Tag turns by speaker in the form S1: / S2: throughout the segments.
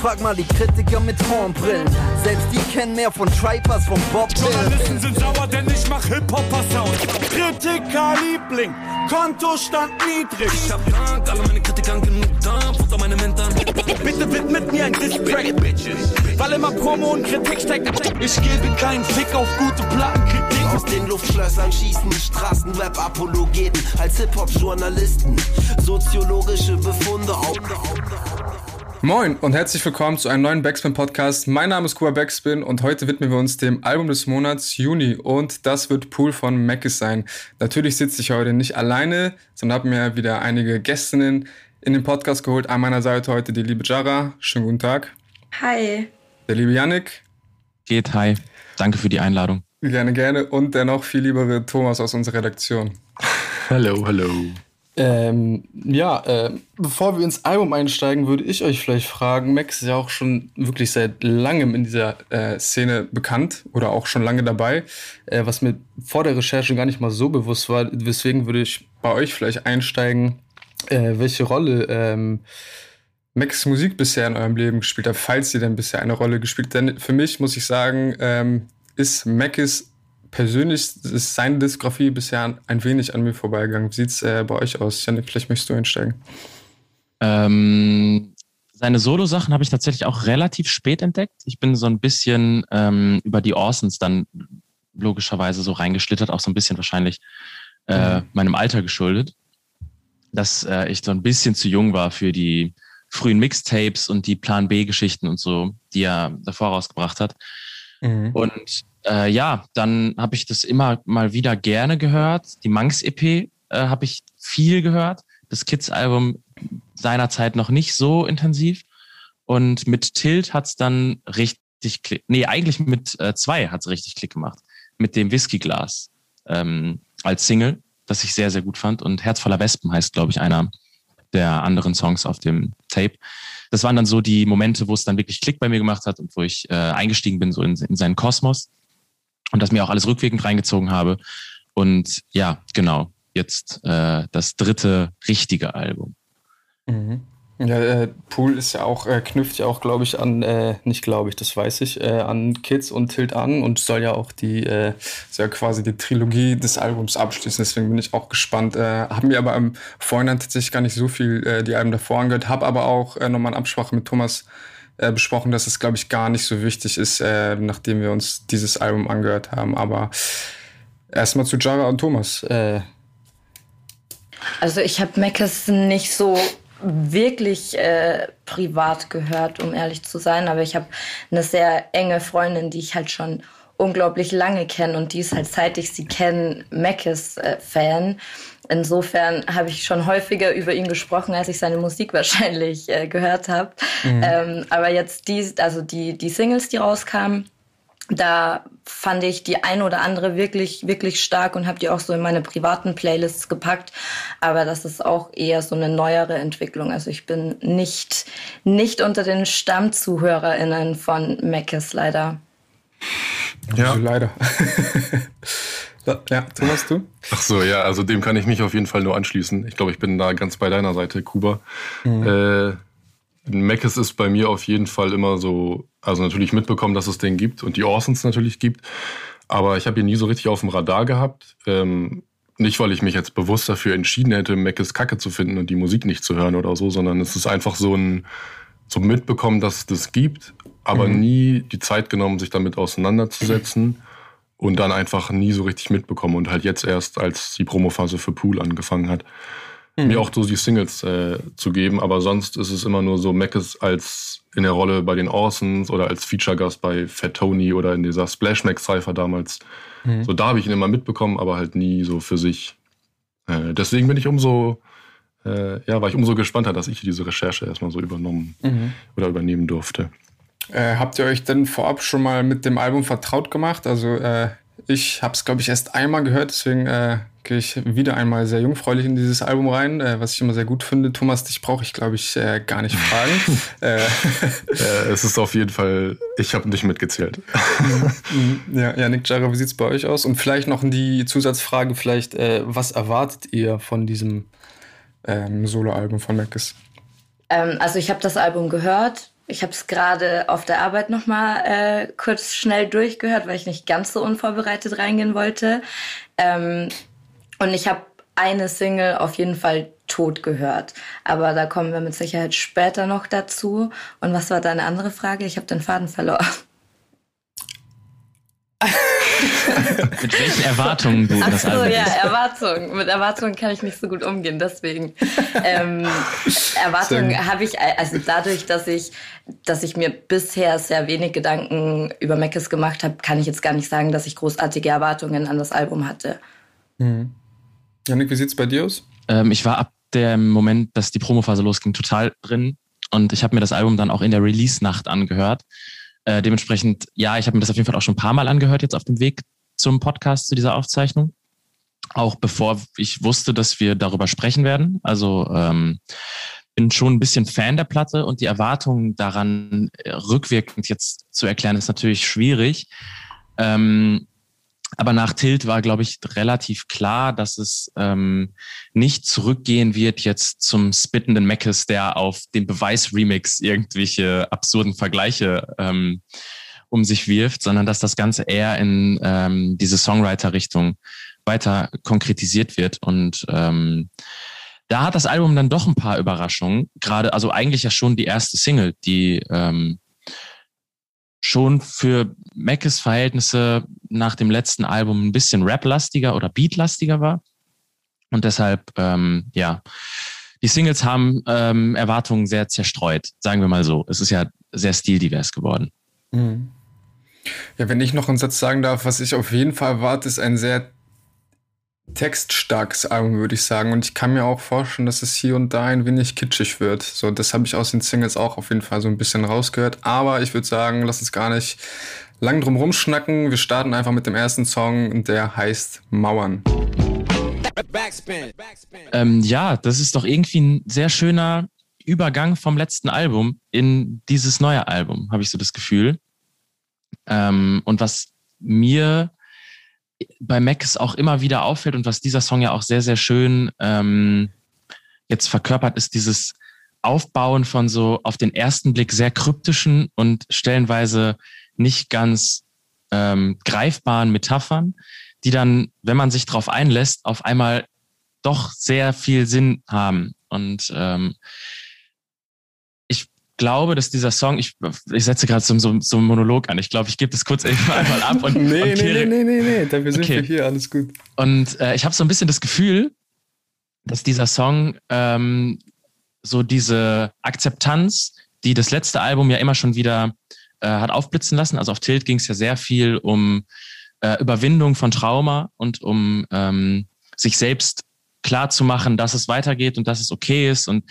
S1: Frag mal die Kritiker mit Hornbrillen. Selbst die kennen mehr von Tripe als von Bob
S2: Journalisten sind sauer, denn ich mach Hip-Hopper-Sound. Kritiker-Liebling, Kontostand niedrig.
S3: Ich hab Dank, alle meine Kritikern genug da, Futter meine Mentoren.
S2: Bitte widmet mir ein Distrack, Bitches. Weil immer Promo und Kritik steckt. Ich gebe keinen Fick auf gute Plattenkritik.
S1: Aus den Luftschlössern schießen Straßenrap-Apologeten als Hip-Hop-Journalisten. Soziologische Befunde auf.
S4: Moin und herzlich willkommen zu einem neuen Backspin-Podcast. Mein Name ist Kuba Backspin und heute widmen wir uns dem Album des Monats Juni und das wird Pool von Mackis sein. Natürlich sitze ich heute nicht alleine, sondern habe mir wieder einige Gästinnen in den Podcast geholt. An meiner Seite heute die liebe Jara. Schönen guten Tag.
S5: Hi.
S4: Der liebe Yannick.
S6: Geht, hi. Danke für die Einladung.
S4: Gerne, gerne. Und der noch viel liebere Thomas aus unserer Redaktion.
S7: Hallo, hallo.
S4: Ähm, ja, äh, bevor wir ins Album einsteigen, würde ich euch vielleicht fragen, Max ist ja auch schon wirklich seit langem in dieser äh, Szene bekannt oder auch schon lange dabei, äh, was mir vor der Recherche gar nicht mal so bewusst war. Deswegen würde ich bei euch vielleicht einsteigen, äh, welche Rolle ähm, Max Musik bisher in eurem Leben gespielt hat, falls sie denn bisher eine Rolle gespielt hat. Denn für mich muss ich sagen, ähm, ist Mackes persönlich ist seine Diskografie bisher ein wenig an mir vorbeigegangen. Wie sieht es äh, bei euch aus? Janik, vielleicht möchtest du einsteigen.
S6: Ähm, seine Solo-Sachen habe ich tatsächlich auch relativ spät entdeckt. Ich bin so ein bisschen ähm, über die Orsons dann logischerweise so reingeschlittert, auch so ein bisschen wahrscheinlich äh, mhm. meinem Alter geschuldet, dass äh, ich so ein bisschen zu jung war für die frühen Mixtapes und die Plan B-Geschichten und so, die er davor rausgebracht hat. Mhm. Und äh, ja, dann habe ich das immer mal wieder gerne gehört. Die Manx-EP äh, habe ich viel gehört. Das Kids-Album seinerzeit noch nicht so intensiv. Und mit Tilt hat's dann richtig Klick. Nee, eigentlich mit äh, zwei hat's richtig Klick gemacht. Mit dem Whiskyglas ähm, als Single, das ich sehr, sehr gut fand. Und Herz voller Wespen heißt, glaube ich, einer der anderen Songs auf dem Tape. Das waren dann so die Momente, wo es dann wirklich Klick bei mir gemacht hat und wo ich äh, eingestiegen bin so in, in seinen Kosmos und das mir auch alles rückwirkend reingezogen habe. Und ja, genau, jetzt äh, das dritte richtige Album.
S4: Mhm. Ja, äh, Pool ist ja auch, äh, knüpft ja auch, glaube ich, an, äh, nicht glaube ich, das weiß ich, äh, an Kids und Tilt an und soll ja auch die, äh, soll ja quasi die Trilogie des Albums abschließen. Deswegen bin ich auch gespannt. Äh, haben mir aber im Vorhinein tatsächlich gar nicht so viel äh, die Alben davor angehört, habe aber auch äh, nochmal in Absprache mit Thomas äh, besprochen, dass es, glaube ich, gar nicht so wichtig ist, äh, nachdem wir uns dieses Album angehört haben. Aber erstmal zu Jara und Thomas. Äh.
S5: Also ich habe Meckes nicht so wirklich äh, privat gehört, um ehrlich zu sein. Aber ich habe eine sehr enge Freundin, die ich halt schon unglaublich lange kenne und die ist halt seit ich sie kenne Meckes äh, Fan. Insofern habe ich schon häufiger über ihn gesprochen, als ich seine Musik wahrscheinlich äh, gehört habe. Mhm. Ähm, aber jetzt die, also die, die Singles, die rauskamen, da fand ich die ein oder andere wirklich, wirklich stark und habe die auch so in meine privaten Playlists gepackt. Aber das ist auch eher so eine neuere Entwicklung. Also ich bin nicht, nicht unter den StammzuhörerInnen von Mackes leider.
S4: Ja, also leider. ja, Thomas, du?
S7: Ach so, ja, also dem kann ich mich auf jeden Fall nur anschließen. Ich glaube, ich bin da ganz bei deiner Seite, Kuba. Mhm. Äh, Mackes ist bei mir auf jeden Fall immer so, also natürlich mitbekommen, dass es den gibt und die Orsons natürlich gibt. Aber ich habe ihn nie so richtig auf dem Radar gehabt. Ähm, nicht, weil ich mich jetzt bewusst dafür entschieden hätte, Mackes Kacke zu finden und die Musik nicht zu hören oder so, sondern es ist einfach so ein, so mitbekommen, dass es das gibt, aber mhm. nie die Zeit genommen, sich damit auseinanderzusetzen und dann einfach nie so richtig mitbekommen und halt jetzt erst, als die Promophase für Pool angefangen hat mhm. mir auch so die Singles äh, zu geben. Aber sonst ist es immer nur so Mackes als in der Rolle bei den Orsons oder als Feature-Gast bei Fat Tony oder in dieser Splash Mac Cypher damals. Mhm. So da habe ich ihn immer mitbekommen, aber halt nie so für sich. Äh, deswegen bin ich umso, äh, ja, war ich umso gespannter, dass ich diese Recherche erstmal so übernommen mhm. oder übernehmen durfte.
S4: Äh, habt ihr euch denn vorab schon mal mit dem Album vertraut gemacht? Also äh, ich habe es, glaube ich, erst einmal gehört, deswegen äh, gehe ich wieder einmal sehr jungfräulich in dieses Album rein, äh, was ich immer sehr gut finde. Thomas, dich brauche ich, glaube ich, äh, gar nicht fragen.
S7: äh, es ist auf jeden Fall, ich habe nicht mitgezählt.
S4: ja, ja, Nick Jara, wie sieht es bei euch aus? Und vielleicht noch die Zusatzfrage, vielleicht, äh, was erwartet ihr von diesem ähm, Soloalbum von Mackes?
S5: Ähm, also ich habe das Album gehört, Ich habe es gerade auf der Arbeit nochmal äh, kurz schnell durchgehört, weil ich nicht ganz so unvorbereitet reingehen wollte. Ähm, und ich habe eine Single auf jeden Fall tot gehört. Aber da kommen wir mit Sicherheit später noch dazu. Und was war deine andere Frage? Ich habe den Faden verloren.
S6: Mit welchen Erwartungen du
S5: Ach
S6: das
S5: so,
S6: Album
S5: ja. Erwartungen. Mit Erwartungen kann ich nicht so gut umgehen, deswegen. Ähm, Erwartungen habe ich, also dadurch, dass ich, dass ich mir bisher sehr wenig Gedanken über Meckes gemacht habe, kann ich jetzt gar nicht sagen, dass ich großartige Erwartungen an das Album hatte.
S4: Janik, wie sieht's bei dir aus?
S6: Ähm, ich war ab dem Moment, dass die Promophase losging, total drin. Und ich habe mir das Album dann auch in der Release-Nacht angehört. Äh, dementsprechend, ja, ich habe mir das auf jeden Fall auch schon ein paar Mal angehört, jetzt auf dem Weg zum Podcast, zu dieser Aufzeichnung. Auch bevor ich wusste, dass wir darüber sprechen werden. Also ähm, bin schon ein bisschen Fan der Platte und die Erwartungen daran äh, rückwirkend jetzt zu erklären, ist natürlich schwierig. Ähm, aber nach Tilt war, glaube ich, relativ klar, dass es ähm, nicht zurückgehen wird jetzt zum spittenden Meckes, der auf den Beweis-Remix irgendwelche absurden Vergleiche ähm, um sich wirft, sondern dass das Ganze eher in ähm, diese Songwriter-Richtung weiter konkretisiert wird. Und ähm, da hat das Album dann doch ein paar Überraschungen. Gerade, also eigentlich ja schon die erste Single, die ähm, schon für Mackes Verhältnisse nach dem letzten Album ein bisschen Rap-lastiger oder Beat-lastiger war. Und deshalb, ähm, ja, die Singles haben ähm, Erwartungen sehr zerstreut, sagen wir mal so. Es ist ja sehr stildivers geworden.
S4: Mhm. Ja, wenn ich noch einen Satz sagen darf, was ich auf jeden Fall erwarte, ist ein sehr textstarkes Album, würde ich sagen. Und ich kann mir auch vorstellen, dass es hier und da ein wenig kitschig wird. So, das habe ich aus den Singles auch auf jeden Fall so ein bisschen rausgehört. Aber ich würde sagen, lass uns gar nicht lang drum rumschnacken. Wir starten einfach mit dem ersten Song, der heißt Mauern.
S6: Ähm, ja, das ist doch irgendwie ein sehr schöner Übergang vom letzten Album in dieses neue Album, habe ich so das Gefühl. Ähm, und was mir bei Max auch immer wieder auffällt und was dieser Song ja auch sehr, sehr schön ähm, jetzt verkörpert, ist dieses Aufbauen von so auf den ersten Blick sehr kryptischen und stellenweise nicht ganz ähm, greifbaren Metaphern, die dann, wenn man sich darauf einlässt, auf einmal doch sehr viel Sinn haben. Und ähm, glaube, dass dieser Song, ich, ich setze gerade so, so, so einen Monolog an. Ich glaube, ich gebe das kurz einmal ab und,
S4: nee,
S6: und
S4: nee, nee, nee, nee, nee, dafür sind
S6: Okay.
S4: wir hier, alles gut.
S6: Und äh, ich habe so ein bisschen das Gefühl, dass dieser Song ähm, so diese Akzeptanz, die das letzte Album ja immer schon wieder äh, hat aufblitzen lassen. Also auf Tilt ging es ja sehr viel um äh, Überwindung von Trauma und um ähm, sich selbst klar zu machen, dass es weitergeht und dass es okay ist. Und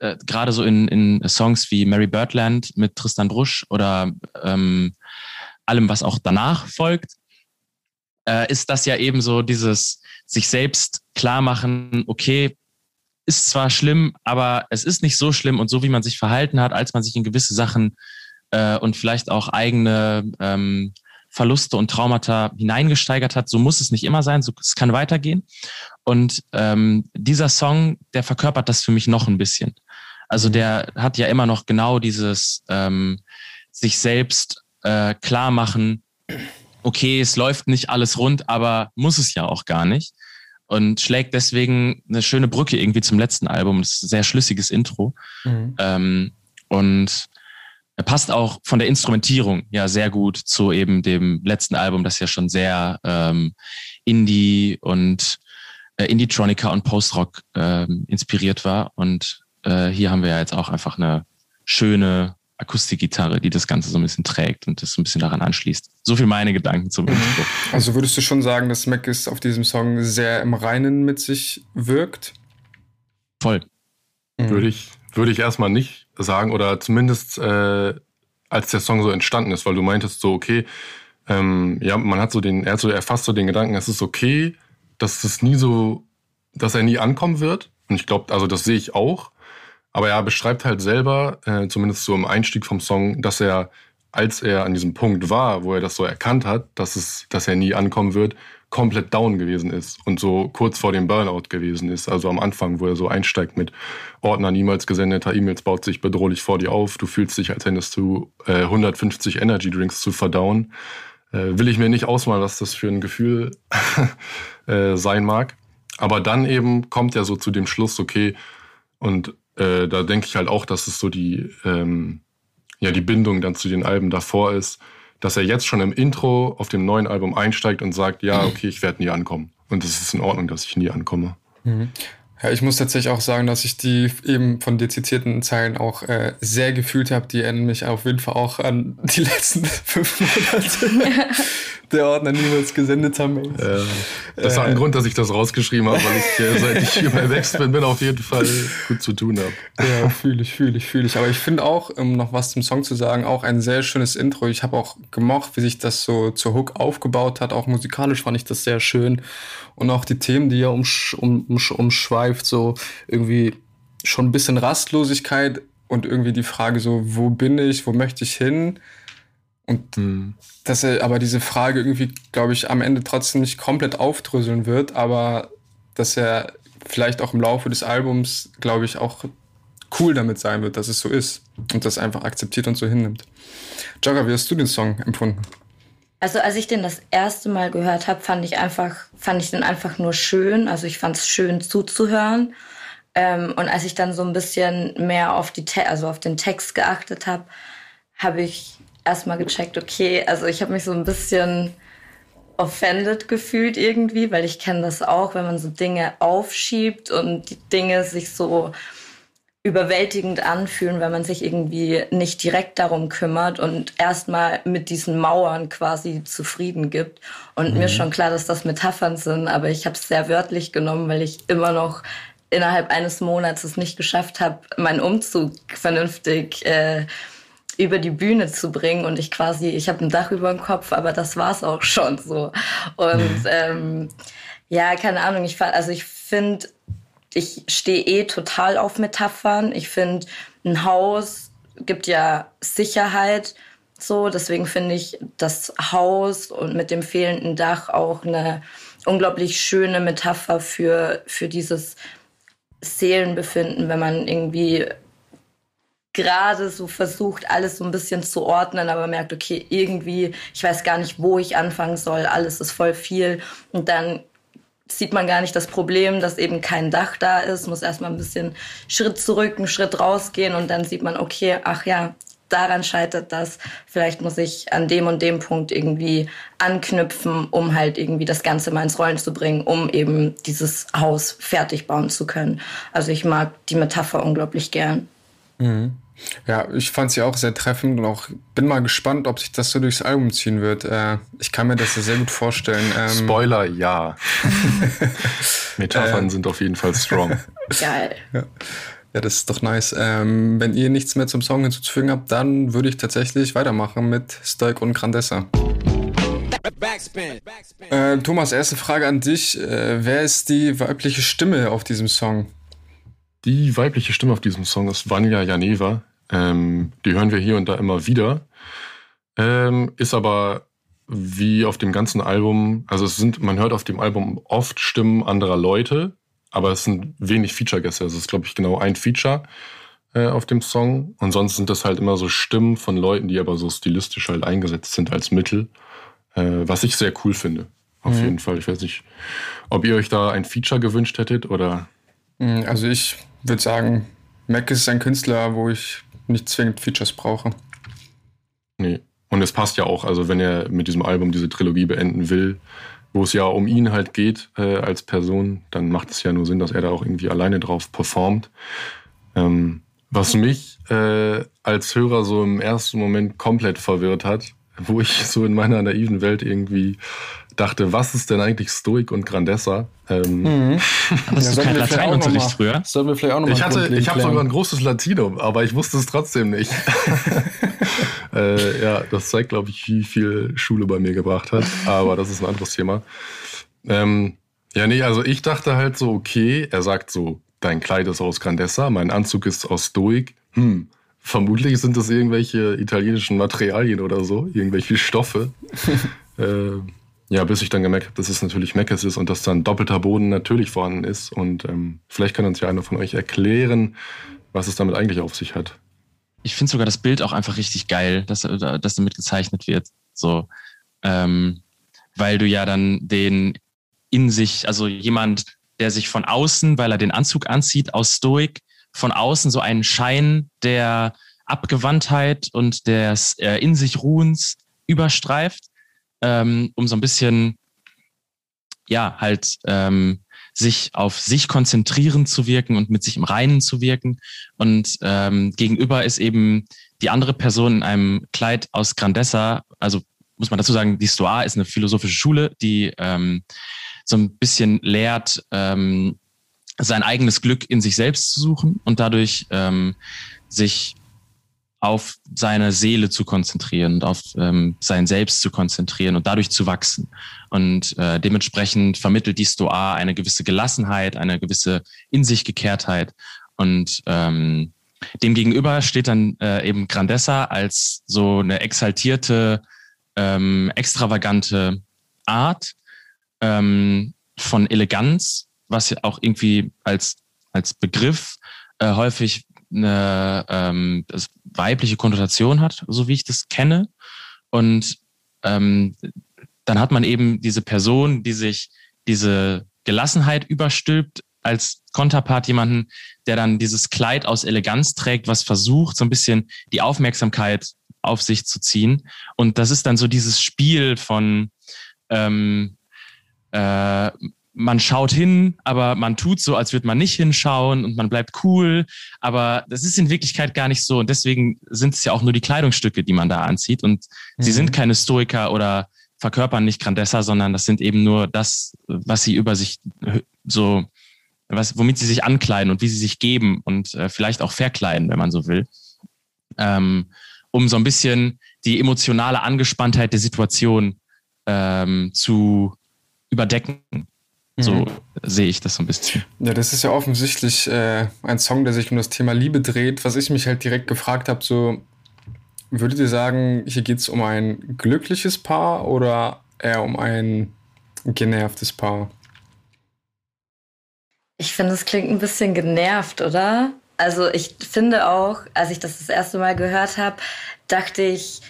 S6: äh, gerade so in, in Songs wie Mary Birdland mit Tristan Brusch oder ähm, allem, was auch danach folgt, äh, ist das ja eben so dieses sich selbst klar machen, okay, ist zwar schlimm, aber es ist nicht so schlimm und so wie man sich verhalten hat, als man sich in gewisse Sachen äh, und vielleicht auch eigene ähm, Verluste und Traumata hineingesteigert hat, so muss es nicht immer sein, so, es kann weitergehen. Und ähm, dieser Song, der verkörpert das für mich noch ein bisschen. Also der hat ja immer noch genau dieses ähm, sich selbst äh, klar machen, okay, es läuft nicht alles rund, aber muss es ja auch gar nicht. Und schlägt deswegen eine schöne Brücke irgendwie zum letzten Album. Das ist ein sehr schlüssiges Intro.
S4: Mhm.
S6: Ähm, und er passt auch von der Instrumentierung ja sehr gut zu eben dem letzten Album, das ja schon sehr ähm, Indie und äh, Indie-Tronica und Post-Rock ähm, inspiriert war. Und äh, hier haben wir ja jetzt auch einfach eine schöne Akustikgitarre, die das Ganze so ein bisschen trägt und das so ein bisschen daran anschließt. So viel meine Gedanken zum Intro.
S4: Also würdest du schon sagen, dass Mac ist auf diesem Song sehr im Reinen mit sich wirkt?
S6: Voll.
S4: Mhm.
S7: Würde ich, würde ich erstmal nicht sagen oder zumindest äh, als der Song so entstanden ist, weil du meintest so, okay, ähm, ja, man hat so den, er hat so erfasst so den Gedanken, es ist okay, dass es nie so, dass er nie ankommen wird. Und ich glaube, also das sehe ich auch. Aber er beschreibt halt selber, äh, zumindest so im Einstieg vom Song, dass er, als er an diesem Punkt war, wo er das so erkannt hat, dass es, dass er nie ankommen wird, komplett down gewesen ist und so kurz vor dem Burnout gewesen ist. Also am Anfang, wo er so einsteigt mit Ordner niemals gesendeter E-Mails baut sich bedrohlich vor dir auf. Du fühlst dich, als hättest du äh, 150 Energy Drinks zu verdauen. Äh, will ich mir nicht ausmalen, was das für ein Gefühl äh, sein mag. Aber dann eben kommt er so zu dem Schluss, okay, und äh, da denke ich halt auch, dass es so die, ähm, ja, die Bindung dann zu den Alben davor ist, dass er jetzt schon im Intro auf dem neuen Album einsteigt und sagt, ja, okay, ich werde nie ankommen. Und es ist in Ordnung, dass ich nie ankomme.
S4: Mhm. Ja, ich muss tatsächlich auch sagen, dass ich die eben von dir zitierten Zeilen auch äh, sehr gefühlt habe. Die erinnern mich auf jeden Fall auch an die letzten fünf Monate der Ordner niemals gesendet haben.
S7: Äh, das hat einen Grund, dass ich das rausgeschrieben habe, weil ich, äh, seit ich über Wex bin, bin auf jeden Fall gut zu tun habe.
S4: Ja, fühle ich, fühle ich, fühle ich. Aber ich finde auch, um noch was zum Song zu sagen, auch ein sehr schönes Intro. Ich habe auch gemocht, wie sich das so zur Hook aufgebaut hat. Auch musikalisch fand ich das sehr schön. Und auch die Themen, die er umsch um, um, umschweift, so irgendwie schon ein bisschen Rastlosigkeit und irgendwie die Frage so, wo bin ich, wo möchte ich hin? Und mhm. dass er aber diese Frage irgendwie, glaube ich, am Ende trotzdem nicht komplett aufdröseln wird, aber dass er vielleicht auch im Laufe des Albums, glaube ich, auch cool damit sein wird, dass es so ist und das einfach akzeptiert und so hinnimmt. Jogger, wie hast du den Song empfunden?
S5: Also als ich den das erste Mal gehört habe, fand ich einfach, fand ich den einfach nur schön. Also ich fand es schön zuzuhören. Ähm, und als ich dann so ein bisschen mehr auf die, Te also auf den Text geachtet habe, habe ich erstmal gecheckt, okay, also ich habe mich so ein bisschen offended gefühlt irgendwie, weil ich kenne das auch, wenn man so Dinge aufschiebt und die Dinge sich so überwältigend anfühlen, wenn man sich irgendwie nicht direkt darum kümmert und erstmal mit diesen Mauern quasi zufrieden gibt. Und mhm. mir ist schon klar, dass das Metaphern sind, aber ich habe es sehr wörtlich genommen, weil ich immer noch innerhalb eines Monats es nicht geschafft habe, meinen Umzug vernünftig äh, über die Bühne zu bringen und ich quasi, ich habe ein Dach über dem Kopf, aber das war's auch schon so. Und mhm. ähm, ja, keine Ahnung, ich also ich finde, ich stehe eh total auf Metaphern. Ich finde, ein Haus gibt ja Sicherheit. So, deswegen finde ich das Haus und mit dem fehlenden Dach auch eine unglaublich schöne Metapher für, für dieses Seelenbefinden, wenn man irgendwie gerade so versucht, alles so ein bisschen zu ordnen, aber merkt, okay, irgendwie, ich weiß gar nicht, wo ich anfangen soll, alles ist voll viel. Und dann sieht man gar nicht das Problem, dass eben kein Dach da ist, muss erstmal ein bisschen Schritt zurück, einen Schritt rausgehen und dann sieht man, okay, ach ja, daran scheitert das. Vielleicht muss ich an dem und dem Punkt irgendwie anknüpfen, um halt irgendwie das Ganze mal ins Rollen zu bringen, um eben dieses Haus fertig bauen zu können. Also ich mag die Metapher unglaublich gern.
S4: Mhm. Ja, ich fand sie auch sehr treffend und auch bin mal gespannt, ob sich das so durchs Album ziehen wird. Äh, ich kann mir das sehr gut vorstellen.
S7: Ähm, Spoiler, ja. Metaphern äh, sind auf jeden Fall strong.
S5: Geil.
S4: Ja. ja, das ist doch nice. Ähm, wenn ihr nichts mehr zum Song hinzuzufügen habt, dann würde ich tatsächlich weitermachen mit Stoik und Grandessa. Äh, Thomas, erste Frage an dich. Äh, wer ist die weibliche Stimme auf diesem Song?
S7: Die weibliche Stimme auf diesem Song ist Vanya Janeva. Ähm, die hören wir hier und da immer wieder. Ähm, ist aber wie auf dem ganzen Album, also es sind, man hört auf dem Album oft Stimmen anderer Leute, aber es sind wenig Feature-Gäste. Also es ist, glaube ich, genau ein Feature äh, auf dem Song. Und sonst sind das halt immer so Stimmen von Leuten, die aber so stilistisch halt eingesetzt sind als Mittel, äh, was ich sehr cool finde. Auf mhm. jeden Fall. Ich weiß nicht, ob ihr euch da ein Feature gewünscht hättet oder.
S4: Mhm, also ich würde sagen, Mac ist ein Künstler, wo ich nicht zwingend Features brauche.
S7: Nee. Und es passt ja auch, also wenn er mit diesem Album diese Trilogie beenden will, wo es ja um ihn halt geht äh, als Person, dann macht es ja nur Sinn, dass er da auch irgendwie alleine drauf performt. Ähm, was mich äh, als Hörer so im ersten Moment komplett verwirrt hat, wo ich so in meiner naiven Welt irgendwie dachte, was ist denn eigentlich Stoik und Grandessa? Ähm,
S6: mhm. Hattest ja, du kein Lateinunterricht früher?
S4: Sollen wir vielleicht auch noch
S7: Ich, hatte, ich habe sogar ein großes Latinum, aber ich wusste es trotzdem nicht. äh, ja, das zeigt, glaube ich, wie viel Schule bei mir gebracht hat. Aber das ist ein anderes Thema. Ähm, ja, nee, also ich dachte halt so, okay, er sagt so, dein Kleid ist aus Grandessa, mein Anzug ist aus Stoik. Hm, vermutlich sind das irgendwelche italienischen Materialien oder so, irgendwelche Stoffe. äh, ja, bis ich dann gemerkt habe, dass es natürlich Meckes ist und dass dann doppelter Boden natürlich vorhanden ist. Und ähm, vielleicht kann uns ja einer von euch erklären, was es damit eigentlich auf sich hat.
S6: Ich finde sogar das Bild auch einfach richtig geil, dass, dass damit gezeichnet wird. So, ähm, weil du ja dann den in sich, also jemand, der sich von außen, weil er den Anzug anzieht, aus Stoik, von außen so einen Schein der Abgewandtheit und des äh, in sich Ruhens überstreift, ähm, um so ein bisschen, ja, halt ähm, sich auf sich konzentrieren zu wirken und mit sich im Reinen zu wirken. Und ähm, gegenüber ist eben die andere Person in einem Kleid aus Grandessa, also muss man dazu sagen, die Stoa ist eine philosophische Schule, die ähm, so ein bisschen lehrt, ähm, sein eigenes Glück in sich selbst zu suchen und dadurch ähm, sich auf seine Seele zu konzentrieren und auf ähm, sein Selbst zu konzentrieren und dadurch zu wachsen. Und äh, dementsprechend vermittelt die Stoa eine gewisse Gelassenheit, eine gewisse In sich Gekehrtheit. Und ähm, demgegenüber steht dann äh, eben Grandessa als so eine exaltierte, ähm, extravagante Art ähm, von Eleganz, was ja auch irgendwie als, als Begriff äh, häufig eine ähm, weibliche Konnotation hat, so wie ich das kenne. Und ähm, dann hat man eben diese Person, die sich diese Gelassenheit überstülpt, als Konterpart jemanden, der dann dieses Kleid aus Eleganz trägt, was versucht, so ein bisschen die Aufmerksamkeit auf sich zu ziehen. Und das ist dann so dieses Spiel von ähm, äh, man schaut hin, aber man tut so, als würde man nicht hinschauen und man bleibt cool. Aber das ist in Wirklichkeit gar nicht so. Und deswegen sind es ja auch nur die Kleidungsstücke, die man da anzieht. Und mhm. sie sind keine Stoiker oder verkörpern nicht Grandessa, sondern das sind eben nur das, was sie über sich so, was, womit sie sich ankleiden und wie sie sich geben und äh, vielleicht auch verkleiden, wenn man so will. Ähm, um so ein bisschen die emotionale Angespanntheit der Situation ähm, zu überdecken. So mhm. sehe ich das so ein bisschen.
S4: Ja, das ist ja offensichtlich äh, ein Song, der sich um das Thema Liebe dreht. Was ich mich halt direkt gefragt habe, so würdet ihr sagen, hier geht es um ein glückliches Paar oder eher um ein genervtes Paar?
S5: Ich finde, es klingt ein bisschen genervt, oder? Also ich finde auch, als ich das das erste Mal gehört habe, dachte ich,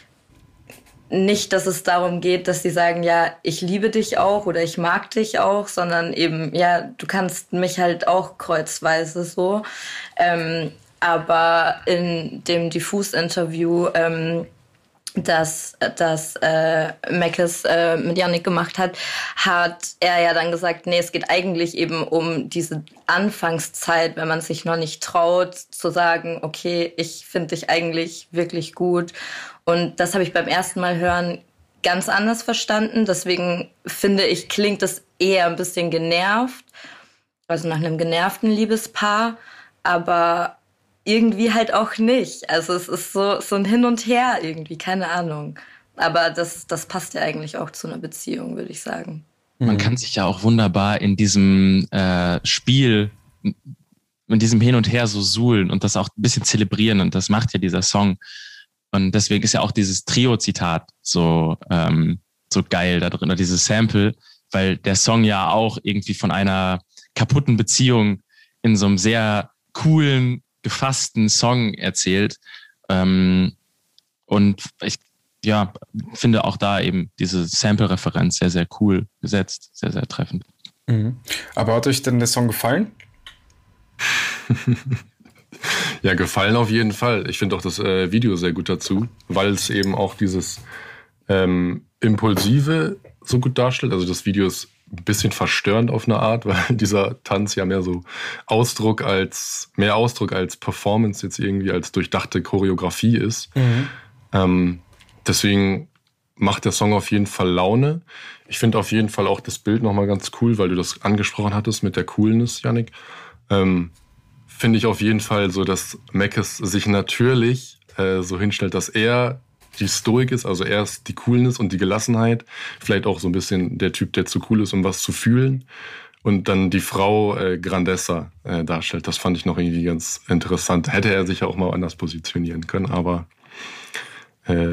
S5: nicht, dass es darum geht, dass sie sagen, ja, ich liebe dich auch oder ich mag dich auch, sondern eben, ja, du kannst mich halt auch kreuzweise so. Ähm, aber in dem Diffus-Interview, ähm, das, das äh, Meckes äh, mit Yannick gemacht hat, hat er ja dann gesagt, nee, es geht eigentlich eben um diese Anfangszeit, wenn man sich noch nicht traut, zu sagen, okay, ich finde dich eigentlich wirklich gut und das habe ich beim ersten Mal hören ganz anders verstanden. Deswegen finde ich, klingt es eher ein bisschen genervt. Also nach einem genervten Liebespaar. Aber irgendwie halt auch nicht. Also es ist so, so ein Hin und Her irgendwie, keine Ahnung. Aber das, das passt ja eigentlich auch zu einer Beziehung, würde ich sagen.
S6: Man kann sich ja auch wunderbar in diesem äh, Spiel, in diesem Hin und Her so suhlen und das auch ein bisschen zelebrieren. Und das macht ja dieser Song. Und deswegen ist ja auch dieses Trio-Zitat so, ähm, so geil da drin, oder dieses Sample, weil der Song ja auch irgendwie von einer kaputten Beziehung in so einem sehr coolen, gefassten Song erzählt. Ähm, und ich ja, finde auch da eben diese Sample-Referenz sehr, sehr cool gesetzt, sehr, sehr treffend.
S4: Mhm. Aber hat euch denn der Song gefallen?
S7: Ja, gefallen auf jeden Fall. Ich finde auch das äh, Video sehr gut dazu, weil es eben auch dieses ähm, Impulsive so gut darstellt. Also das Video ist ein bisschen verstörend auf eine Art, weil dieser Tanz ja mehr so Ausdruck als, mehr Ausdruck als Performance jetzt irgendwie als durchdachte Choreografie ist. Mhm. Ähm, deswegen macht der Song auf jeden Fall Laune. Ich finde auf jeden Fall auch das Bild nochmal ganz cool, weil du das angesprochen hattest mit der Coolness, Yannick. Ähm, finde ich auf jeden Fall so, dass Mackes sich natürlich äh, so hinstellt, dass er die Stoik ist, also er ist die Coolness und die Gelassenheit, vielleicht auch so ein bisschen der Typ, der zu cool ist, um was zu fühlen. Und dann die Frau äh, Grandessa äh, darstellt. Das fand ich noch irgendwie ganz interessant. Hätte er sich ja auch mal anders positionieren können, aber äh,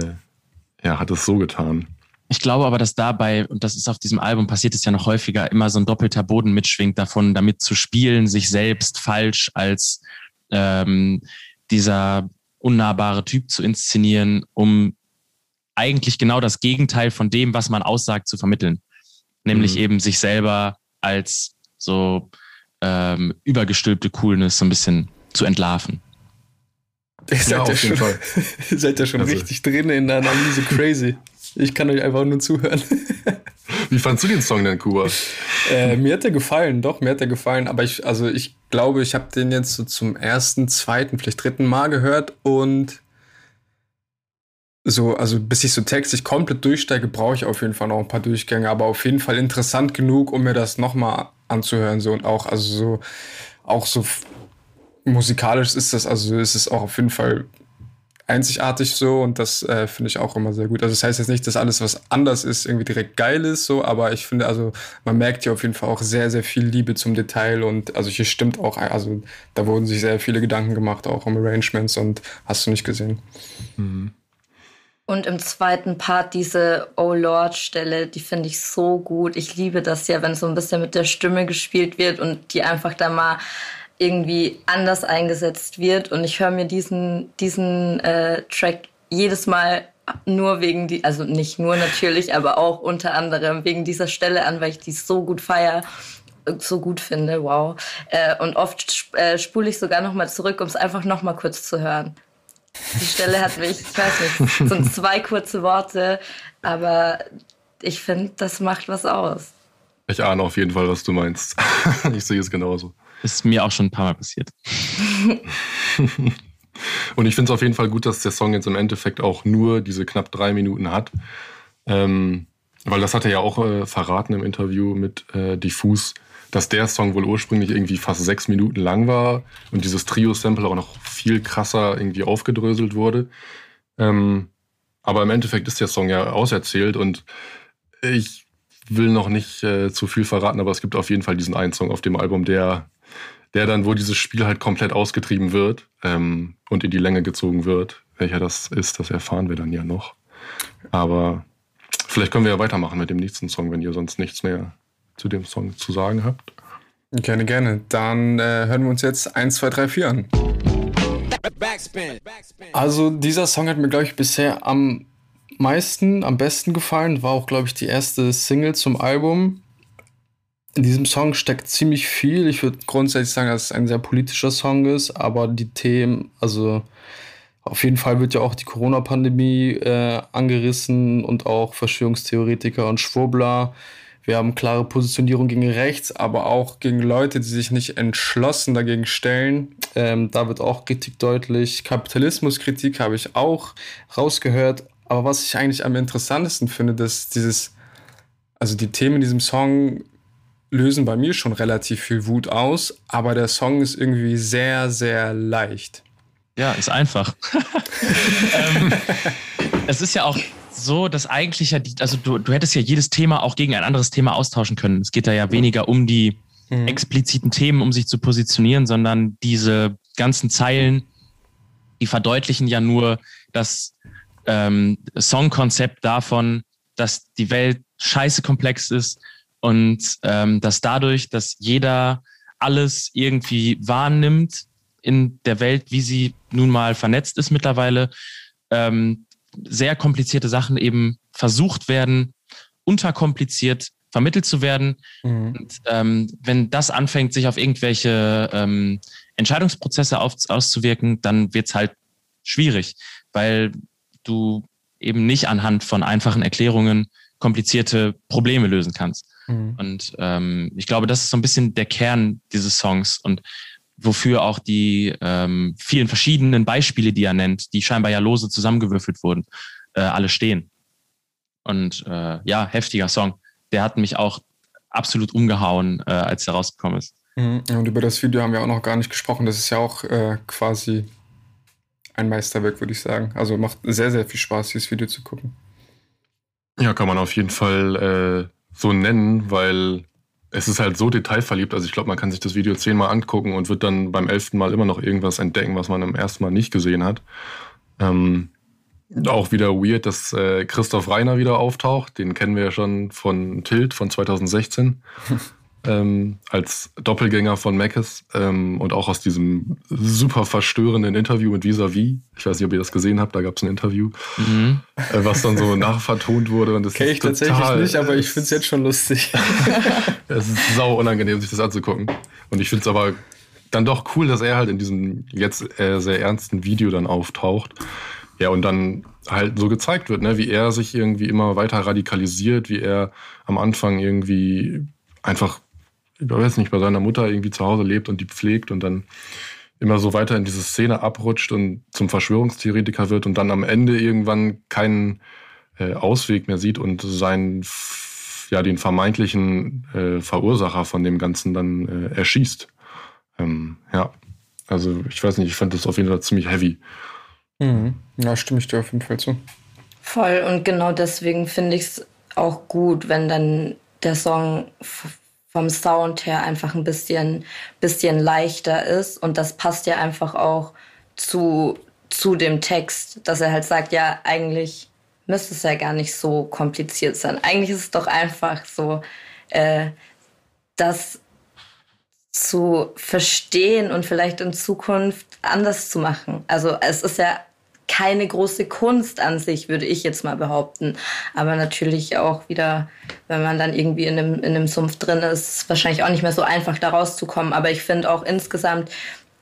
S7: er hat es so getan.
S6: Ich glaube aber, dass dabei, und das ist auf diesem Album passiert es ja noch häufiger, immer so ein doppelter Boden mitschwingt davon, damit zu spielen, sich selbst falsch als ähm, dieser unnahbare Typ zu inszenieren, um eigentlich genau das Gegenteil von dem, was man aussagt, zu vermitteln. Nämlich mhm. eben sich selber als so ähm, übergestülpte Coolness so ein bisschen zu entlarven.
S4: Ihr seid ja, ja schon, seid ja schon also. richtig drin in der Analyse crazy. Ich kann euch einfach nur zuhören.
S7: Wie fandst du den Song denn, Kuba?
S4: Äh, mir hat er gefallen, doch, mir hat er gefallen. Aber ich, also ich glaube, ich habe den jetzt so zum ersten, zweiten, vielleicht dritten Mal gehört und so, also bis ich so textlich komplett durchsteige, brauche ich auf jeden Fall noch ein paar Durchgänge, aber auf jeden Fall interessant genug, um mir das nochmal anzuhören. So und auch, also so, auch so musikalisch ist das, also ist es auch auf jeden Fall einzigartig so und das äh, finde ich auch immer sehr gut. Also das heißt jetzt nicht, dass alles, was anders ist, irgendwie direkt geil ist, so, aber ich finde, also man merkt hier auf jeden Fall auch sehr, sehr viel Liebe zum Detail und also hier stimmt auch, also da wurden sich sehr viele Gedanken gemacht, auch um Arrangements und hast du nicht gesehen. Mhm.
S5: Und im zweiten Part diese Oh Lord Stelle, die finde ich so gut. Ich liebe das ja, wenn so ein bisschen mit der Stimme gespielt wird und die einfach da mal irgendwie anders eingesetzt wird. Und ich höre mir diesen, diesen äh, Track jedes Mal nur wegen die, also nicht nur natürlich, aber auch unter anderem wegen dieser Stelle an, weil ich die so gut feier, so gut finde, wow. Äh, und oft äh, spule ich sogar noch mal zurück, um es einfach noch mal kurz zu hören. Die Stelle hat mich, ich weiß nicht, sind zwei kurze Worte, aber ich finde, das macht was aus.
S7: Ich ahne auf jeden Fall, was du meinst. ich sehe es genauso.
S6: Ist mir auch schon ein paar Mal passiert.
S7: Und ich finde es auf jeden Fall gut, dass der Song jetzt im Endeffekt auch nur diese knapp drei Minuten hat. Ähm, weil das hat er ja auch äh, verraten im Interview mit äh, Diffus, dass der Song wohl ursprünglich irgendwie fast sechs Minuten lang war und dieses Trio-Sample auch noch viel krasser irgendwie aufgedröselt wurde. Ähm, aber im Endeffekt ist der Song ja auserzählt und ich will noch nicht äh, zu viel verraten, aber es gibt auf jeden Fall diesen einen Song auf dem Album, der der dann, wo dieses Spiel halt komplett ausgetrieben wird ähm, und in die Länge gezogen wird. Welcher das ist, das erfahren wir dann ja noch. Aber vielleicht können wir ja weitermachen mit dem nächsten Song, wenn ihr sonst nichts mehr zu dem Song zu sagen habt.
S4: Gerne, gerne. Dann äh, hören wir uns jetzt 1, 2, 3, 4 an. Also dieser Song hat mir, glaube ich, bisher am meisten, am besten gefallen. War auch, glaube ich, die erste Single zum Album in diesem Song steckt ziemlich viel. Ich würde grundsätzlich sagen, dass es ein sehr politischer Song ist, aber die Themen, also auf jeden Fall wird ja auch die Corona-Pandemie äh, angerissen und auch Verschwörungstheoretiker und Schwurbler. Wir haben klare Positionierung gegen rechts, aber auch gegen Leute, die sich nicht entschlossen dagegen stellen. Ähm, da wird auch Kritik deutlich. Kapitalismuskritik habe ich auch rausgehört. Aber was ich eigentlich am interessantesten finde, dass dieses, also die Themen in diesem Song lösen bei mir schon relativ viel Wut aus, aber der Song ist irgendwie sehr, sehr leicht.
S6: Ja, ist einfach. ähm, es ist ja auch so, dass eigentlich ja, die, also du, du hättest ja jedes Thema auch gegen ein anderes Thema austauschen können. Es geht da ja weniger um die mhm. expliziten Themen, um sich zu positionieren, sondern diese ganzen Zeilen, die verdeutlichen ja nur das ähm, Songkonzept davon, dass die Welt scheiße komplex ist, und ähm, dass dadurch, dass jeder alles irgendwie wahrnimmt in der Welt, wie sie nun mal vernetzt ist mittlerweile, ähm, sehr komplizierte Sachen eben versucht werden, unterkompliziert vermittelt zu werden. Mhm. Und ähm, wenn das anfängt, sich auf irgendwelche ähm, Entscheidungsprozesse auf, auszuwirken, dann wird's halt schwierig, weil du eben nicht anhand von einfachen Erklärungen komplizierte Probleme lösen kannst. Mhm. Und ähm, ich glaube, das ist so ein bisschen der Kern dieses Songs und wofür auch die ähm, vielen verschiedenen Beispiele, die er nennt, die scheinbar ja lose zusammengewürfelt wurden, äh, alle stehen. Und äh, ja, heftiger Song. Der hat mich auch absolut umgehauen, äh, als er rausgekommen ist.
S4: Mhm. Und über das Video haben wir auch noch gar nicht gesprochen. Das ist ja auch äh, quasi ein Meisterwerk, würde ich sagen. Also macht sehr, sehr viel Spaß, dieses Video zu gucken.
S7: Ja, kann man auf jeden Fall äh, so nennen, weil es ist halt so detailverliebt. Also ich glaube, man kann sich das Video zehnmal angucken und wird dann beim elften Mal immer noch irgendwas entdecken, was man im ersten Mal nicht gesehen hat. Ähm, auch wieder weird, dass äh, Christoph Reiner wieder auftaucht. Den kennen wir ja schon von Tilt von 2016. ähm, als Doppelgänger von Mackes ähm, und auch aus diesem super verstörenden Interview mit Visavi. Ich weiß nicht, ob ihr das gesehen habt, da gab es ein Interview, mhm. äh, was dann so nachvertont wurde. Und das
S4: Kenn ich total, tatsächlich nicht, aber ich finde es jetzt schon lustig.
S7: es ist sau unangenehm, sich das anzugucken. Und ich finde es aber dann doch cool, dass er halt in diesem jetzt äh, sehr ernsten Video dann auftaucht. Ja, und dann halt so gezeigt wird, ne, wie er sich irgendwie immer weiter radikalisiert, wie er am Anfang irgendwie einfach, ich weiß nicht, bei seiner Mutter irgendwie zu Hause lebt und die pflegt und dann immer so weiter in diese Szene abrutscht und zum Verschwörungstheoretiker wird und dann am Ende irgendwann keinen äh, Ausweg mehr sieht und seinen, ja, den vermeintlichen äh, Verursacher von dem Ganzen dann äh, erschießt. Ähm, ja, also ich weiß nicht, ich fand das auf jeden Fall ziemlich heavy.
S4: Mhm. Ja, stimme ich dir auf jeden Fall zu.
S5: Voll und genau deswegen finde ich es auch gut, wenn dann der Song vom Sound her einfach ein bisschen, bisschen leichter ist und das passt ja einfach auch zu, zu dem Text, dass er halt sagt, ja, eigentlich müsste es ja gar nicht so kompliziert sein. Eigentlich ist es doch einfach so, äh, das zu verstehen und vielleicht in Zukunft anders zu machen. Also es ist ja keine große Kunst an sich, würde ich jetzt mal behaupten. Aber natürlich auch wieder, wenn man dann irgendwie in einem, in einem Sumpf drin ist, wahrscheinlich auch nicht mehr so einfach da rauszukommen. Aber ich finde auch insgesamt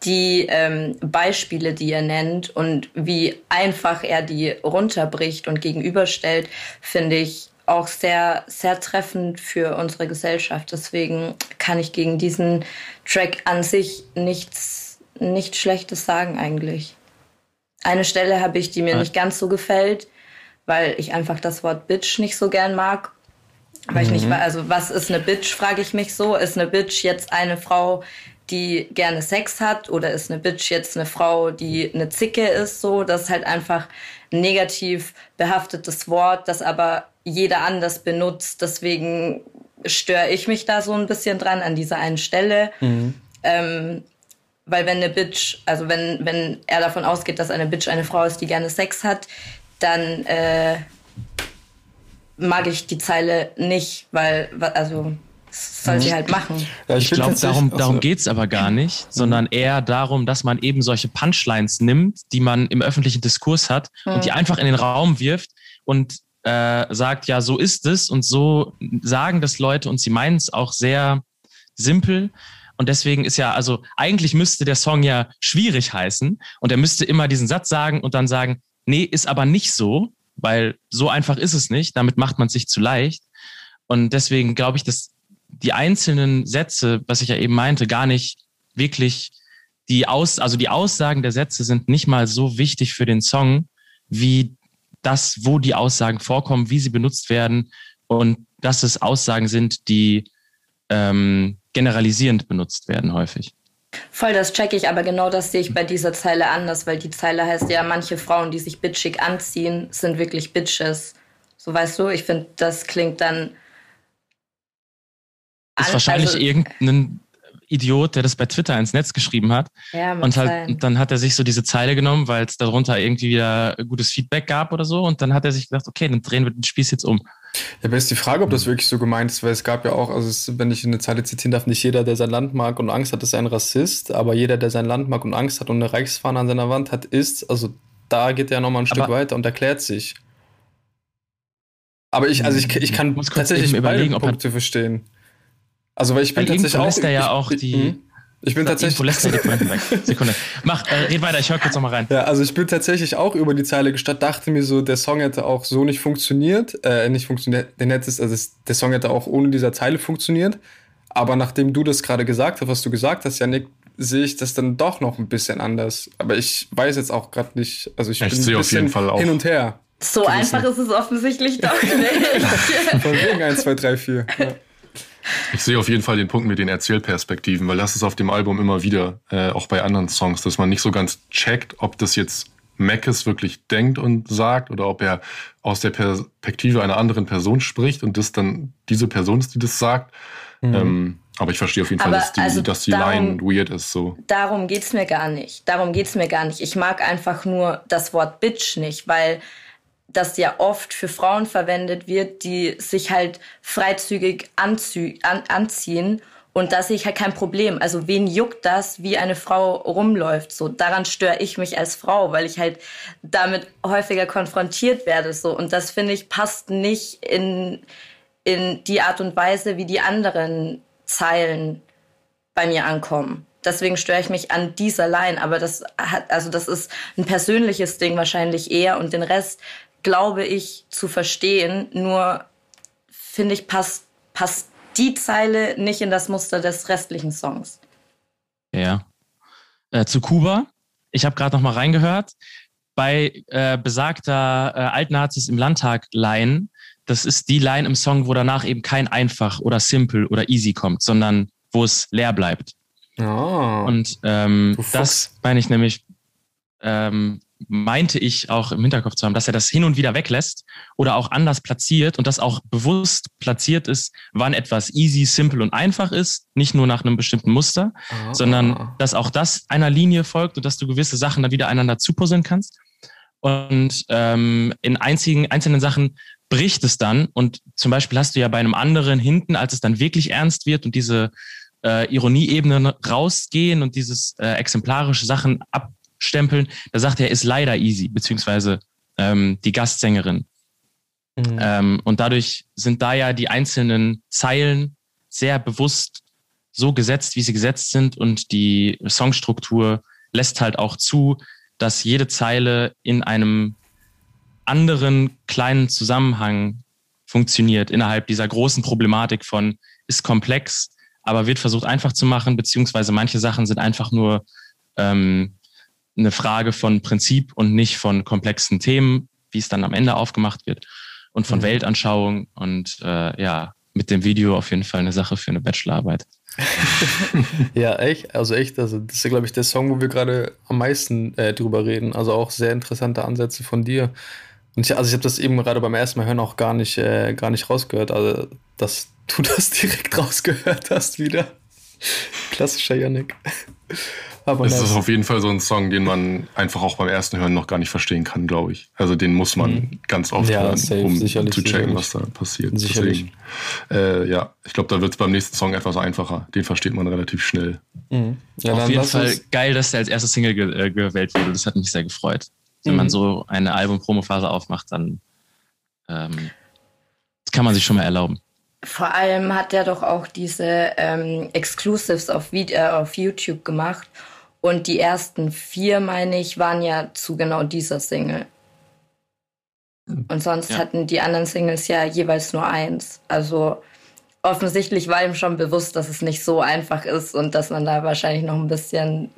S5: die ähm, Beispiele, die er nennt und wie einfach er die runterbricht und gegenüberstellt, finde ich auch sehr, sehr treffend für unsere Gesellschaft. Deswegen kann ich gegen diesen Track an sich nichts, nichts Schlechtes sagen eigentlich. Eine Stelle habe ich, die mir nicht ganz so gefällt, weil ich einfach das Wort Bitch nicht so gern mag. Weil mhm. ich nicht mhm. also was ist eine Bitch, frage ich mich so. Ist eine Bitch jetzt eine Frau, die gerne Sex hat oder ist eine Bitch jetzt eine Frau, die eine Zicke ist so? Das ist halt einfach ein negativ behaftetes Wort, das aber jeder anders benutzt. Deswegen störe ich mich da so ein bisschen dran an dieser einen Stelle. Mhm. Ähm, weil wenn eine Bitch, also wenn, wenn er davon ausgeht, dass eine Bitch eine Frau ist, die gerne Sex hat, dann äh, mag ich die Zeile nicht, weil, also das soll sie mhm. halt machen.
S6: Ja, ich, ich glaube, darum, darum also, geht es aber gar nicht, mhm. sondern eher darum, dass man eben solche Punchlines nimmt, die man im öffentlichen Diskurs hat mhm. und die einfach in den Raum wirft und äh, sagt, ja, so ist es und so sagen das Leute und sie meinen es auch sehr simpel und deswegen ist ja, also eigentlich müsste der Song ja schwierig heißen und er müsste immer diesen Satz sagen und dann sagen, nee, ist aber nicht so, weil so einfach ist es nicht. Damit macht man sich zu leicht. Und deswegen glaube ich, dass die einzelnen Sätze, was ich ja eben meinte, gar nicht wirklich die Aus, also die Aussagen der Sätze sind nicht mal so wichtig für den Song, wie das, wo die Aussagen vorkommen, wie sie benutzt werden und dass es Aussagen sind, die ähm, generalisierend benutzt werden häufig.
S5: Voll, das check ich, aber genau das sehe ich bei dieser Zeile anders, weil die Zeile heißt ja, manche Frauen, die sich bitchig anziehen, sind wirklich Bitches. So weißt du, ich finde, das klingt dann.
S6: Ist wahrscheinlich also, irgendein Idiot, der das bei Twitter ins Netz geschrieben hat. Ja, und halt, und dann hat er sich so diese Zeile genommen, weil es darunter irgendwie wieder gutes Feedback gab oder so. Und dann hat er sich gedacht, okay, dann drehen wir den Spieß jetzt um.
S4: Ja, aber ist die Frage, ob das wirklich so gemeint ist, weil es gab ja auch, also es, wenn ich eine Zeile zitieren darf, nicht jeder, der sein Land mag und Angst hat, ist ein Rassist, aber jeder, der sein Land mag und Angst hat und eine Reichsfahne an seiner Wand hat, ist, also da geht er nochmal ein Stück weiter und erklärt sich. Aber ich, also ich, ich kann tatsächlich überlegen, beide Punkte verstehen. Also, weil ich bin tatsächlich auch.
S6: Er ja auch die.
S4: Ich bin tatsächlich.
S6: lässt er die Pointe weg. Sekunde. Mach, äh, red weiter, ich höre kurz nochmal rein.
S4: Ja, also ich bin tatsächlich auch über die Zeile gestartet, dachte mir so, der Song hätte auch so nicht funktioniert. Äh, nicht funktioniert, den hättest, also der Song hätte auch ohne dieser Zeile funktioniert. Aber nachdem du das gerade gesagt hast, was du gesagt hast, Janik, sehe ich das dann doch noch ein bisschen anders. Aber ich weiß jetzt auch gerade nicht, also ich,
S7: ich bin ein auf jeden Fall auch.
S4: hin und her.
S5: So einfach ist es offensichtlich doch nicht.
S4: Von wegen 1, 2, 3, 4. Ja.
S7: Ich sehe auf jeden Fall den Punkt mit den Erzählperspektiven, weil das ist auf dem Album immer wieder, äh, auch bei anderen Songs, dass man nicht so ganz checkt, ob das jetzt Mackes wirklich denkt und sagt oder ob er aus der Perspektive einer anderen Person spricht und das dann diese Person ist, die das sagt. Mhm. Ähm, Aber ich verstehe auf jeden Fall,
S5: Aber
S7: dass die,
S5: also
S7: dass die
S5: darum-
S7: Line weird ist. So.
S5: Darum geht's mir gar nicht. Darum geht's mir gar nicht. Ich mag einfach nur das Wort Bitch nicht, weil das ja oft für Frauen verwendet wird, die sich halt freizügig anzü an anziehen. Und da sehe ich halt kein Problem. Also wen juckt das, wie eine Frau rumläuft? So daran störe ich mich als Frau, weil ich halt damit häufiger konfrontiert werde. So und das finde ich passt nicht in in die Art und Weise, wie die anderen Zeilen bei mir ankommen. Deswegen störe ich mich an dieser Line, aber das hat, also das ist ein persönliches Ding wahrscheinlich eher und den Rest glaube ich zu verstehen. Nur finde ich passt passt die Zeile nicht in das Muster des restlichen Songs.
S6: Ja. Äh, zu Kuba. Ich habe gerade noch mal reingehört. Bei äh, besagter äh, Altnazis im Landtag Line, das ist die Line im Song, wo danach eben kein einfach oder simple oder easy kommt, sondern wo es leer bleibt.
S4: Ah.
S6: Und ähm, das meine ich nämlich, ähm, meinte ich auch im Hinterkopf zu haben, dass er das hin und wieder weglässt oder auch anders platziert und das auch bewusst platziert ist, wann etwas easy, simple und einfach ist, nicht nur nach einem bestimmten Muster,
S4: Ah.
S6: sondern dass auch das einer Linie folgt und dass du gewisse Sachen dann wieder einander zupuzzeln kannst. Und ähm, in einzigen, einzelnen Sachen bricht es dann. Und zum Beispiel hast du ja bei einem anderen hinten, als es dann wirklich ernst wird und diese äh, Ironieebenen rausgehen und dieses äh, exemplarische Sachen abstempeln, da sagt er, ist leider easy, beziehungsweise ähm, die Gastsängerin.
S4: Mhm.
S6: Ähm, und dadurch sind da ja die einzelnen Zeilen sehr bewusst so gesetzt, wie sie gesetzt sind. Und die Songstruktur lässt halt auch zu, dass jede Zeile in einem anderen kleinen Zusammenhang funktioniert, innerhalb dieser großen Problematik von ist komplex, aber wird versucht einfach zu machen, beziehungsweise manche Sachen sind einfach nur ähm, eine Frage von Prinzip und nicht von komplexen Themen, wie es dann am Ende aufgemacht wird und von
S4: Mhm.
S6: Weltanschauung und äh, ja, mit dem Video auf jeden Fall eine Sache für eine Bachelorarbeit.
S4: Ja, echt. Also echt. Also das ist, glaube ich, der Song, wo wir gerade am meisten äh, drüber reden. Also auch sehr interessante Ansätze von dir. Und ich, also ich habe das eben gerade beim ersten Mal hören auch gar nicht, äh, gar nicht rausgehört. Also, dass du das direkt rausgehört hast wieder. Klassischer Yannick. Aber
S7: Es ist auf jeden Fall so ein Song, den man einfach auch beim ersten Hören noch gar nicht verstehen kann, glaube ich. Also den muss man
S4: Mhm.
S7: ganz oft
S4: Ja,
S7: hören,
S4: safe,
S7: um
S4: sicherlich,
S7: zu checken,
S4: sicherlich.
S7: was da passiert.
S4: Sicherlich.
S7: Deswegen, äh, ja, ich glaube, da wird es beim nächsten Song etwas einfacher. Den versteht man relativ schnell.
S4: Mhm. Ja,
S6: auf
S4: dann
S6: jeden Fall geil, dass der als erste Single ge äh, gewählt wurde. Das hat mich sehr gefreut. Wenn man
S4: Mhm.
S6: so eine Album-Promo-Phase aufmacht, dann ähm, das kann man sich schon mal erlauben.
S5: Vor allem hat er doch auch diese ähm, Exclusives auf, Vid äh, auf YouTube gemacht. Und die ersten vier, meine ich, waren ja zu genau dieser Single. Und sonst
S6: Ja.
S5: hatten die anderen Singles ja jeweils nur eins. Also offensichtlich war ihm schon bewusst, dass es nicht so einfach ist und dass man da wahrscheinlich noch ein bisschen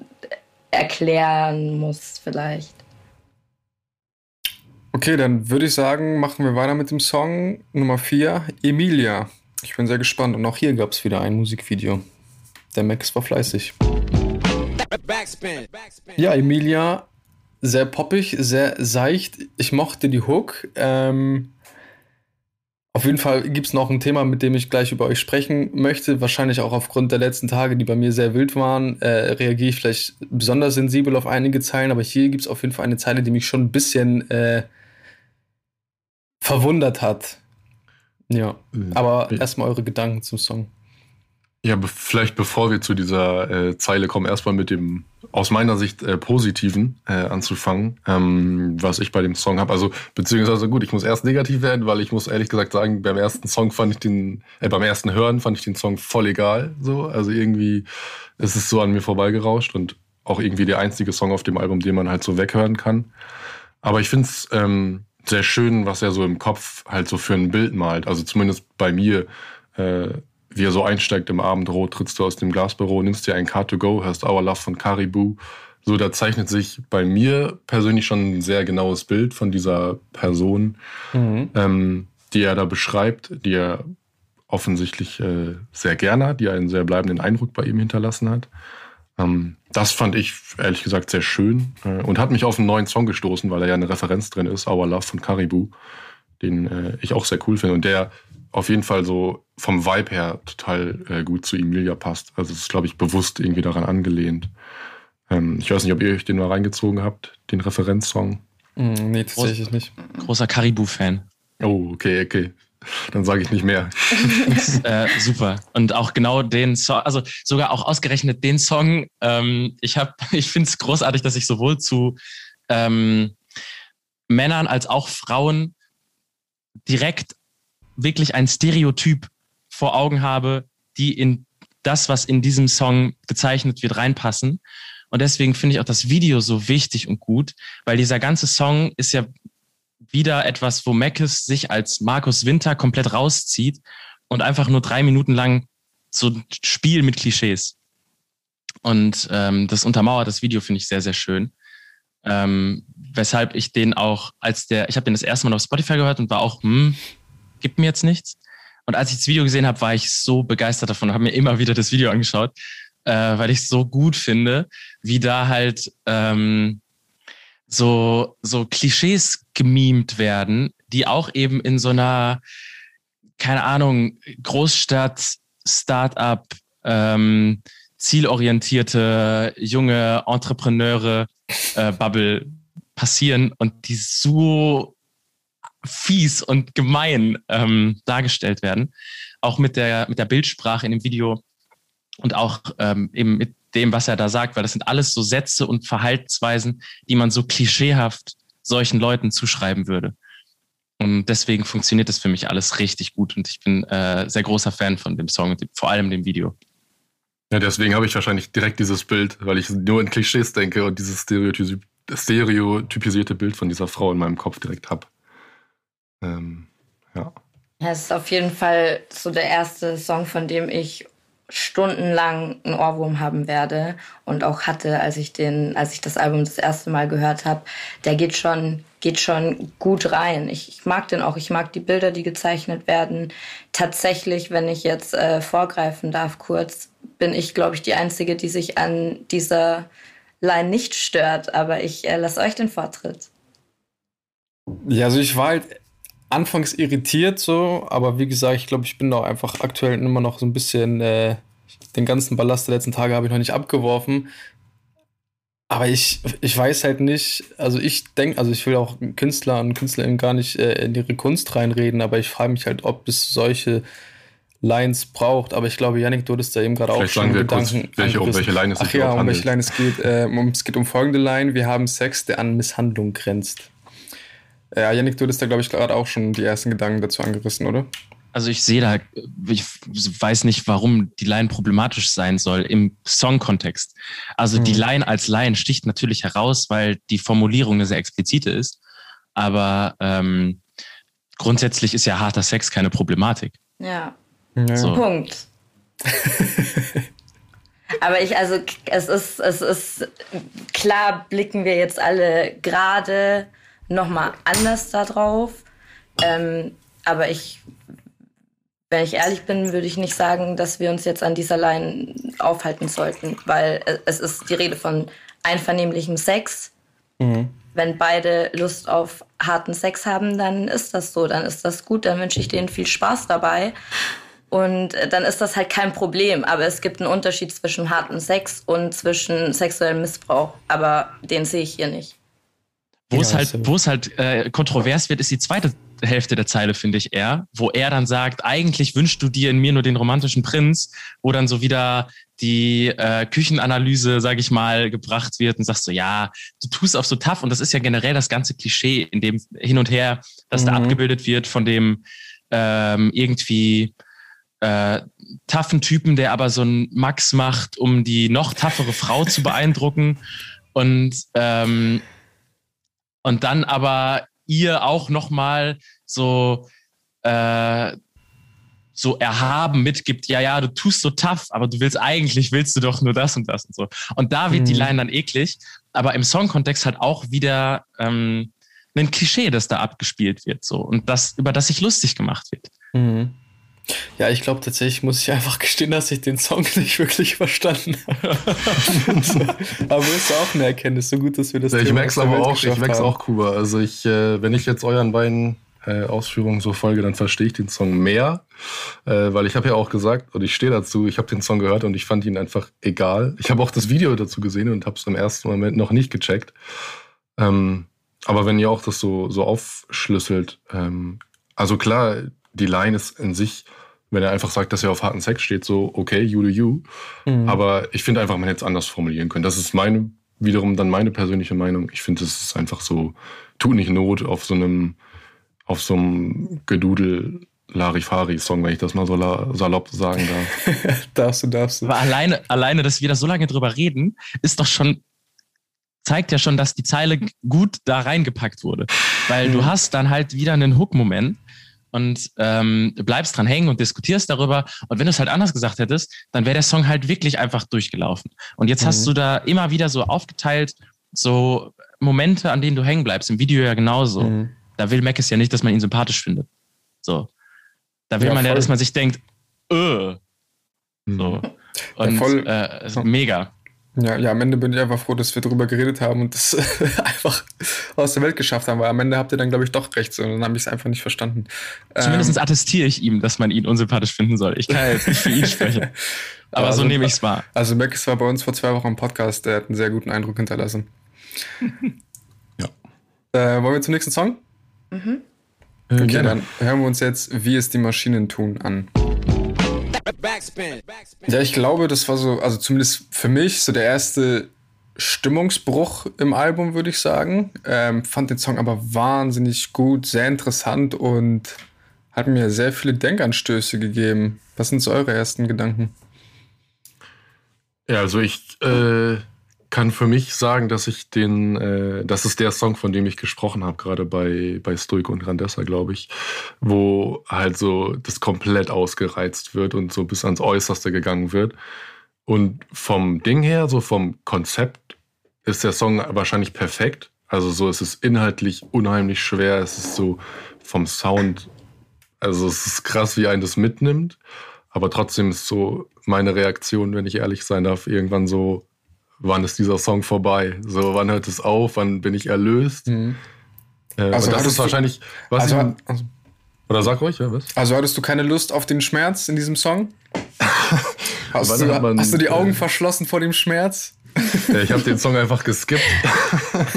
S5: erklären muss, vielleicht.
S4: Okay, dann würde ich sagen, machen wir weiter mit dem Song Nummer 4, Emilia. Ich bin sehr gespannt. Und auch hier gab es wieder ein Musikvideo. Der Max war fleißig. Ja, Emilia, sehr poppig, sehr seicht. Ich mochte die Hook. Ähm, auf jeden Fall gibt es noch ein Thema, mit dem ich gleich über euch sprechen möchte. Wahrscheinlich auch aufgrund der letzten Tage, die bei mir sehr wild waren, äh, reagiere ich vielleicht besonders sensibel auf einige Zeilen. Aber hier gibt es auf jeden Fall eine Zeile, die mich schon ein bisschen äh, verwundert hat. Ja, aber
S7: Ja.
S4: erstmal eure Gedanken zum Song.
S7: Ja, be vielleicht bevor wir zu dieser äh, Zeile kommen, erstmal mit dem aus meiner Sicht äh, Positiven äh, anzufangen, ähm, was ich bei dem Song habe. Also, beziehungsweise gut, ich muss erst negativ werden, weil ich muss ehrlich gesagt sagen, beim ersten Song fand ich den, äh, beim ersten Hören fand ich den Song voll egal. So, also irgendwie ist es so an mir vorbeigerauscht und auch irgendwie der einzige Song auf dem Album, den man halt so weghören kann. Aber ich finde es ähm, sehr schön, was er so im Kopf halt so für ein Bild malt. Also zumindest bei mir, äh, wie er so einsteigt im Abendrot, trittst du aus dem Glasbüro, nimmst dir ein Car to go, hörst Our Love von Caribou. So, da zeichnet sich bei mir persönlich schon ein sehr genaues Bild von dieser Person, ähm, die er da beschreibt, die er offensichtlich äh, sehr gerne hat, die einen sehr bleibenden Eindruck bei ihm hinterlassen hat. Ähm, das fand ich ehrlich gesagt sehr schön äh, und hat mich auf einen neuen Song gestoßen, weil da ja eine Referenz drin ist, Our Love von Caribou, den äh, ich auch sehr cool finde und der auf jeden Fall so vom Vibe her total äh, gut zu Emilia passt. Also es ist, glaube ich, bewusst irgendwie daran angelehnt. Ähm, ich weiß nicht, ob ihr euch den mal reingezogen habt, den Referenzsong.
S4: Mm, nee, tatsächlich Groß, nicht.
S6: Großer Caribou-Fan.
S7: Oh, okay, okay. Dann sage ich nicht mehr.
S6: ist, äh, super. Und auch genau den Song, also sogar auch ausgerechnet den Song. Ähm, ich habe, ich finde es großartig, dass ich sowohl zu ähm, Männern als auch Frauen direkt wirklich ein Stereotyp vor Augen habe, die in das, was in diesem Song gezeichnet wird, reinpassen. Und deswegen finde ich auch das Video so wichtig und gut, weil dieser ganze Song ist ja wieder etwas, wo Mackes sich als Markus Winter komplett rauszieht und einfach nur drei Minuten lang so ein Spiel mit Klischees. Und ähm, das untermauert das Video, finde ich sehr, sehr schön. Ähm, weshalb ich den auch als der, ich habe den das erste Mal auf Spotify gehört und war auch, hm, gibt mir jetzt nichts. Und als ich das Video gesehen habe, war ich so begeistert davon und habe mir immer wieder das Video angeschaut, äh, weil ich es so gut finde, wie da halt ähm, so, so Klischees gemimt werden, die auch eben in so einer, keine Ahnung, Großstadt, Start-up, ähm, zielorientierte junge Entrepreneure äh, Bubble passieren und die so fies und gemein ähm, dargestellt werden. Auch mit der, mit der Bildsprache in dem Video und auch ähm, eben mit dem, was er da sagt, weil das sind alles so Sätze und Verhaltensweisen, die man so klischeehaft solchen Leuten zuschreiben würde. Und deswegen funktioniert das für mich alles richtig gut und ich bin äh, sehr großer Fan von dem Song und vor allem dem Video.
S7: Ja, deswegen habe ich wahrscheinlich direkt dieses Bild, weil ich nur in Klischees denke und dieses stereotypisierte Bild von dieser Frau in meinem Kopf direkt habe. Ähm, ja.
S5: Es ist auf jeden Fall so der erste Song, von dem ich stundenlang einen Ohrwurm haben werde und auch hatte, als ich den, als ich das Album das erste Mal gehört habe. Der geht schon, geht schon gut rein. Ich, ich mag den auch. Ich mag die Bilder, die gezeichnet werden. Tatsächlich, wenn ich jetzt äh, vorgreifen darf, kurz, bin ich, glaube ich, die einzige, die sich an dieser Line nicht stört. Aber ich äh, lasse euch den Vortritt.
S4: Ja, also ich war halt anfangs irritiert so, aber wie gesagt, ich glaube, ich bin da einfach aktuell immer noch so ein bisschen, äh, den ganzen Ballast der letzten Tage habe ich noch nicht abgeworfen. Aber ich, ich weiß halt nicht, also ich denke, also ich will auch Künstler und Künstlerinnen gar nicht äh, in ihre Kunst reinreden, aber ich frage mich halt, ob es solche Lines braucht. Aber ich glaube, Yannick, du hattest da eben gerade auch schon Gedanken.
S7: Kurz, welche, um welche Line es
S4: Ach ja, um welche Line es geht. Äh, es geht um folgende Line: Wir haben Sex, der an Misshandlung grenzt. Ja, Janik, du hast da, glaube ich, gerade auch schon die ersten Gedanken dazu angerissen, oder?
S6: Also ich sehe da, ich weiß nicht, warum die Line problematisch sein soll im Songkontext. Also hm. die Line als Line sticht natürlich heraus, weil die Formulierung eine sehr explizite ist. Aber ähm, grundsätzlich ist ja harter Sex keine Problematik.
S5: Ja. ja. So. Punkt. Aber ich, also es ist, es ist klar, blicken wir jetzt alle gerade nochmal anders da drauf. Ähm, aber ich, wenn ich ehrlich bin, würde ich nicht sagen, dass wir uns jetzt an dieser Line aufhalten sollten, weil es ist die Rede von einvernehmlichem Sex. Mhm. Wenn beide Lust auf harten Sex haben, dann ist das so, dann ist das gut, dann wünsche ich denen viel Spaß dabei. Und dann ist das halt kein Problem. Aber es gibt einen Unterschied zwischen hartem Sex und zwischen sexuellem Missbrauch. Aber den sehe ich hier nicht.
S6: Wo ja, es halt, wo es halt äh, kontrovers wird, ist die zweite Hälfte der Zeile, finde ich eher, wo er dann sagt, eigentlich wünschst du dir in mir nur den romantischen Prinz, wo dann so wieder die äh, Küchenanalyse, sage ich mal, gebracht wird und sagst so, ja, du tust auf so tough und das ist ja generell das ganze Klischee, in dem hin und her, das mhm. da abgebildet wird von dem ähm, irgendwie äh, toughen Typen, der aber so ein Max macht, um die noch toughere Frau zu beeindrucken und ähm, und dann aber ihr auch nochmal so, äh, so erhaben mitgibt, ja, ja, du tust so tough, aber du willst eigentlich, willst du doch nur das und das und so. Und da wird mhm. die Line dann eklig, aber im Songkontext halt auch wieder ähm, ein Klischee, das da abgespielt wird, so. Und das, über das sich lustig gemacht wird.
S4: Mhm. Ja, ich glaube tatsächlich muss ich einfach gestehen, dass ich den Song nicht wirklich verstanden habe. aber ist auch eine Erkenntnis, so gut, dass wir das
S7: ja, Ich merke es aber auch, ich merke auch, Kuba. Also ich, äh, wenn ich jetzt euren beiden äh, Ausführungen so folge, dann verstehe ich den Song mehr, äh, weil ich habe ja auch gesagt und ich stehe dazu, ich habe den Song gehört und ich fand ihn einfach egal. Ich habe auch das Video dazu gesehen und habe es im ersten Moment noch nicht gecheckt. Ähm, aber wenn ihr auch das so so aufschlüsselt, ähm, also klar, die Line ist in sich, wenn er einfach sagt, dass er auf harten Sex steht, so okay, you do you. Mhm. Aber ich finde einfach, man hätte es anders formulieren können. Das ist meine wiederum dann meine persönliche Meinung. Ich finde, es ist einfach so, tut nicht Not auf so einem, auf so einem Gedudel Larifari-Song, wenn ich das mal so salopp sagen darf.
S4: darfst du, darfst du.
S6: Aber alleine, alleine, dass wir da so lange drüber reden, ist doch schon, zeigt ja schon, dass die Zeile gut da reingepackt wurde. Weil mhm. du hast dann halt wieder einen Hook-Moment, und ähm, bleibst dran hängen und diskutierst darüber. Und wenn du es halt anders gesagt hättest, dann wäre der Song halt wirklich einfach durchgelaufen. Und jetzt mhm. hast du da immer wieder so aufgeteilt, so Momente, an denen du hängen bleibst. Im Video ja genauso. Mhm. Da will Mac es ja nicht, dass man ihn sympathisch findet. So. Da will ja, man ja, dass man sich denkt, äh. So. Und ja, voll. Äh, mega.
S4: Ja, ja, am Ende bin ich einfach froh, dass wir darüber geredet haben und das einfach aus der Welt geschafft haben, weil am Ende habt ihr dann, glaube ich, doch recht. So, und dann habe ich es einfach nicht verstanden.
S6: Zumindest ähm, attestiere ich ihm, dass man ihn unsympathisch finden soll. Ich kann jetzt nicht für ihn sprechen. Aber also, so nehme ich es wahr.
S4: Also Max war bei uns vor zwei Wochen im Podcast, der hat einen sehr guten Eindruck hinterlassen. ja. Äh, wollen wir zum nächsten Song? Mhm. Okay, Gerne. dann hören wir uns jetzt Wie es die Maschinen tun an. Ja, ich glaube, das war so, also zumindest für mich, so der erste Stimmungsbruch im Album, würde ich sagen. Ähm, fand den Song aber wahnsinnig gut, sehr interessant und hat mir sehr viele Denkanstöße gegeben. Was sind so eure ersten Gedanken?
S7: Ja, also ich äh, kann für mich sagen, dass ich den, äh, das ist der Song, von dem ich gesprochen habe, gerade bei, bei Stoik und Randessa, glaube ich, wo halt so das komplett ausgereizt wird und so bis ans Äußerste gegangen wird. Und vom Ding her, so vom Konzept, ist der Song wahrscheinlich perfekt. Also so, es ist inhaltlich unheimlich schwer. Es ist so vom Sound, also es ist krass, wie einen das mitnimmt. Aber trotzdem ist so meine Reaktion, wenn ich ehrlich sein darf, irgendwann so, wann ist dieser Song vorbei? So, wann hört es auf? Wann bin ich erlöst? Mhm. Äh, also das ist wahrscheinlich. Was also, ich, also, oder sag ruhig, ja, was?
S4: Also hattest du keine Lust auf den Schmerz in diesem Song? hast, du, man, hast du die Augen äh, verschlossen vor dem Schmerz?
S7: ich habe den Song einfach geskippt.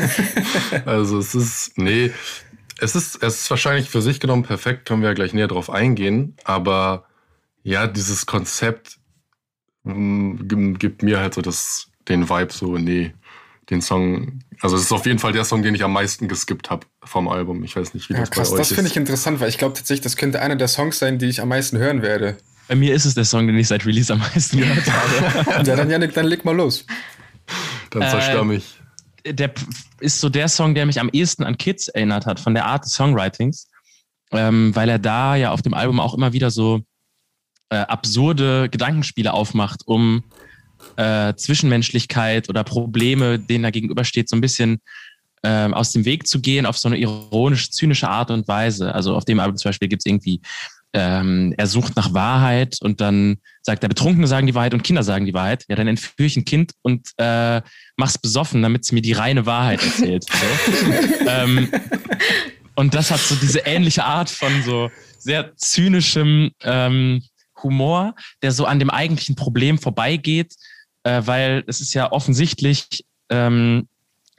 S7: also es ist, nee, es ist, es ist wahrscheinlich für sich genommen perfekt, können wir ja gleich näher drauf eingehen, aber ja, dieses Konzept mh, mm, gibt mir halt so das den Vibe so, nee, den Song, also es ist auf jeden Fall der Song, den ich am meisten geskippt habe vom Album. Ich weiß nicht, wie
S4: ja,
S7: das
S4: krass, bei euch das ist. Das finde ich interessant, weil ich glaube tatsächlich, das könnte einer der Songs sein, die ich am meisten hören werde.
S6: Bei mir ist es der Song, den ich seit Release am meisten gehört habe.
S4: ja, dann Janik, dann leg mal los.
S7: Dann zerstör äh, mich.
S6: Der ist so der Song, der mich am ehesten an Kids erinnert hat, von der Art des Songwritings, ähm, weil er da ja auf dem Album auch immer wieder so äh, absurde Gedankenspiele aufmacht, um äh, Zwischenmenschlichkeit oder Probleme, denen da gegenübersteht, so ein bisschen äh, aus dem Weg zu gehen auf so eine ironisch, zynische Art und Weise. Also auf dem Album zum Beispiel gibt es irgendwie, ähm, er sucht nach Wahrheit und dann sagt er, Betrunkene sagen die Wahrheit und Kinder sagen die Wahrheit. Ja, dann entführe ich ein Kind und äh, mach's besoffen, damit es mir die reine Wahrheit erzählt. So. ähm, und das hat so diese ähnliche Art von so sehr zynischem ähm, Humor, der so an dem eigentlichen Problem vorbeigeht, äh, weil es ist ja offensichtlich ähm,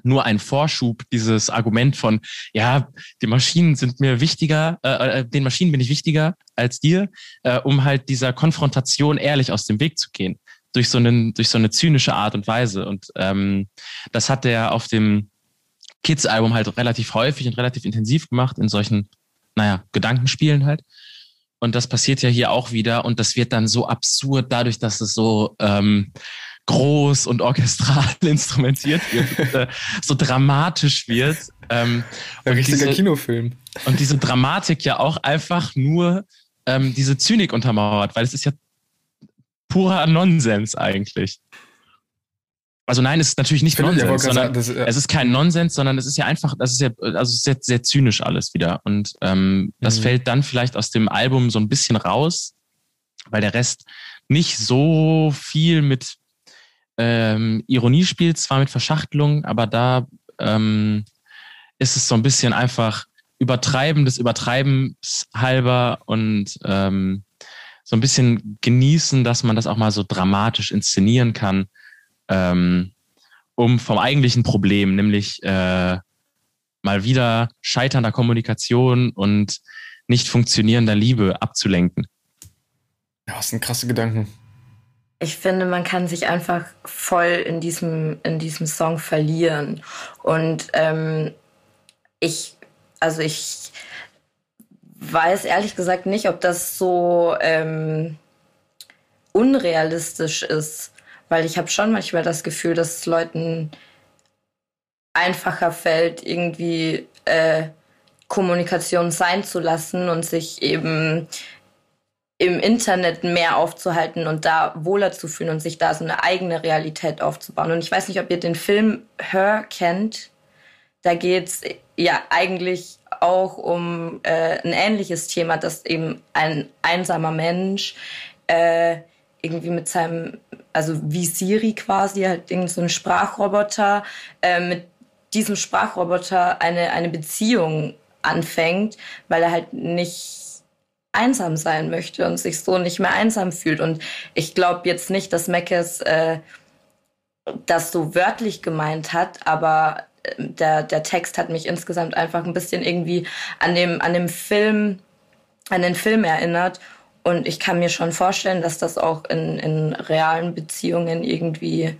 S6: nur ein Vorschub, dieses Argument von, ja, die Maschinen sind mir wichtiger, äh, äh, den Maschinen bin ich wichtiger als dir, äh, um halt dieser Konfrontation ehrlich aus dem Weg zu gehen. Durch so, einen, durch so eine zynische Art und Weise. Und ähm, das hat er auf dem Kids-Album halt relativ häufig und relativ intensiv gemacht, in solchen, naja, Gedankenspielen halt. Und das passiert ja hier auch wieder. Und das wird dann so absurd dadurch, dass es so ähm, groß und orchestral instrumentiert wird, äh, so dramatisch wird. Ähm,
S4: Ein richtiger diese, Kinofilm.
S6: Und diese Dramatik ja auch einfach nur ähm, diese Zynik untermauert, weil es ist ja purer Nonsens eigentlich. Also nein, es ist natürlich nicht Nonsens, ja, sondern das, ja. es ist kein Nonsens, sondern es ist ja einfach, das ist ja also sehr, sehr zynisch alles wieder. Und ähm, das mhm. fällt dann vielleicht aus dem Album so ein bisschen raus, weil der Rest nicht so viel mit ähm, Ironie spielt, zwar mit Verschachtelung, aber da ähm, ist es so ein bisschen einfach Übertreiben des Übertreibens halber und ähm, so ein bisschen genießen, dass man das auch mal so dramatisch inszenieren kann, ähm, um vom eigentlichen Problem, nämlich äh, mal wieder scheiternder Kommunikation und nicht funktionierender Liebe abzulenken.
S4: Ja, das sind krasse Gedanken.
S5: Ich finde, man kann sich einfach voll in diesem, in diesem Song verlieren. Und ähm, ich, also ich weiß ehrlich gesagt nicht, ob das so ähm, unrealistisch ist, weil ich habe schon manchmal das Gefühl, dass es Leuten einfacher fällt, irgendwie äh, Kommunikation sein zu lassen und sich eben im Internet mehr aufzuhalten und da wohler zu fühlen und sich da so eine eigene Realität aufzubauen. Und ich weiß nicht, ob ihr den Film Her kennt. Da geht's ja eigentlich auch um äh, ein ähnliches Thema, dass eben ein einsamer Mensch äh, irgendwie mit seinem, also wie Siri quasi, halt irgend so ein Sprachroboter, äh, mit diesem Sprachroboter eine, eine Beziehung anfängt, weil er halt nicht einsam sein möchte und sich so nicht mehr einsam fühlt. Und ich glaube jetzt nicht, dass Meckes äh, das so wörtlich gemeint hat, aber äh, der, der Text hat mich insgesamt einfach ein bisschen irgendwie an dem, an dem Film, an den Film erinnert. Und ich kann mir schon vorstellen, dass das auch in, in realen Beziehungen irgendwie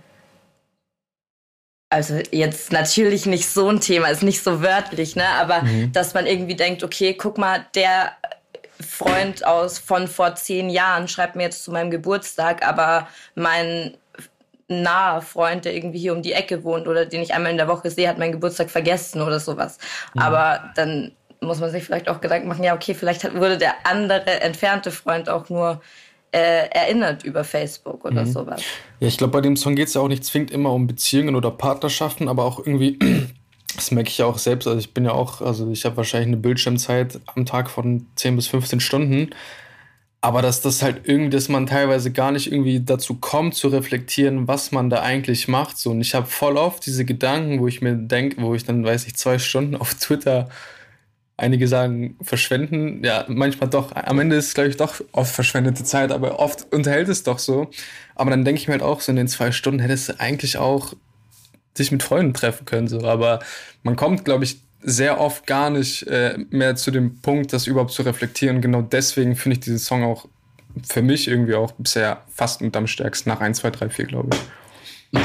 S5: also jetzt natürlich nicht so ein Thema, ist nicht so wörtlich, ne? Aber mhm. dass man irgendwie denkt, okay, guck mal, der Freund aus von vor zehn Jahren schreibt mir jetzt zu meinem Geburtstag, aber mein naher Freund, der irgendwie hier um die Ecke wohnt oder den ich einmal in der Woche sehe, hat meinen Geburtstag vergessen oder sowas. Mhm. Aber dann muss man sich vielleicht auch Gedanken machen, ja, okay, vielleicht hat, wurde der andere entfernte Freund auch nur äh, erinnert über Facebook oder mhm. sowas.
S4: Ja, ich glaube, bei dem Song geht es ja auch nicht zwingend immer um Beziehungen oder Partnerschaften, aber auch irgendwie das merke ich ja auch selbst. Also ich bin ja auch, also ich habe wahrscheinlich eine Bildschirmzeit am Tag von 10 bis 15 Stunden. Aber dass das halt irgendwie, dass man teilweise gar nicht irgendwie dazu kommt, zu reflektieren, was man da eigentlich macht. So, und ich habe voll oft diese Gedanken, wo ich mir denke, wo ich dann, weiß ich, zwei Stunden auf Twitter, einige sagen, verschwenden. Ja, manchmal doch. Am Ende ist es, glaube ich, doch oft verschwendete Zeit, aber oft unterhält es doch so. Aber dann denke ich mir halt auch, so in den zwei Stunden hättest du eigentlich auch sich mit Freunden treffen können. So. Aber man kommt, glaube ich, sehr oft gar nicht äh, mehr zu dem Punkt, das überhaupt zu reflektieren. Genau deswegen finde ich diesen Song auch für mich irgendwie auch bisher fast und am stärksten nach 1, 2, 3, 4, glaube ich.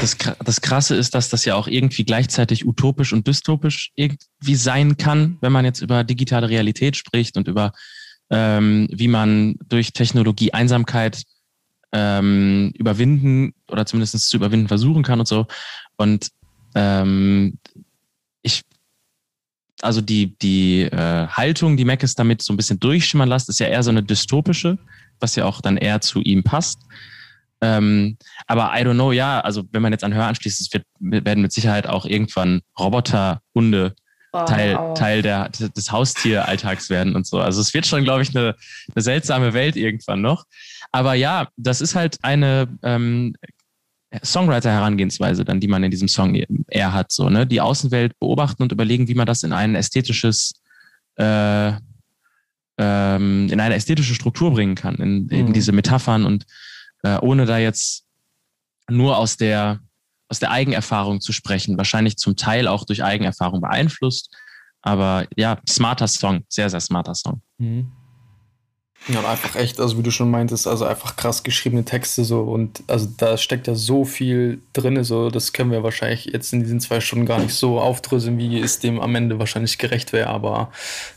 S6: Das, das Krasse ist, dass das ja auch irgendwie gleichzeitig utopisch und dystopisch irgendwie sein kann, wenn man jetzt über digitale Realität spricht und über ähm, wie man durch Technologie Einsamkeit ähm, überwinden oder zumindest zu überwinden versuchen kann und so. Und ähm, ich, also die, die äh, Haltung, die Mac ist damit so ein bisschen durchschimmern lässt, ist ja eher so eine dystopische, was ja auch dann eher zu ihm passt. Ähm, aber I don't know, ja, also wenn man jetzt an Hör anschließt, es wird, werden mit Sicherheit auch irgendwann Roboter, Hunde oh, Teil, oh. Teil der, des Haustieralltags werden und so. Also es wird schon, glaube ich, eine, eine seltsame Welt irgendwann noch. Aber ja, das ist halt eine ähm, Songwriter-Herangehensweise, dann, die man in diesem Song eher hat, so, ne? Die Außenwelt beobachten und überlegen, wie man das in ein ästhetisches, äh, ähm, in eine ästhetische Struktur bringen kann, in, in mhm. diese Metaphern und äh, ohne da jetzt nur aus der, aus der Eigenerfahrung zu sprechen, wahrscheinlich zum Teil auch durch Eigenerfahrung beeinflusst. Aber ja, smarter Song, sehr, sehr smarter Song. Mhm.
S4: Ja, einfach echt, also wie du schon meintest, also einfach krass geschriebene Texte so und also da steckt ja so viel drin, so das können wir wahrscheinlich jetzt in diesen zwei Stunden gar nicht so aufdröseln, wie es dem am Ende wahrscheinlich gerecht wäre, aber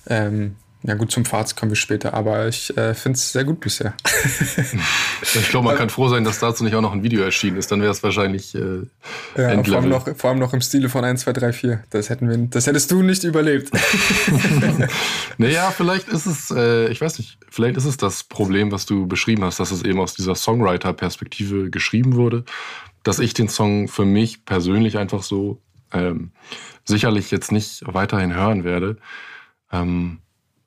S4: ähm, ja gut, zum Fazit kommen wir später, aber ich äh, finde es sehr gut bisher.
S7: ich glaube, man kann froh sein, dass dazu nicht auch noch ein Video erschienen ist, dann wäre es wahrscheinlich äh,
S4: ja, vor allem, noch, vor allem noch im Stile von 1, 2, 3, 4. Das, hätten wir, das hättest du nicht überlebt.
S7: naja, vielleicht ist es, äh, ich weiß nicht, vielleicht ist es das Problem, was du beschrieben hast, dass es eben aus dieser Songwriter-Perspektive geschrieben wurde, dass ich den Song für mich persönlich einfach so ähm, sicherlich jetzt nicht weiterhin hören werde. Ähm,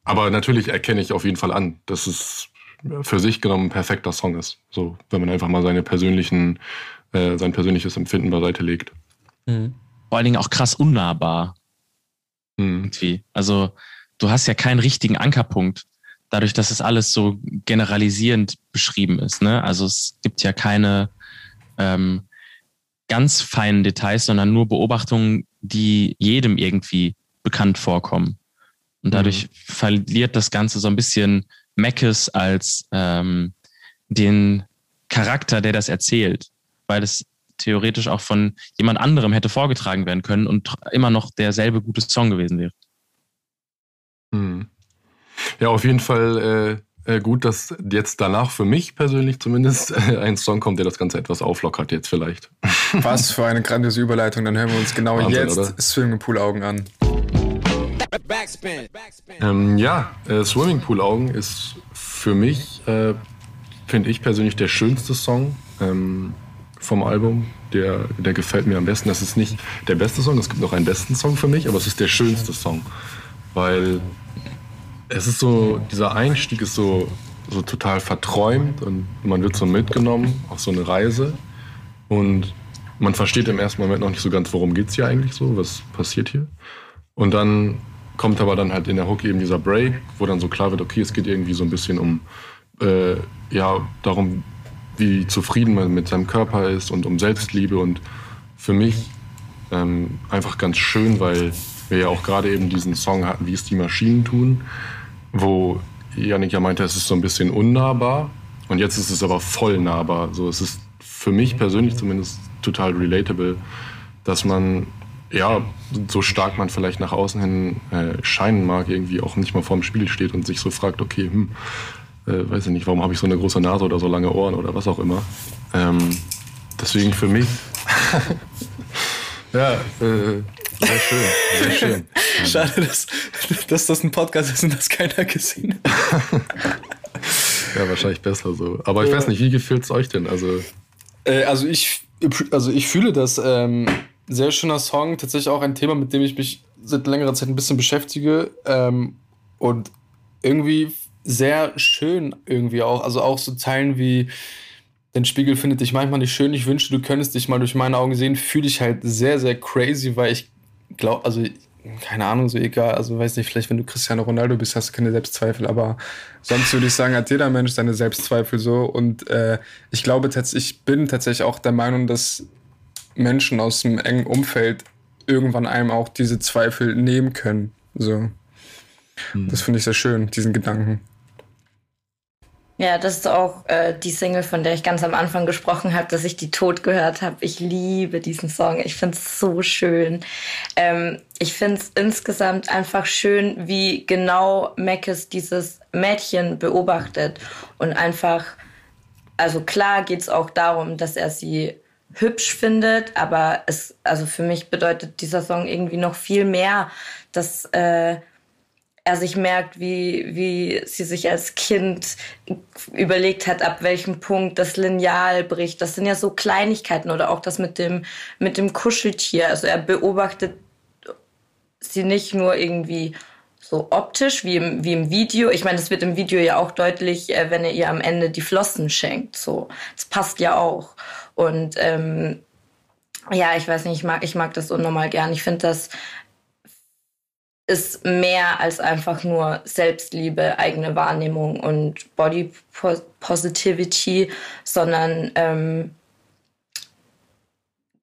S7: aber natürlich erkenne ich auf jeden Fall an, dass es für sich genommen ein perfekter Song ist. So, wenn man einfach mal seine persönlichen, äh, sein persönliches Empfinden beiseite legt.
S6: Mhm. Vor allen Dingen auch krass unnahbar. Mhm. Irgendwie. Also du hast ja keinen richtigen Ankerpunkt, dadurch, dass es alles so generalisierend beschrieben ist. Ne? Also es gibt ja keine ähm, ganz feinen Details, sondern nur Beobachtungen, die jedem irgendwie bekannt vorkommen. Und dadurch mhm. verliert das Ganze so ein bisschen Meckes als ähm, den Charakter, der das erzählt, weil es theoretisch auch von jemand anderem hätte vorgetragen werden können und immer noch derselbe gute Song gewesen wäre.
S7: Hm. Ja, auf jeden Fall äh, äh, gut, dass jetzt danach für mich persönlich zumindest äh, ein Song kommt, der das Ganze etwas auflockert jetzt vielleicht.
S4: Was für eine grandiose Überleitung. Dann hören wir uns genau Wahnsinn, jetzt Swimmingpool-Augen an.
S7: Ähm, ja, äh, Swimmingpool-Augen ist für mich, äh, finde ich persönlich, der schönste Song. Ähm, vom Album. Der, der gefällt mir am besten. Das ist nicht der beste Song, es gibt noch einen besten Song für mich, aber es ist der schönste Song. Weil es ist so, dieser Einstieg ist so, so total verträumt und man wird so mitgenommen auf so eine Reise. Und man versteht im ersten Moment noch nicht so ganz, worum geht es hier eigentlich so, was passiert hier. Und dann kommt aber dann halt in der Hook eben dieser Break, wo dann so klar wird, okay, es geht irgendwie so ein bisschen um, äh, ja, darum, wie zufrieden man mit seinem Körper ist und um Selbstliebe. Und für mich ähm, einfach ganz schön, weil wir ja auch gerade eben diesen Song hatten, wie es die Maschinen tun, wo Janik ja meinte, es ist so ein bisschen unnahbar. Und jetzt ist es aber voll nahbar. So, es ist für mich persönlich zumindest total relatable, dass man, ja, so stark man vielleicht nach außen hin äh, scheinen mag, irgendwie auch nicht mal vorm Spiegel steht und sich so fragt, okay, hm, äh, weiß ich nicht, warum habe ich so eine große Nase oder so lange Ohren oder was auch immer. Ähm, deswegen für mich. ja, äh, sehr schön, sehr schön.
S4: Schade, dass, dass das ein Podcast ist und das keiner gesehen hat.
S7: ja, wahrscheinlich besser so. Aber ich weiß nicht, wie gefällt es euch denn? Also,
S4: äh, also, ich, also ich fühle das. Ähm, sehr schöner Song, tatsächlich auch ein Thema, mit dem ich mich seit längerer Zeit ein bisschen beschäftige. Ähm, und irgendwie sehr schön irgendwie auch. Also auch so Zeilen wie Dein Spiegel findet dich manchmal nicht schön, ich wünsche, du könntest dich mal durch meine Augen sehen, fühle ich halt sehr, sehr crazy, weil ich glaube, also keine Ahnung, so egal, also weiß nicht, vielleicht wenn du Cristiano Ronaldo bist, hast du keine Selbstzweifel, aber sonst würde ich sagen, hat jeder Mensch seine Selbstzweifel so und äh, ich glaube tatsächlich, ich bin tatsächlich auch der Meinung, dass Menschen aus dem engen Umfeld irgendwann einem auch diese Zweifel nehmen können, so. Hm. Das finde ich sehr schön, diesen Gedanken.
S5: Ja, das ist auch äh, die Single, von der ich ganz am Anfang gesprochen habe, dass ich die tot gehört habe. Ich liebe diesen Song. Ich finde es so schön. Ähm, ich finde es insgesamt einfach schön, wie genau Mackes dieses Mädchen beobachtet und einfach, also klar geht es auch darum, dass er sie hübsch findet, aber es, also für mich bedeutet dieser Song irgendwie noch viel mehr, dass äh, er sich merkt, wie, wie sie sich als Kind überlegt hat, ab welchem Punkt das Lineal bricht. Das sind ja so Kleinigkeiten oder auch das mit dem, mit dem Kuscheltier. Also er beobachtet sie nicht nur irgendwie so optisch wie im, wie im Video. Ich meine, das wird im Video ja auch deutlich, äh, wenn er ihr am Ende die Flossen schenkt. So, das passt ja auch. Und ähm, ja, ich weiß nicht, ich mag, ich mag das unnormal gern. Ich finde das ist mehr als einfach nur Selbstliebe, eigene Wahrnehmung und Body Positivity, sondern ähm,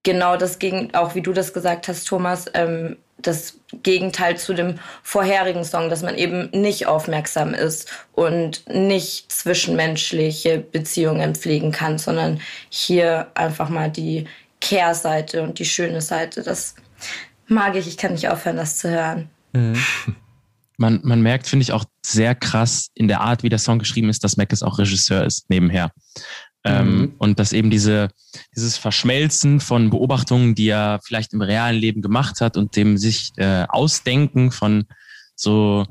S5: genau das Gegen, auch wie du das gesagt hast, Thomas, ähm, das Gegenteil zu dem vorherigen Song, dass man eben nicht aufmerksam ist und nicht zwischenmenschliche Beziehungen pflegen kann, sondern hier einfach mal die Kehrseite und die schöne Seite. Das mag ich, ich kann nicht aufhören, das zu hören. Mhm.
S6: Man, man merkt, finde ich, auch sehr krass in der Art, wie der Song geschrieben ist, dass Mac es auch Regisseur ist, nebenher. Ähm, mhm. Und dass eben diese, dieses Verschmelzen von Beobachtungen, die er vielleicht im realen Leben gemacht hat und dem sich äh, Ausdenken von so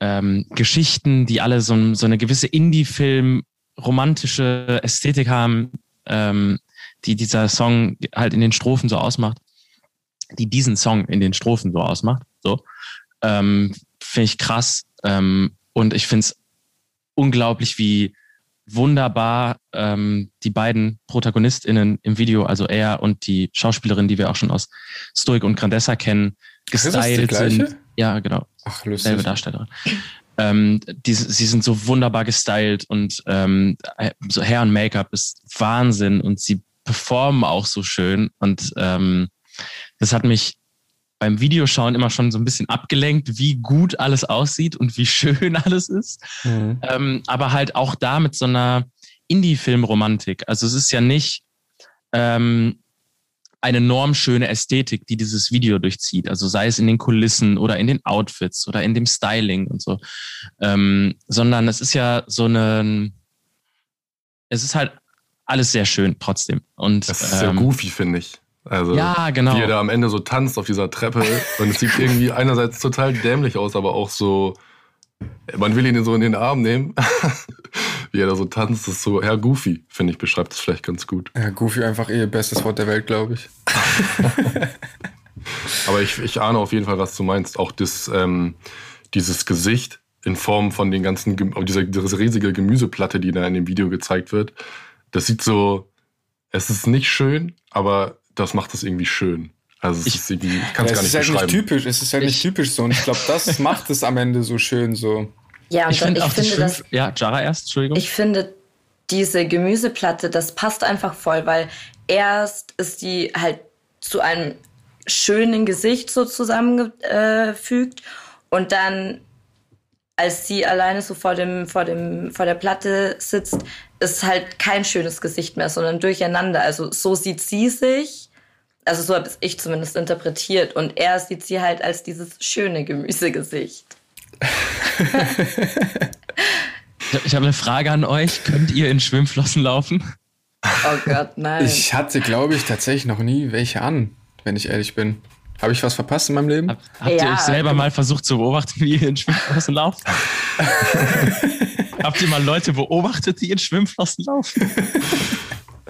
S6: ähm, Geschichten, die alle so, so eine gewisse Indie-Film, romantische Ästhetik haben, ähm, die dieser Song halt in den Strophen so ausmacht, die diesen Song in den Strophen so ausmacht. So. Ähm, finde ich krass. Ähm, und ich finde es unglaublich, wie wunderbar ähm, die beiden ProtagonistInnen im Video, also er und die Schauspielerin, die wir auch schon aus Stoic und Grandessa kennen, gestylt sind. Ja, Ja, genau.
S4: Ach, lustig.
S6: Selbe Darstellerin. Ähm, die, sie sind so wunderbar gestylt und ähm, so Hair und Make-up ist Wahnsinn und sie performen auch so schön und ähm, das hat mich beim Videoschauen immer schon so ein bisschen abgelenkt, wie gut alles aussieht und wie schön alles ist. Mhm. Ähm, aber halt auch da mit so einer Indie-Film-Romantik. Also es ist ja nicht ähm, eine normschöne Ästhetik, die dieses Video durchzieht. Also sei es in den Kulissen oder in den Outfits oder in dem Styling und so. Ähm, sondern es ist ja so eine, es ist halt alles sehr schön trotzdem. Und,
S7: das ist sehr ähm, goofy, finde ich. Also,
S6: ja, genau.
S7: Wie er da am Ende so tanzt auf dieser Treppe. und es sieht irgendwie einerseits total dämlich aus, aber auch so, man will ihn so in den Arm nehmen. wie er da so tanzt, das ist so, ja, goofy, finde ich, beschreibt es vielleicht ganz gut.
S4: Ja, goofy einfach ihr bestes Wort der Welt, glaube ich.
S7: aber ich, ich ahne auf jeden Fall, was du meinst. Auch das, ähm, dieses Gesicht in Form von den ganzen, dieser, diese riesige Gemüseplatte, die da in dem Video gezeigt wird, das sieht so, es ist nicht schön, aber das macht es irgendwie schön. Also es
S4: ich,
S7: ist irgendwie, ich kann es
S4: ja,
S7: gar nicht
S4: ist halt
S7: beschreiben.
S4: Nicht typisch, es ist halt ich, nicht typisch so und ich glaube, das macht es am Ende so schön so.
S5: Ja,
S6: ich, find
S5: ich
S6: auch
S5: finde
S6: das,
S5: das,
S6: ja, Jara erst, Entschuldigung.
S5: Ich finde diese Gemüseplatte, das passt einfach voll, weil erst ist die halt zu einem schönen Gesicht so zusammengefügt und dann als sie alleine so vor dem vor dem vor der Platte sitzt, ist halt kein schönes Gesicht mehr, sondern durcheinander. Also so sieht sie sich, also so habe ich zumindest interpretiert. Und er sieht sie halt als dieses schöne Gemüsegesicht.
S6: ich habe eine Frage an euch. Könnt ihr in Schwimmflossen laufen?
S5: Oh Gott, nein.
S4: Ich hatte, glaube ich, tatsächlich noch nie welche an, wenn ich ehrlich bin. Habe ich was verpasst in meinem Leben?
S6: Hab, habt ja, ihr euch selber mal versucht zu beobachten, wie ihr in Schwimmflossen lauft? Habt ihr mal Leute beobachtet, die in Schwimmflossen laufen?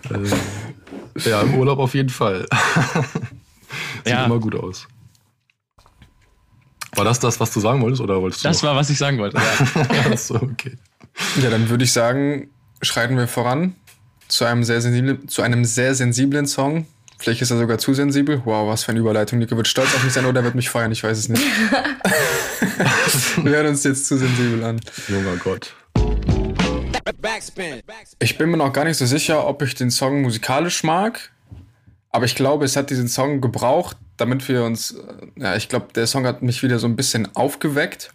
S7: Ja, im Urlaub auf jeden Fall. Sieht ja. immer gut aus. War das das, was du sagen wolltest, oder wolltest
S6: du? Das noch? war, was ich sagen wollte.
S7: Ja. Achso, okay.
S4: Ja, dann würde ich sagen, schreiten wir voran zu einem sehr sensiblen, zu einem sehr sensiblen Song. Vielleicht ist er sogar zu sensibel. Wow, was für eine Überleitung. Nico wird stolz auf mich sein oder er wird mich feiern, ich weiß es nicht. wir hören uns jetzt zu sensibel an.
S7: Junger Gott.
S4: Ich bin mir noch gar nicht so sicher, ob ich den Song musikalisch mag. Aber ich glaube, es hat diesen Song gebraucht, damit wir uns. Ja, ich glaube, der Song hat mich wieder so ein bisschen aufgeweckt.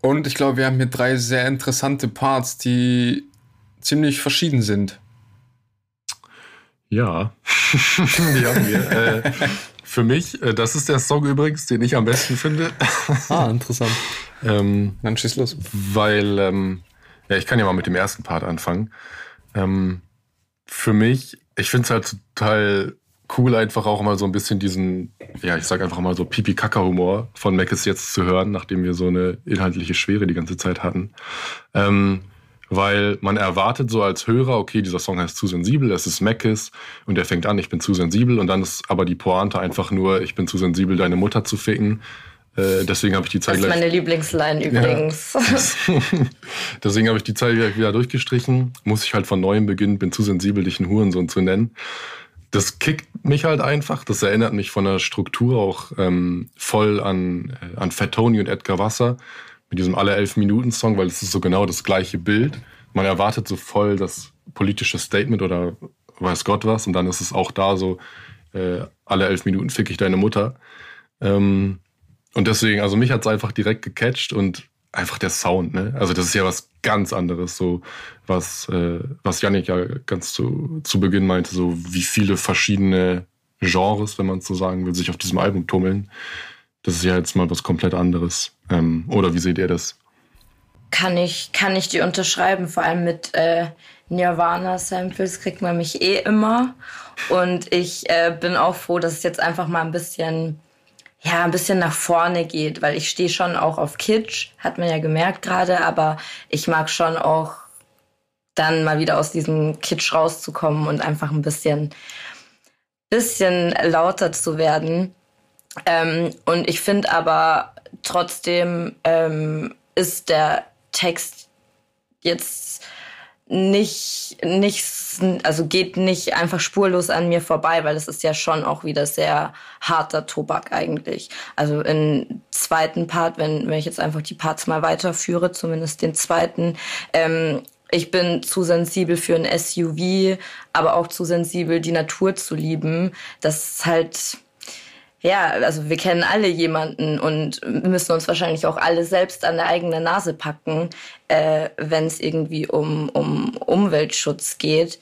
S4: Und ich glaube, wir haben hier drei sehr interessante Parts, die ziemlich verschieden sind.
S7: Ja, die haben wir. Äh, für mich, äh, das ist der Song übrigens, den ich am besten finde.
S4: ah, interessant.
S7: ähm,
S4: Dann schieß los.
S7: Weil ähm, ja, ich kann ja mal mit dem ersten Part anfangen. Ähm, für mich, ich finde es halt total cool, einfach auch mal so ein bisschen diesen, ja, ich sag einfach mal so Pipi-Kaka-Humor von Mac jetzt zu hören, nachdem wir so eine inhaltliche Schwere die ganze Zeit hatten. Ähm, weil man erwartet so als Hörer, okay, dieser Song heißt zu sensibel, es ist Mackes und er fängt an, ich bin zu sensibel und dann ist aber die Pointe einfach nur, ich bin zu sensibel, deine Mutter zu ficken äh, deswegen habe ich die Zeit
S5: Das ist meine Lieblingsline übrigens.
S7: Ja. deswegen habe ich die Zeit wieder durchgestrichen. Muss ich halt von neuem beginnen, bin zu sensibel, dich einen Hurensohn zu nennen. Das kickt mich halt einfach. Das erinnert mich von der Struktur auch ähm, voll an, äh, an Fat Tony und Edgar Wasser mit diesem alle elf Minuten Song, weil es ist so genau das gleiche Bild. Man erwartet so voll das politische Statement oder weiß Gott was und dann ist es auch da so äh, alle elf Minuten fick ich deine Mutter. Ähm, und deswegen, also mich hat es einfach direkt gecatcht und einfach der Sound, ne? Also das ist ja was ganz anderes, so was, äh, was Janik ja ganz zu, zu Beginn meinte, so wie viele verschiedene Genres, wenn man so sagen will, sich auf diesem Album tummeln. Das ist ja jetzt mal was komplett anderes. Ähm, oder wie seht ihr das?
S5: Kann ich, kann ich die unterschreiben, vor allem mit äh, Nirvana-Samples kriegt man mich eh immer. Und ich äh, bin auch froh, dass es jetzt einfach mal ein bisschen ja, ein bisschen nach vorne geht, weil ich stehe schon auch auf Kitsch, hat man ja gemerkt gerade, aber ich mag schon auch dann mal wieder aus diesem Kitsch rauszukommen und einfach ein bisschen, bisschen lauter zu werden. Ähm, und ich finde aber trotzdem ähm, ist der Text jetzt nicht, nicht, also geht nicht einfach spurlos an mir vorbei, weil es ist ja schon auch wieder sehr harter Tobak eigentlich. Also im zweiten Part, wenn, wenn ich jetzt einfach die Parts mal weiterführe, zumindest den zweiten, ähm, ich bin zu sensibel für ein SUV, aber auch zu sensibel, die Natur zu lieben. Das ist halt, ja, also wir kennen alle jemanden und müssen uns wahrscheinlich auch alle selbst an der eigenen Nase packen, äh, wenn es irgendwie um, um Umweltschutz geht.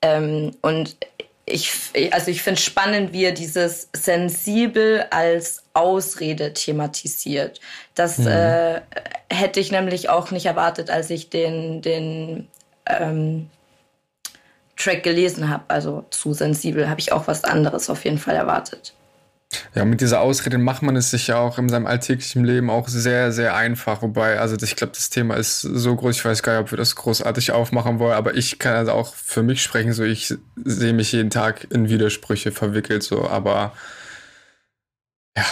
S5: Ähm, und ich, also ich finde spannend, wie er dieses sensibel als Ausrede thematisiert. Das mhm. äh, hätte ich nämlich auch nicht erwartet, als ich den, den ähm, Track gelesen habe. Also zu sensibel habe ich auch was anderes auf jeden Fall erwartet.
S4: Ja, mit dieser Ausrede macht man es sich ja auch in seinem alltäglichen Leben auch sehr, sehr einfach. Wobei, also ich glaube, das Thema ist so groß, ich weiß gar nicht, ob wir das großartig aufmachen wollen, aber ich kann also auch für mich sprechen, so ich sehe mich jeden Tag in Widersprüche verwickelt, so, aber ja,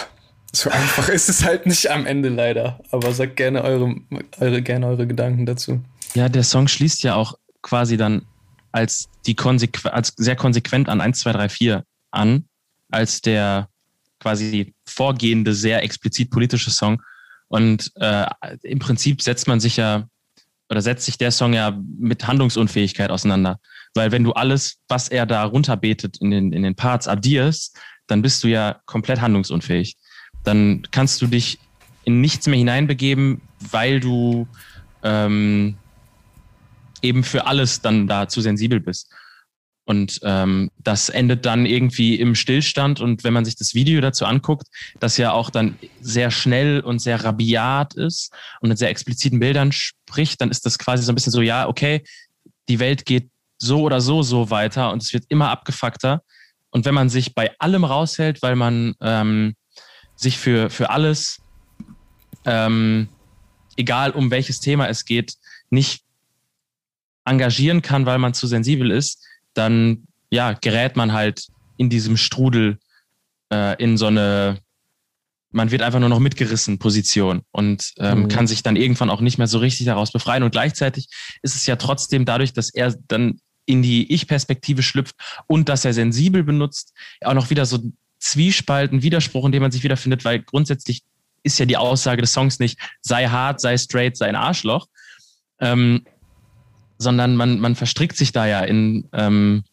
S4: so einfach ist es halt nicht am Ende leider. Aber sagt gerne eure, eure, gerne eure Gedanken dazu.
S6: Ja, der Song schließt ja auch quasi dann als die konsequ als sehr konsequent an 1, 2, 3, 4 an, als der quasi vorgehende, sehr explizit politische Song. Und äh, im Prinzip setzt man sich ja oder setzt sich der Song ja mit Handlungsunfähigkeit auseinander. Weil wenn du alles, was er da runterbetet in den, in den Parts addierst, dann bist du ja komplett handlungsunfähig. Dann kannst du dich in nichts mehr hineinbegeben, weil du ähm, eben für alles dann da zu sensibel bist. Und ähm, das endet dann irgendwie im Stillstand. Und wenn man sich das Video dazu anguckt, das ja auch dann sehr schnell und sehr rabiat ist und mit sehr expliziten Bildern spricht, dann ist das quasi so ein bisschen so, ja, okay, die Welt geht so oder so so weiter und es wird immer abgefuckter. Und wenn man sich bei allem raushält, weil man ähm, sich für, für alles, ähm, egal um welches Thema es geht, nicht engagieren kann, weil man zu sensibel ist, dann ja, gerät man halt in diesem Strudel äh, in so eine, man wird einfach nur noch mitgerissen Position und ähm, mhm. kann sich dann irgendwann auch nicht mehr so richtig daraus befreien. Und gleichzeitig ist es ja trotzdem dadurch, dass er dann in die Ich-Perspektive schlüpft und dass er sensibel benutzt, auch noch wieder so Zwiespalt, ein Widerspruch, in dem man sich wiederfindet, weil grundsätzlich ist ja die Aussage des Songs nicht, sei hart, sei straight, sei ein Arschloch, ähm, sondern man, man verstrickt sich da ja in ähm,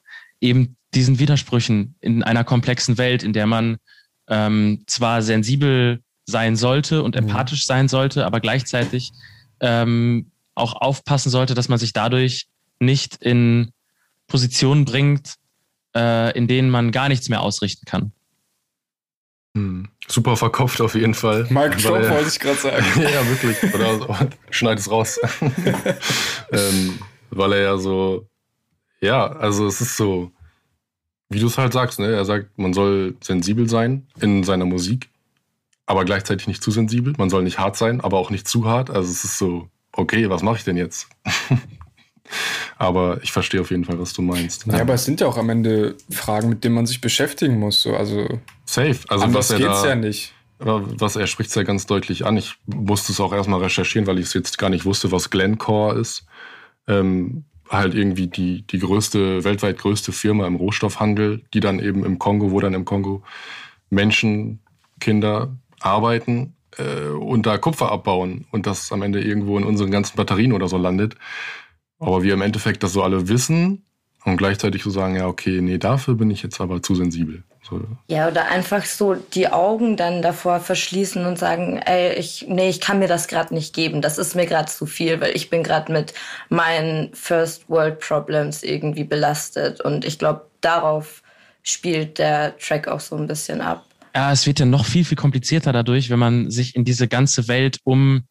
S6: eben diesen Widersprüchen in einer komplexen Welt, in der man ähm, zwar sensibel sein sollte und mhm. empathisch sein sollte, aber gleichzeitig ähm, auch aufpassen sollte, dass man sich dadurch nicht in Positionen bringt, äh, in denen man gar nichts mehr ausrichten kann.
S7: Hm. Super verkauft auf jeden Fall.
S4: Mike Drop wollte ich gerade sagen.
S7: ja, wirklich. Oder schneid es raus. ähm, weil er ja so, ja, also es ist so, wie du es halt sagst, ne? Er sagt, man soll sensibel sein in seiner Musik, aber gleichzeitig nicht zu sensibel. Man soll nicht hart sein, aber auch nicht zu hart. Also es ist so, okay, was mache ich denn jetzt? aber ich verstehe auf jeden Fall, was du meinst.
S4: Ja, aber es sind ja auch am Ende Fragen, mit denen man sich beschäftigen muss. So. Also
S7: Safe. Also
S4: was
S7: er
S4: geht's
S7: da,
S4: ja nicht.
S7: Was er spricht es ja ganz deutlich an. Ich musste es auch erstmal recherchieren, weil ich es jetzt gar nicht wusste, was Glencore ist ähm, halt irgendwie die, die größte, weltweit größte Firma im Rohstoffhandel, die dann eben im Kongo, wo dann im Kongo Menschen, Kinder arbeiten äh, und da Kupfer abbauen und das am Ende irgendwo in unseren ganzen Batterien oder so landet. Aber wir im Endeffekt das so alle wissen und gleichzeitig so sagen, ja, okay, nee, dafür bin ich jetzt aber zu sensibel. So.
S5: Ja, oder einfach so die Augen dann davor verschließen und sagen, ey, ich, nee, ich kann mir das gerade nicht geben. Das ist mir gerade zu viel, weil ich bin gerade mit meinen First World Problems irgendwie belastet. Und ich glaube, darauf spielt der Track auch so ein bisschen ab.
S6: Ja, es wird ja noch viel, viel komplizierter dadurch, wenn man sich in diese ganze Welt um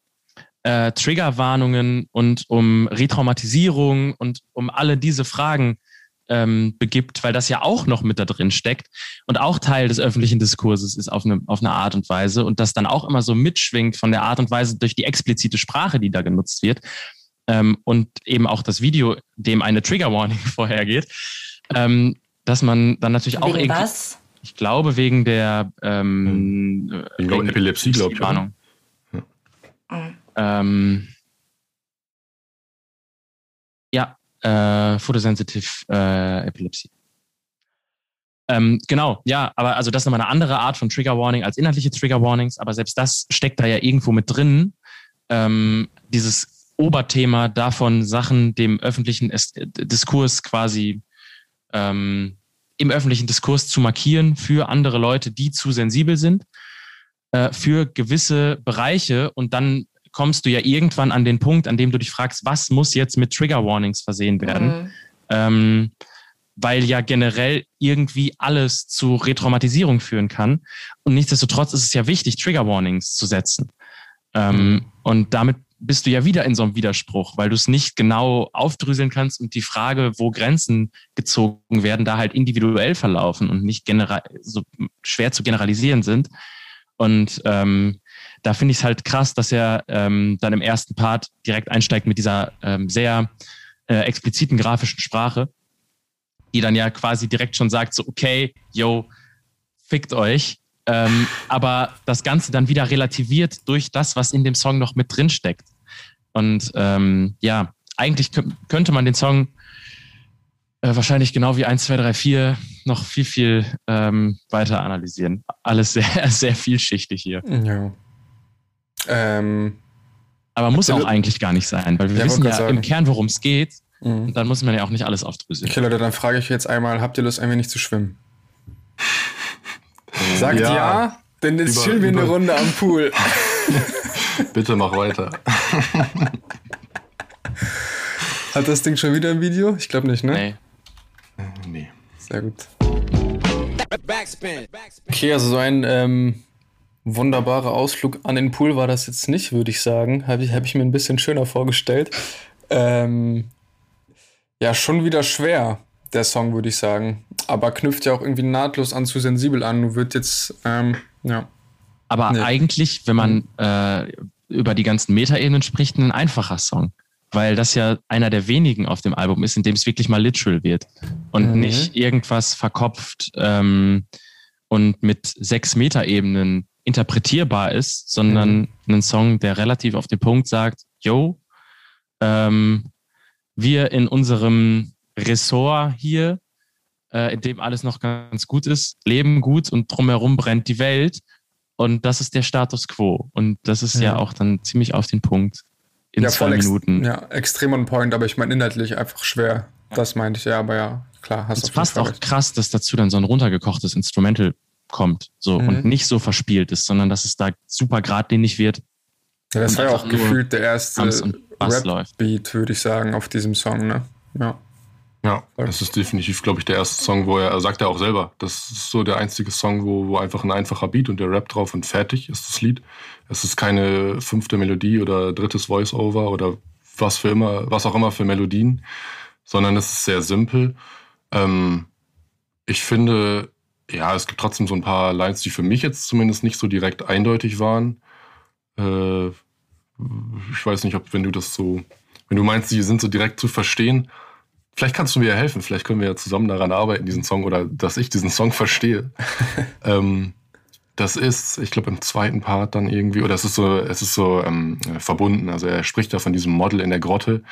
S6: äh, Triggerwarnungen und um Retraumatisierung und um alle diese Fragen ähm, begibt, weil das ja auch noch mit da drin steckt und auch Teil des öffentlichen Diskurses ist auf eine, auf eine Art und Weise und das dann auch immer so mitschwingt von der Art und Weise durch die explizite Sprache, die da genutzt wird ähm, und eben auch das Video, dem eine Trigger Warning vorhergeht, ähm, dass man dann natürlich
S5: wegen
S6: auch irgendwie,
S5: was?
S6: ich glaube wegen der ähm,
S7: hm. ich glaube Epilepsie, glaube ich.
S6: Warnung. Ja. Ähm, äh, Photosensitive äh, Epilepsie. Ähm, genau, ja, aber also das ist nochmal eine andere Art von Trigger Warning als inhaltliche Trigger Warnings, aber selbst das steckt da ja irgendwo mit drin. Ähm, dieses Oberthema davon, Sachen dem öffentlichen Diskurs quasi ähm, im öffentlichen Diskurs zu markieren für andere Leute, die zu sensibel sind, äh, für gewisse Bereiche und dann kommst du ja irgendwann an den Punkt, an dem du dich fragst, was muss jetzt mit Trigger Warnings versehen werden? Mhm. Ähm, weil ja generell irgendwie alles zu Retraumatisierung führen kann. Und nichtsdestotrotz ist es ja wichtig, Trigger Warnings zu setzen. Ähm, mhm. Und damit bist du ja wieder in so einem Widerspruch, weil du es nicht genau aufdröseln kannst und die Frage, wo Grenzen gezogen werden, da halt individuell verlaufen und nicht so schwer zu generalisieren sind. Und ähm, da finde ich es halt krass, dass er ähm, dann im ersten Part direkt einsteigt mit dieser ähm, sehr äh, expliziten grafischen Sprache, die dann ja quasi direkt schon sagt, so, okay, yo, fickt euch. Ähm, aber das Ganze dann wieder relativiert durch das, was in dem Song noch mit drin steckt. Und ähm, ja, eigentlich könnte man den Song äh, wahrscheinlich genau wie 1, 2, 3, 4 noch viel, viel ähm, weiter analysieren. Alles sehr, sehr vielschichtig hier.
S4: Ja. Ähm,
S6: Aber muss auch eigentlich gar nicht sein, weil wir ja, wissen ja sagen. im Kern, worum es geht. Mhm. Und dann muss man ja auch nicht alles aufdröseln.
S4: Okay, Leute, dann frage ich jetzt einmal, habt ihr Lust, ein wenig zu schwimmen? Sagt ja, ja denn jetzt chillen wir eine Runde am Pool.
S7: Bitte mach weiter.
S4: Hat das Ding schon wieder ein Video? Ich glaube nicht, ne?
S6: Nee.
S7: Nee.
S4: Sehr gut. Okay, also so ein ähm, wunderbarer Ausflug an den Pool war das jetzt nicht, würde ich sagen. Habe ich, hab ich mir ein bisschen schöner vorgestellt. Ähm, ja, schon wieder schwer, der Song, würde ich sagen. Aber knüpft ja auch irgendwie nahtlos an zu sensibel an. Wird jetzt, ähm, ja.
S6: Aber nee. eigentlich, wenn man äh, über die ganzen Metaebenen spricht, ein einfacher Song. Weil das ja einer der wenigen auf dem Album ist, in dem es wirklich mal literal wird. Und mhm. nicht irgendwas verkopft ähm, und mit sechs Metaebenen interpretierbar ist, sondern mhm. einen Song, der relativ auf den Punkt sagt, yo, ähm, wir in unserem Ressort hier, äh, in dem alles noch ganz gut ist, leben gut und drumherum brennt die Welt. Und das ist der Status quo. Und das ist ja, ja auch dann ziemlich auf den Punkt in ja, zwei Minuten.
S4: Ex ja, extrem on point, aber ich meine inhaltlich einfach schwer. Das meinte ich ja, aber ja, klar,
S6: hast du. Es fast auch recht. krass, dass dazu dann so ein runtergekochtes Instrumental kommt. So mhm. und nicht so verspielt ist, sondern dass es da super geradlinig wird.
S4: Ja, das war ja auch gefühlt der erste Rap-Beat, würde ich sagen, auf diesem Song, ne? Ja.
S7: Ja, das ist definitiv, glaube ich, der erste Song, wo er, er sagt er auch selber, das ist so der einzige Song, wo, wo einfach ein einfacher Beat und der Rap drauf und fertig ist das Lied. Es ist keine fünfte Melodie oder drittes Voice-Over oder was für immer, was auch immer für Melodien, sondern es ist sehr simpel. Ähm, ich finde, ja, es gibt trotzdem so ein paar Lines, die für mich jetzt zumindest nicht so direkt eindeutig waren. Äh, ich weiß nicht, ob wenn du das so, wenn du meinst, die sind so direkt zu verstehen, Vielleicht kannst du mir ja helfen, vielleicht können wir ja zusammen daran arbeiten, diesen Song oder dass ich diesen Song verstehe. ähm, das ist, ich glaube, im zweiten Part dann irgendwie, oder es ist so, es ist so ähm, verbunden. Also er spricht da von diesem Model in der Grotte.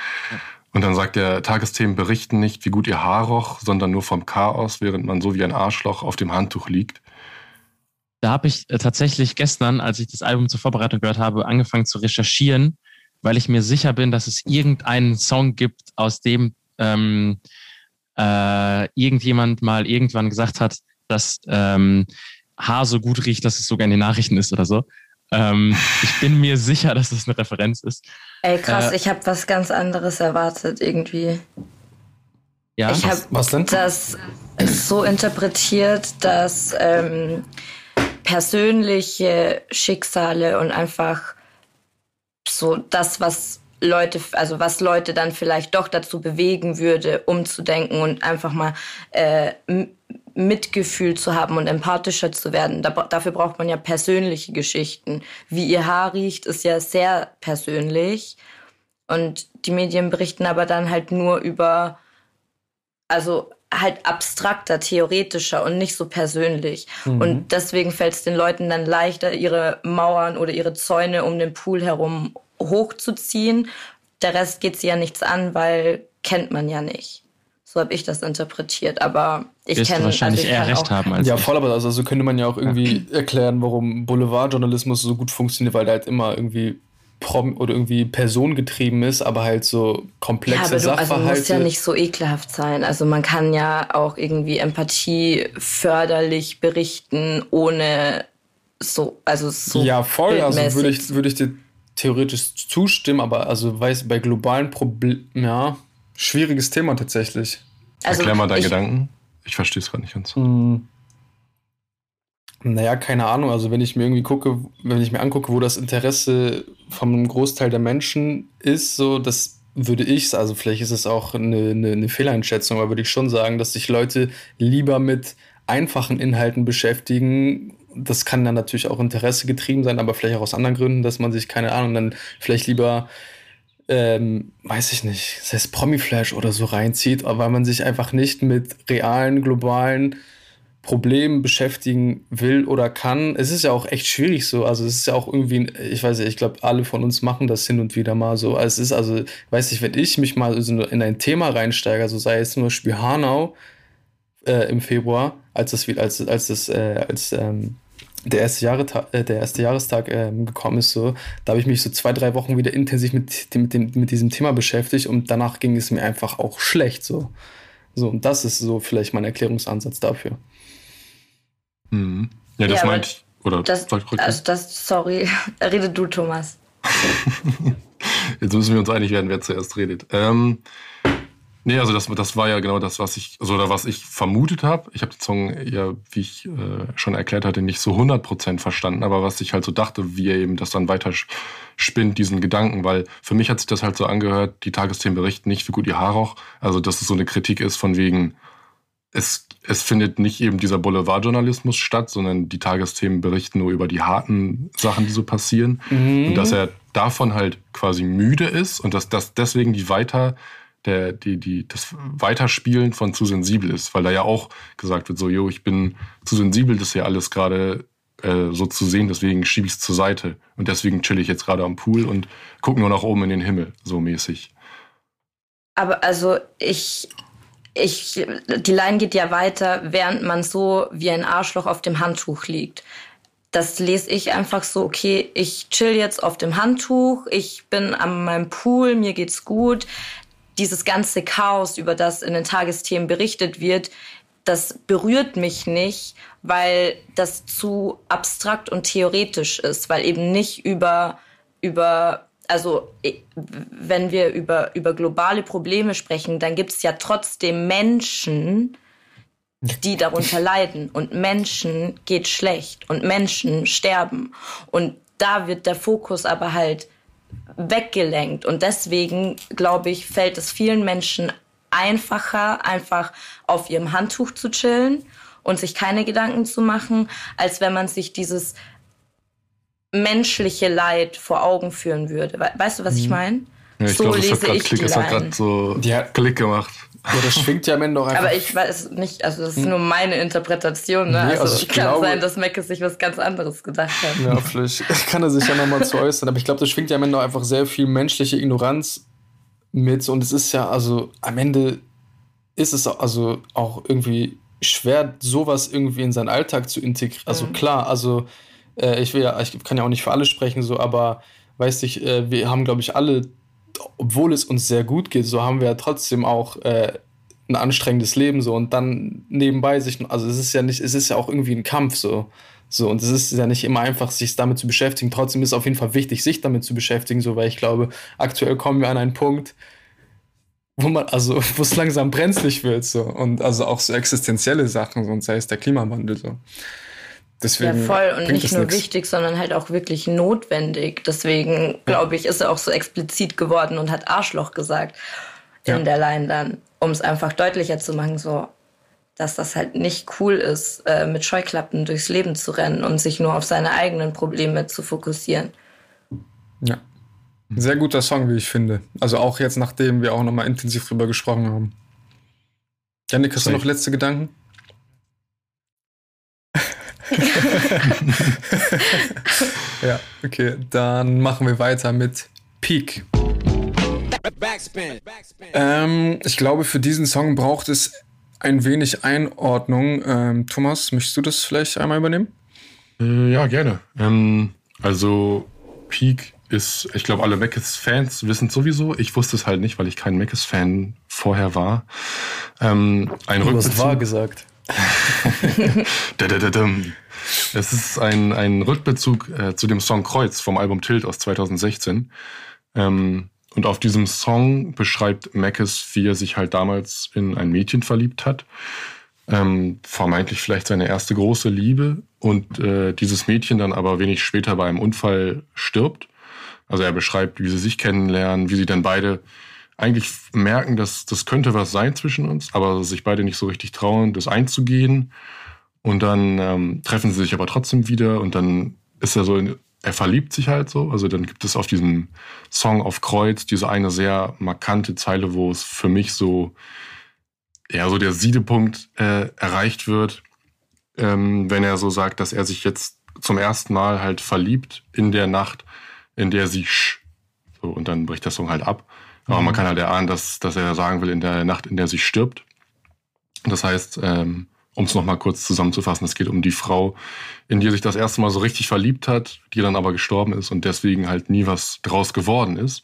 S7: Und dann sagt er, Tagesthemen berichten nicht, wie gut ihr Haar roch, sondern nur vom Chaos, während man so wie ein Arschloch auf dem Handtuch liegt.
S6: Da habe ich äh, tatsächlich gestern, als ich das Album zur Vorbereitung gehört habe, angefangen zu recherchieren, weil ich mir sicher bin, dass es irgendeinen Song gibt, aus dem ähm, äh, irgendjemand mal irgendwann gesagt hat, dass ähm, Haar so gut riecht, dass es sogar in den Nachrichten ist oder so. Ähm, ich bin mir sicher, dass das eine Referenz ist.
S5: Ey, krass, äh, ich habe was ganz anderes erwartet irgendwie.
S6: Ja,
S5: ich habe das so interpretiert, dass ähm, persönliche Schicksale und einfach so das, was Leute, also was Leute dann vielleicht doch dazu bewegen würde, umzudenken und einfach mal äh, Mitgefühl zu haben und empathischer zu werden. Da, dafür braucht man ja persönliche Geschichten. Wie ihr Haar riecht, ist ja sehr persönlich. Und die Medien berichten aber dann halt nur über, also halt abstrakter, theoretischer und nicht so persönlich. Mhm. Und deswegen fällt es den Leuten dann leichter, ihre Mauern oder ihre Zäune um den Pool herum hochzuziehen. Der Rest geht sie ja nichts an, weil kennt man ja nicht. So habe ich das interpretiert, aber ich kenne
S6: wahrscheinlich
S5: also ich
S6: eher recht
S5: auch-
S6: haben als
S4: Ja, voll, aber also, also könnte man ja auch irgendwie erklären, warum Boulevardjournalismus so gut funktioniert, weil der halt immer irgendwie prom oder irgendwie personengetrieben ist, aber halt so
S5: Ja,
S4: komplexe
S5: aber du, also
S4: Sachverhalte.
S5: muss ja nicht so ekelhaft sein. Also man kann ja auch irgendwie Empathie förderlich berichten, ohne so, also so.
S4: ja, voll, also würde ich, würde ich dir theoretisch zustimmen, aber also weiß bei globalen Problemen, ja, schwieriges Thema tatsächlich.
S5: also
S7: Erklär mal deinen
S5: ich,
S7: Gedanken. Ich verstehe es gerade nicht ganz.
S4: Hm. Naja, keine Ahnung. Also wenn ich mir irgendwie gucke, wenn ich mir angucke, wo das Interesse von einem Großteil der Menschen ist, so das würde ich, also vielleicht ist es auch eine, eine, eine Fehleinschätzung, aber würde ich schon sagen, dass sich Leute lieber mit einfachen Inhalten beschäftigen. Das kann dann natürlich auch Interesse getrieben sein, aber vielleicht auch aus anderen Gründen, dass man sich, keine Ahnung, dann vielleicht lieber ähm, weiß ich nicht, das heißt Promiflash oder so reinzieht, weil man sich einfach nicht mit realen, globalen Problemen beschäftigen will oder kann. Es ist ja auch echt schwierig so. Also es ist ja auch irgendwie, ich weiß nicht, ich glaube, alle von uns machen das hin und wieder mal so. Also es ist also, weiß ich, wenn ich mich mal so in ein Thema reinsteige, also sei es zum Beispiel Hanau äh, im Februar, als das, als, als das, äh, als ähm, der erste, Jahreta äh, der erste Jahrestag ähm, gekommen ist, so, da habe ich mich so zwei, drei Wochen wieder intensiv mit, dem, mit, dem, mit diesem Thema beschäftigt und danach ging es mir einfach auch schlecht. So. so, und das ist so vielleicht mein Erklärungsansatz dafür.
S7: Mhm. Ja, das
S5: Ja,
S7: meinte ich. Oder
S5: das, also das, sorry, rede du, Thomas.
S7: Jetzt müssen wir uns einig werden, wer zuerst redet. Ähm, nee, also das, das war ja genau das, was ich, also oder was ich vermutet habe. Ich habe den Song ja, wie ich äh, schon erklärt hatte, nicht so 100% verstanden, aber was ich halt so dachte, wie er eben das dann weiter spinnt, diesen Gedanken, weil für mich hat sich das halt so angehört, die Tagesthemen berichten nicht für gut ihr Haarauch, also dass es so eine Kritik ist von wegen, es, es findet nicht eben dieser Boulevardjournalismus statt, sondern die Tagesthemen berichten nur über die harten Sachen, die so passieren. Und dass er davon halt quasi müde ist und dass das deswegen die weiter, der, die, die, das Weiterspielen von zu sensibel ist, weil da ja auch gesagt wird, so, jo, ich bin zu sensibel, das hier alles gerade äh, so zu sehen, deswegen schiebe ich es zur Seite. Und deswegen chill ich jetzt gerade am Pool und gucke nur nach oben in den Himmel, so mäßig.
S5: Aber also ich, ich, die Line geht ja weiter, während man so wie ein Arschloch auf dem Handtuch liegt. Das lese ich einfach so, okay, ich chill jetzt auf dem Handtuch, ich bin an meinem Pool, mir geht's gut. Dieses ganze Chaos, über das in den Tagesthemen berichtet wird, das berührt mich nicht, weil das zu abstrakt und theoretisch ist, weil eben nicht über, über also wenn wir über, über globale Probleme sprechen, dann gibt es ja trotzdem Menschen, die darunter leiden. Und Menschen geht schlecht und Menschen sterben. Und da wird der Fokus aber halt weggelenkt. Und deswegen, glaube ich, fällt es vielen Menschen einfacher, einfach auf ihrem Handtuch zu chillen und sich keine Gedanken zu machen, als wenn man sich dieses menschliche Leid vor Augen führen würde. We weißt du, was ich meine?
S7: Ja, ich
S5: so
S7: hat
S5: lese
S7: gerade
S5: ich
S7: Klick,
S5: die
S7: es hat gerade so
S4: Ja.
S7: Klick gemacht.
S4: Ja, das schwingt ja am Ende auch einfach.
S5: Aber ich weiß nicht, also das ist nur meine Interpretation. Ne?
S4: Nee,
S5: also,
S4: also ich
S5: kann
S4: glaube-
S5: sein, dass Meckes sich was ganz anderes gedacht hat.
S4: Ja, vielleicht kann er sich ja nochmal zu äußern. Aber ich glaube, das schwingt ja am Ende auch einfach sehr viel menschliche Ignoranz mit. Und es ist ja, also am Ende ist es also auch irgendwie schwer, sowas irgendwie in seinen Alltag zu integrieren. Also
S5: Mhm.
S4: klar, also äh, ich will ja, ich kann ja auch nicht für alle sprechen, so, aber weiß ich, äh, wir haben, glaube ich, alle, obwohl es uns sehr gut geht, so haben wir ja trotzdem auch äh, ein anstrengendes Leben so und dann nebenbei sich, also es ist ja nicht, es ist ja auch irgendwie ein Kampf so. So, und es ist ja nicht immer einfach, sich damit zu beschäftigen. Trotzdem ist es auf jeden Fall wichtig, sich damit zu beschäftigen, so, weil ich glaube, aktuell kommen wir an einen Punkt, wo man, also, wo es langsam brenzlig wird, so. Und also auch so existenzielle Sachen, so, und sei es der Klimawandel, so.
S5: Ja,
S4: Deswegen
S5: voll. Und nicht nur
S4: nix.
S5: wichtig, sondern halt auch wirklich notwendig. Deswegen, glaube ich, ist er auch so explizit geworden und hat Arschloch gesagt in
S4: Ja.
S5: der Line dann, um es einfach deutlicher zu machen, so, dass das halt nicht cool ist, äh, mit Scheuklappen durchs Leben zu rennen und sich nur auf seine eigenen Probleme zu fokussieren.
S4: Ja. Sehr guter Song, wie ich finde. Also auch jetzt, nachdem wir auch nochmal intensiv drüber gesprochen haben. Janik, hast du noch letzte Gedanken? ja, okay. Dann machen wir weiter mit Peak. Ähm, ich glaube, für diesen Song braucht es ein wenig Einordnung. Ähm, Thomas, möchtest du das vielleicht einmal übernehmen?
S7: Äh, ja, gerne. Ähm, also Peak ist, ich glaube, alle Mackes-Fans wissen sowieso. Ich wusste es halt nicht, weil ich kein Mackes-Fan vorher war. Ähm, ein
S4: du hast wahr gesagt.
S7: Es ist ein, ein Rückbezug äh, zu dem Song Kreuz vom Album Tilt aus 2016. Ähm, und auf diesem Song beschreibt Mackes, wie er sich halt damals in ein Mädchen verliebt hat. Ähm, vermeintlich vielleicht seine erste große Liebe und äh, dieses Mädchen dann aber wenig später bei einem Unfall stirbt. Also er beschreibt, wie sie sich kennenlernen, wie sie dann beide eigentlich merken, dass das könnte was sein zwischen uns, aber sich beide nicht so richtig trauen, das einzugehen. Und dann ähm, treffen sie sich aber trotzdem wieder und dann ist er so, in, er verliebt sich halt so. Also dann gibt es auf diesem Song auf Kreuz diese eine sehr markante Zeile, wo es für mich so, ja, so der Siedepunkt äh, erreicht wird, ähm, wenn er so sagt, dass er sich jetzt zum ersten Mal halt verliebt in der Nacht, in der sie sch, so, und dann bricht der Song halt ab. Aber mhm. man kann halt erahnen, dass, dass er sagen will, in der Nacht, in der sie stirbt. Das heißt, ähm, um es nochmal kurz zusammenzufassen, es geht um die Frau, in die er sich das erste Mal so richtig verliebt hat, die dann aber gestorben ist und deswegen halt nie was draus geworden ist.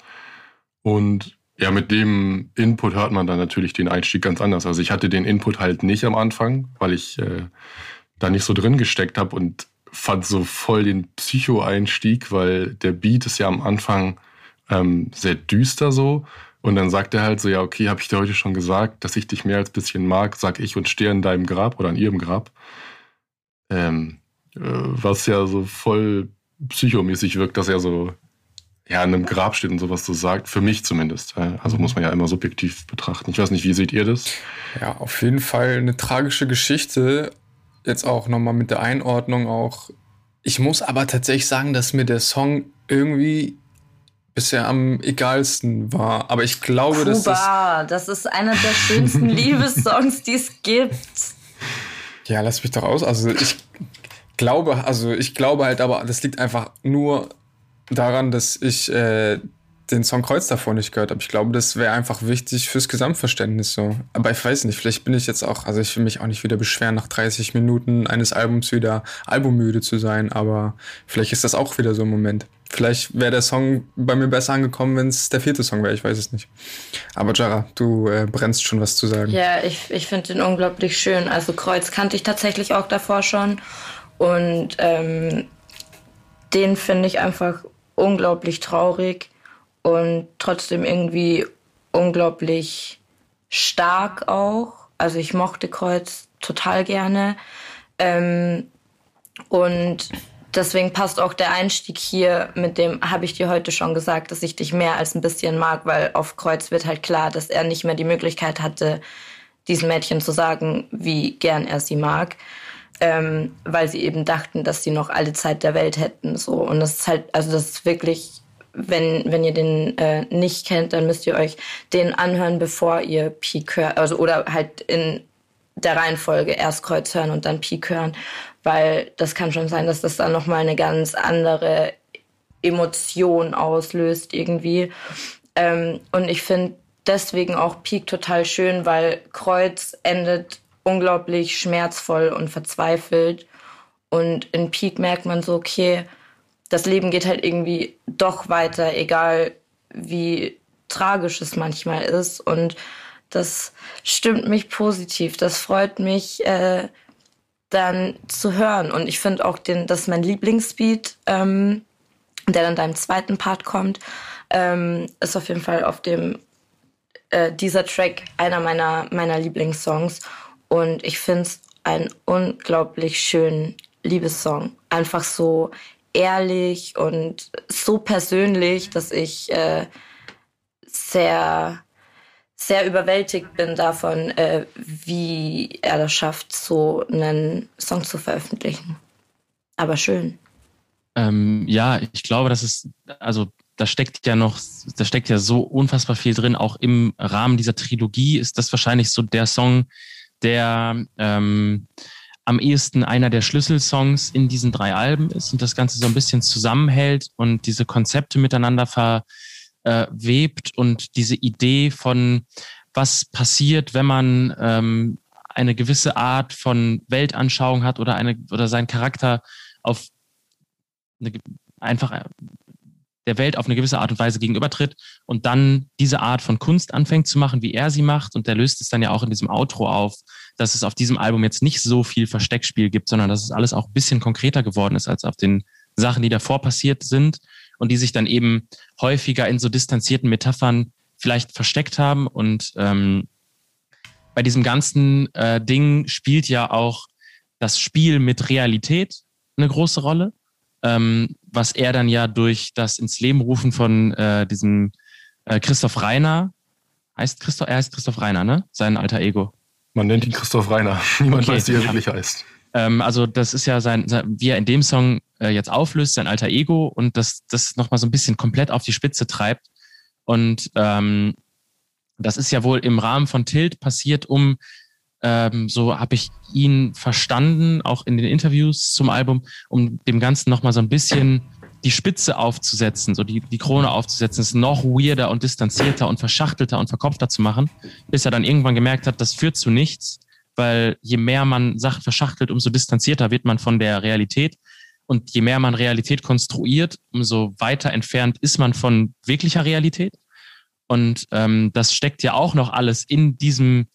S7: Und ja, mit dem Input hört man dann natürlich den Einstieg ganz anders. Also ich hatte den Input halt nicht am Anfang, weil ich äh, da nicht so drin gesteckt habe und fand so voll den Psycho-Einstieg, weil der Beat ist ja am Anfang ähm, sehr düster so. Und dann sagt er halt so, ja, okay, habe ich dir heute schon gesagt, dass ich dich mehr als bisschen mag, sag ich und stehe in deinem Grab oder an ihrem Grab. Ähm, äh, was ja so voll psychomäßig wirkt, dass er so ja, an einem Grab steht und sowas so sagt, für mich zumindest. Also muss man ja immer subjektiv betrachten. Ich weiß nicht, wie seht ihr das?
S4: Ja, auf jeden Fall eine tragische Geschichte. Jetzt auch nochmal mit der Einordnung auch. Ich muss aber tatsächlich sagen, dass mir der Song irgendwie bisher am egalsten war. Aber ich glaube,
S5: Kuba,
S4: dass
S5: das, das ist einer der schönsten Liebessongs, die es gibt.
S4: Ja, lass mich doch aus. Also ich glaube, also ich glaube halt, aber das liegt einfach nur daran, dass ich äh, den Song Kreuz davor nicht gehört habe. Ich glaube, das wäre einfach wichtig fürs Gesamtverständnis so. Aber ich weiß nicht, vielleicht bin ich jetzt auch, also ich will mich auch nicht wieder beschweren, nach 30 Minuten eines Albums wieder albummüde zu sein, aber vielleicht ist das auch wieder so ein Moment. Vielleicht wäre der Song bei mir besser angekommen, wenn es der vierte Song wäre, ich weiß es nicht. Aber Jara, du äh, brennst schon was zu sagen.
S5: Ja, ich, ich finde den unglaublich schön. Also Kreuz kannte ich tatsächlich auch davor schon. Und ähm, den finde ich einfach unglaublich traurig und trotzdem irgendwie unglaublich stark auch. Also ich mochte Kreuz total gerne. Ähm, und deswegen passt auch der Einstieg hier mit dem, habe ich dir heute schon gesagt, dass ich dich mehr als ein bisschen mag, weil auf Kreuz wird halt klar, dass er nicht mehr die Möglichkeit hatte, diesen Mädchen zu sagen, wie gern er sie mag. Ähm, weil sie eben dachten, dass sie noch alle Zeit der Welt hätten. So. Und das ist halt, also das ist wirklich wenn, wenn ihr den äh, nicht kennt, dann müsst ihr euch den anhören, bevor ihr Peak hört. Also, oder halt in der Reihenfolge erst Kreuz hören und dann Peak hören. Weil das kann schon sein, dass das dann nochmal eine ganz andere Emotion auslöst irgendwie. Ähm, und ich finde deswegen auch Peak total schön, weil Kreuz endet unglaublich schmerzvoll und verzweifelt. Und in Peak merkt man so, okay, das Leben geht halt irgendwie doch weiter, egal wie tragisch es manchmal ist. Und das stimmt mich positiv. Das freut mich äh, dann zu hören. Und ich finde auch, den, das ist mein Lieblingsbeat, ähm, der dann deinem zweiten Part kommt, ähm, ist auf jeden Fall auf dem äh, dieser Track einer meiner meiner Lieblingssongs. Und ich finde es einen unglaublich schönen Liebessong. Einfach so ehrlich und so persönlich, dass ich äh, sehr, sehr überwältigt bin davon, äh, wie er das schafft, so einen Song zu veröffentlichen. Aber schön.
S6: Ähm, ja, ich glaube, das ist, also da steckt ja noch, da steckt ja so unfassbar viel drin. Auch im Rahmen dieser Trilogie ist das wahrscheinlich so der Song, der ähm, am ehesten einer der Schlüsselsongs in diesen drei Alben ist und das Ganze so ein bisschen zusammenhält und diese Konzepte miteinander ver, äh, webt und diese Idee von, was passiert, wenn man ähm, eine gewisse Art von Weltanschauung hat oder eine oder seinen Charakter auf eine, einfach äh, der Welt auf eine gewisse Art und Weise gegenübertritt und dann diese Art von Kunst anfängt zu machen, wie er sie macht. Und der löst es dann ja auch in diesem Outro auf, dass es auf diesem Album jetzt nicht so viel Versteckspiel gibt, sondern dass es alles auch ein bisschen konkreter geworden ist als auf den Sachen, die davor passiert sind und die sich dann eben häufiger in so distanzierten Metaphern vielleicht versteckt haben. Und ähm, bei diesem ganzen äh, Ding spielt ja auch das Spiel mit Realität eine große Rolle ähm, was er dann ja durch das ins Leben rufen von äh, diesem äh, Christoph Reiner, heißt Christoph, er heißt Christoph Reiner, ne? Sein alter Ego.
S7: Man nennt ihn Christoph Reiner. Niemand okay. weiß, wie er wirklich heißt.
S6: Ähm, also das ist ja sein, wie er in dem Song äh, jetzt auflöst, sein alter Ego und das, das nochmal so ein bisschen komplett auf die Spitze treibt. Und ähm, das ist ja wohl im Rahmen von Tilt passiert, um ähm, so habe ich ihn verstanden, auch in den Interviews zum Album, um dem Ganzen nochmal so ein bisschen die Spitze aufzusetzen, so die, die Krone aufzusetzen, es noch weirder und distanzierter und verschachtelter und verkopfter zu machen, bis er dann irgendwann gemerkt hat, das führt zu nichts, weil je mehr man Sachen verschachtelt, umso distanzierter wird man von der Realität. Und je mehr man Realität konstruiert, umso weiter entfernt ist man von wirklicher Realität. Und ähm, das steckt ja auch noch alles in diesem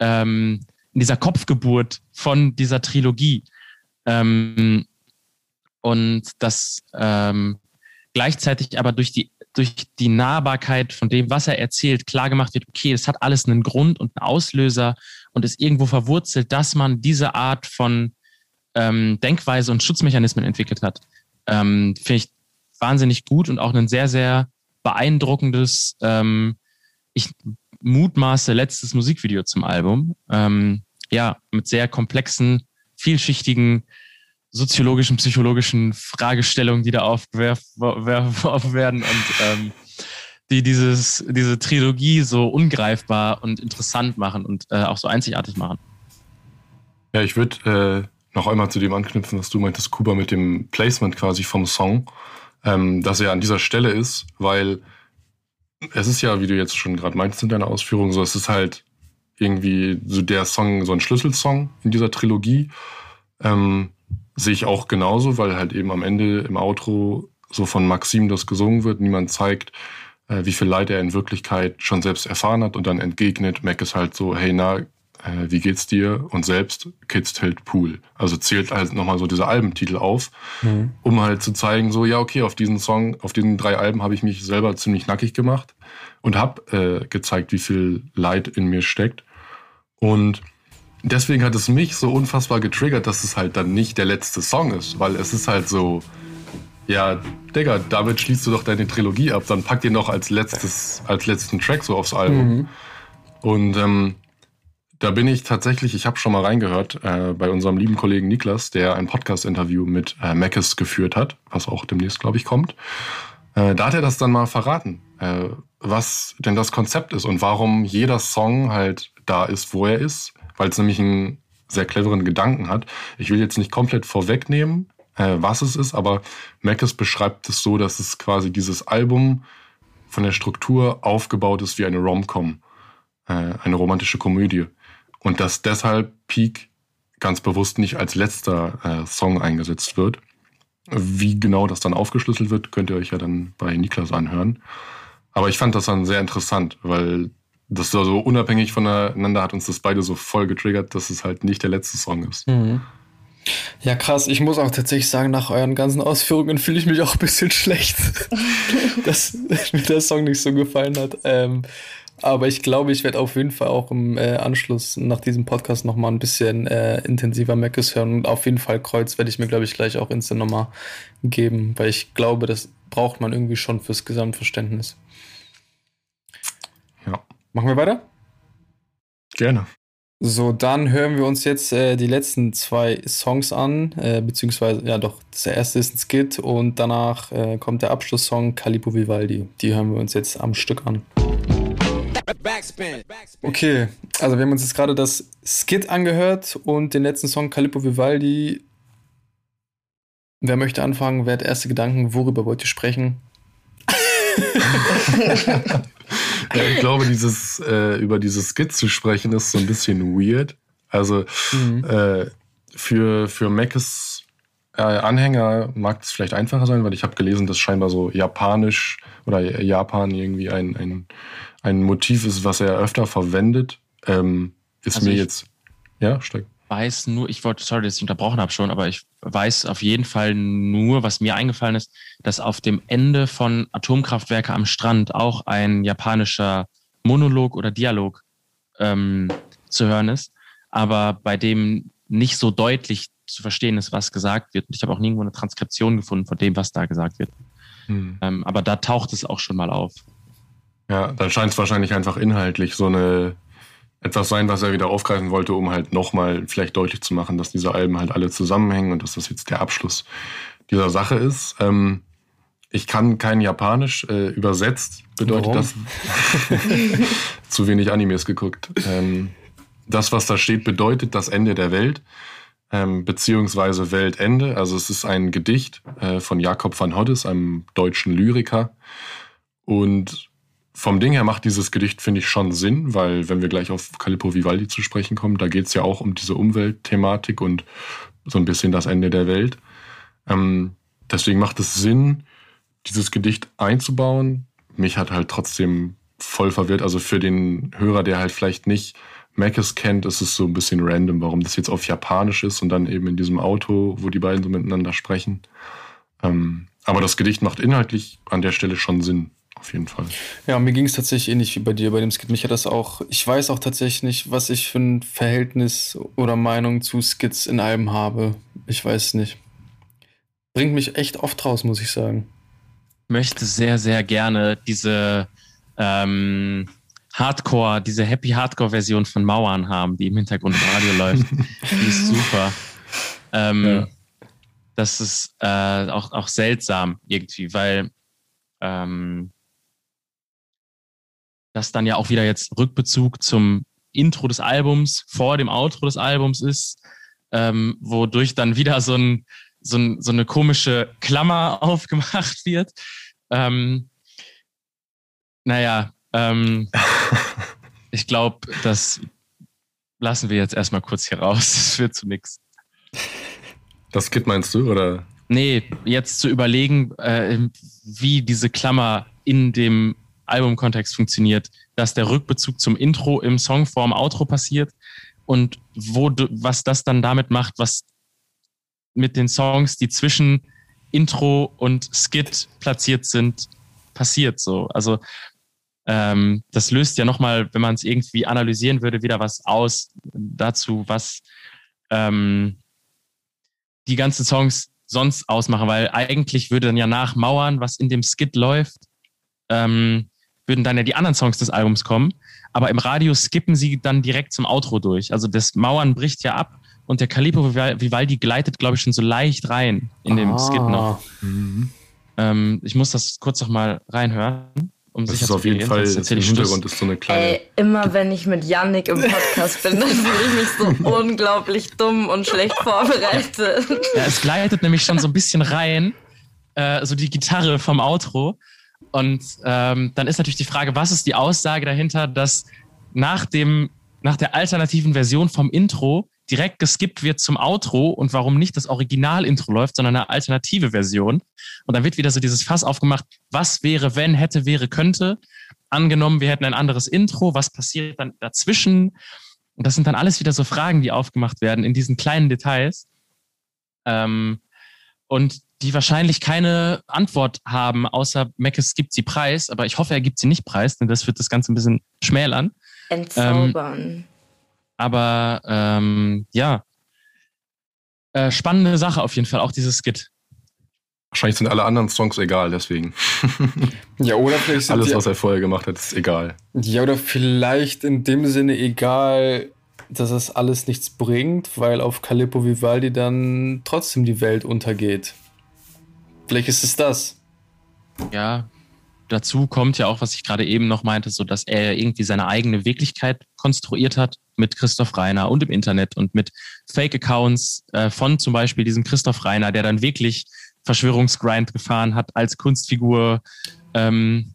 S6: ähm, in dieser Kopfgeburt von dieser Trilogie. Ähm, und das ähm, gleichzeitig aber durch die, durch die Nahbarkeit von dem, was er erzählt, klargemacht wird, okay, es hat alles einen Grund und einen Auslöser und ist irgendwo verwurzelt, dass man diese Art von ähm, Denkweise und Schutzmechanismen entwickelt hat. Ähm, Finde ich wahnsinnig gut und auch ein sehr, sehr beeindruckendes, ähm, ich mutmaße letztes Musikvideo zum Album. Ähm, ja, mit sehr komplexen, vielschichtigen soziologischen, psychologischen Fragestellungen, die da aufgeworfen werden und ähm, die dieses, diese Trilogie so ungreifbar und interessant machen und äh, auch so einzigartig machen.
S7: Ja, ich würde äh, noch einmal zu dem anknüpfen, was du meintest, Kuba, mit dem Placement quasi vom Song, ähm, dass er an dieser Stelle ist, weil es ist ja, wie du jetzt schon gerade meintest in deiner Ausführung, so es ist halt irgendwie so der Song, so ein Schlüsselsong in dieser Trilogie. Ähm, sehe ich auch genauso, weil halt eben am Ende im Outro so von Maxim das gesungen wird. Niemand zeigt, äh, wie viel Leid er in Wirklichkeit schon selbst erfahren hat und dann entgegnet Mac ist halt so, hey, na, äh, wie geht's dir? Und selbst Kids Tilt Pool. Also zählt halt nochmal so dieser Albentitel auf, mhm. um halt zu zeigen, so, ja, okay, auf diesen Song, auf diesen drei Alben habe ich mich selber ziemlich nackig gemacht und habe äh, gezeigt, wie viel Leid in mir steckt. Und deswegen hat es mich so unfassbar getriggert, dass es halt dann nicht der letzte Song ist, weil es ist halt so, ja, Digga, damit schließt du doch deine Trilogie ab, dann pack den noch als letztes, als letzten Track so aufs Album. Mhm. Und ähm, da bin ich tatsächlich, ich habe schon mal reingehört äh, bei unserem lieben Kollegen Niklas, der ein Podcast-Interview mit äh, Mackes geführt hat, was auch demnächst, glaube ich, kommt. Äh, da hat er das dann mal verraten, äh, was denn das Konzept ist und warum jeder Song halt da ist, wo er ist, weil es nämlich einen sehr cleveren Gedanken hat. Ich will jetzt nicht komplett vorwegnehmen, äh, was es ist, aber Mackes beschreibt es so, dass es quasi dieses Album von der Struktur aufgebaut ist wie eine Rom-Com, äh, eine romantische Komödie. Und dass deshalb Peak ganz bewusst nicht als letzter äh, Song eingesetzt wird. Wie genau das dann aufgeschlüsselt wird, könnt ihr euch ja dann bei Niklas anhören. Aber ich fand das dann sehr interessant, weil das so unabhängig voneinander hat uns das beide so voll getriggert, dass es halt nicht der letzte Song ist. Mhm.
S4: Ja, krass. Ich muss auch tatsächlich sagen, nach euren ganzen Ausführungen fühle ich mich auch ein bisschen schlecht, dass mir der Song nicht so gefallen hat. Ähm, aber ich glaube, ich werde auf jeden Fall auch im äh, Anschluss nach diesem Podcast nochmal ein bisschen äh, intensiver Meckes hören. Und auf jeden Fall Kreuz werde ich mir, glaube ich, gleich auch instant nochmal geben, weil ich glaube, das braucht man irgendwie schon fürs Gesamtverständnis. Machen wir weiter?
S7: Gerne.
S4: So, dann hören wir uns jetzt äh, die letzten zwei Songs an, äh, beziehungsweise, ja doch, der erste ist ein Skit und danach äh, kommt der Abschlusssong Calippo Vivaldi. Die hören wir uns jetzt am Stück an. Okay, also wir haben uns jetzt gerade das Skit angehört und den letzten Song Calippo Vivaldi. Wer möchte anfangen? Wer hat erste Gedanken? Worüber wollt ihr sprechen?
S7: Ja, ich glaube, dieses, äh, über dieses Skit zu sprechen, ist so ein bisschen weird. Also mhm. äh, für, für Mackes äh, Anhänger mag es vielleicht einfacher sein, weil ich habe gelesen, dass scheinbar so japanisch oder Japan irgendwie ein, ein, ein Motiv ist, was er öfter verwendet. Ähm, ist also mir jetzt. Ja, steig
S6: weiß nur, ich wollte, sorry, dass ich unterbrochen habe schon, aber ich weiß auf jeden Fall nur, was mir eingefallen ist, dass auf dem Ende von Atomkraftwerke am Strand auch ein japanischer Monolog oder Dialog ähm, zu hören ist, aber bei dem nicht so deutlich zu verstehen ist, was gesagt wird. Und ich habe auch nirgendwo eine Transkription gefunden von dem, was da gesagt wird. Hm. Ähm, aber da taucht es auch schon mal auf.
S7: Ja, dann scheint es wahrscheinlich einfach inhaltlich so eine etwas sein, was er wieder aufgreifen wollte, um halt nochmal vielleicht deutlich zu machen, dass diese Alben halt alle zusammenhängen und dass das jetzt der Abschluss dieser Sache ist. Ähm, ich kann kein Japanisch. Äh, übersetzt bedeutet Warum? das zu wenig Animes geguckt. Ähm, das, was da steht, bedeutet das Ende der Welt, ähm, beziehungsweise Weltende. Also es ist ein Gedicht äh, von Jakob van Hoddes, einem deutschen Lyriker. Und vom Ding her macht dieses Gedicht, finde ich, schon Sinn, weil wenn wir gleich auf Calippo Vivaldi zu sprechen kommen, da geht es ja auch um diese Umweltthematik und so ein bisschen das Ende der Welt. Ähm, deswegen macht es Sinn, dieses Gedicht einzubauen. Mich hat halt trotzdem voll verwirrt. Also für den Hörer, der halt vielleicht nicht Macis kennt, ist es so ein bisschen random, warum das jetzt auf Japanisch ist und dann eben in diesem Auto, wo die beiden so miteinander sprechen. Ähm, aber das Gedicht macht inhaltlich an der Stelle schon Sinn auf jeden Fall.
S4: Ja, mir ging es tatsächlich ähnlich wie bei dir bei dem Skit. Mich hat das auch, ich weiß auch tatsächlich nicht, was ich für ein Verhältnis oder Meinung zu Skits in Alben habe. Ich weiß nicht. Bringt mich echt oft raus, muss ich sagen.
S6: Ich möchte sehr, sehr gerne diese ähm, Hardcore, diese Happy Hardcore-Version von Mauern haben, die im Hintergrund im Radio läuft. Die ist super. Ähm, ja. Das ist äh, auch, auch seltsam irgendwie, weil ähm, das dann ja auch wieder jetzt Rückbezug zum Intro des Albums vor dem Outro des Albums ist, ähm, wodurch dann wieder so, ein, so, ein, so eine komische Klammer aufgemacht wird. Ähm, naja, ähm, ich glaube, das lassen wir jetzt erstmal kurz hier raus. Das führt zu nichts.
S7: Das Kit meinst du, oder?
S6: Nee, jetzt zu überlegen, äh, wie diese Klammer in dem Albumkontext funktioniert, dass der Rückbezug zum Intro im Song vorm Outro passiert und wo was das dann damit macht, was mit den Songs, die zwischen Intro und Skit platziert sind, passiert so. Also ähm, das löst ja nochmal, wenn man es irgendwie analysieren würde, wieder was aus dazu, was ähm, die ganzen Songs sonst ausmachen, weil eigentlich würde dann ja nach Mauern, was in dem Skit läuft, ähm, würden dann ja die anderen Songs des Albums kommen. Aber im Radio skippen sie dann direkt zum Outro durch. Also das Mauern bricht ja ab und der Calippo Vivaldi gleitet, glaube ich, schon so leicht rein in dem ah. Skit noch. Mhm. Ähm, ich muss das kurz noch mal reinhören.
S7: Um das ist auf jeden Fall im Hintergrund ist so eine kleine. Ey,
S5: immer wenn ich mit Yannick im Podcast bin, dann fühle ich mich so unglaublich dumm und schlecht vorbereitet.
S6: Ja, es gleitet nämlich schon so ein bisschen rein, äh, so die Gitarre vom Outro. Und ähm, dann ist natürlich die Frage, was ist die Aussage dahinter, dass nach, dem, nach der alternativen Version vom Intro direkt geskippt wird zum Outro und warum nicht das Original-Intro läuft, sondern eine alternative Version. Und dann wird wieder so dieses Fass aufgemacht, was wäre, wenn, hätte, wäre, könnte. Angenommen, wir hätten ein anderes Intro, was passiert dann dazwischen? Und das sind dann alles wieder so Fragen, die aufgemacht werden in diesen kleinen Details. Ähm, und die wahrscheinlich keine Antwort haben, außer Meckes gibt sie preis, aber ich hoffe, er gibt sie nicht preis, denn das wird das Ganze ein bisschen schmälern.
S5: Entzaubern. Ähm,
S6: aber ähm, ja, äh, spannende Sache auf jeden Fall, auch dieses Skit.
S7: Wahrscheinlich sind alle anderen Songs egal, deswegen.
S4: ja, oder vielleicht
S7: sind Alles, was er vorher gemacht hat, ist egal.
S4: Ja, oder vielleicht in dem Sinne egal, dass es alles nichts bringt, weil auf Calippo Vivaldi dann trotzdem die Welt untergeht. Vielleicht ist es das.
S6: Ja, dazu kommt ja auch, was ich gerade eben noch meinte, so dass er irgendwie seine eigene Wirklichkeit konstruiert hat mit Christoph Reiner und im Internet und mit Fake-Accounts äh, von zum Beispiel diesem Christoph Reiner, der dann wirklich Verschwörungsgrind gefahren hat als Kunstfigur Ähm,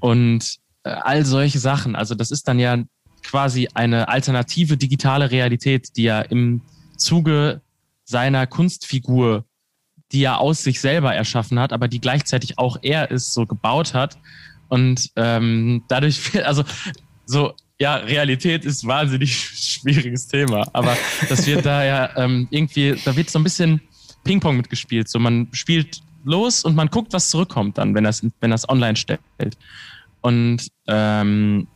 S6: und äh, all solche Sachen. Also das ist dann ja quasi eine alternative digitale Realität, die er im Zuge seiner Kunstfigur, die er aus sich selber erschaffen hat, aber die gleichzeitig auch er ist, so gebaut hat. Und ähm, dadurch, also so, ja, Realität ist wahnsinnig schwieriges Thema, aber das wird da ja ähm, irgendwie, da wird so ein bisschen Ping-Pong mitgespielt. So, man spielt los und man guckt, was zurückkommt dann, wenn das, wenn das online stellt. Und ähm,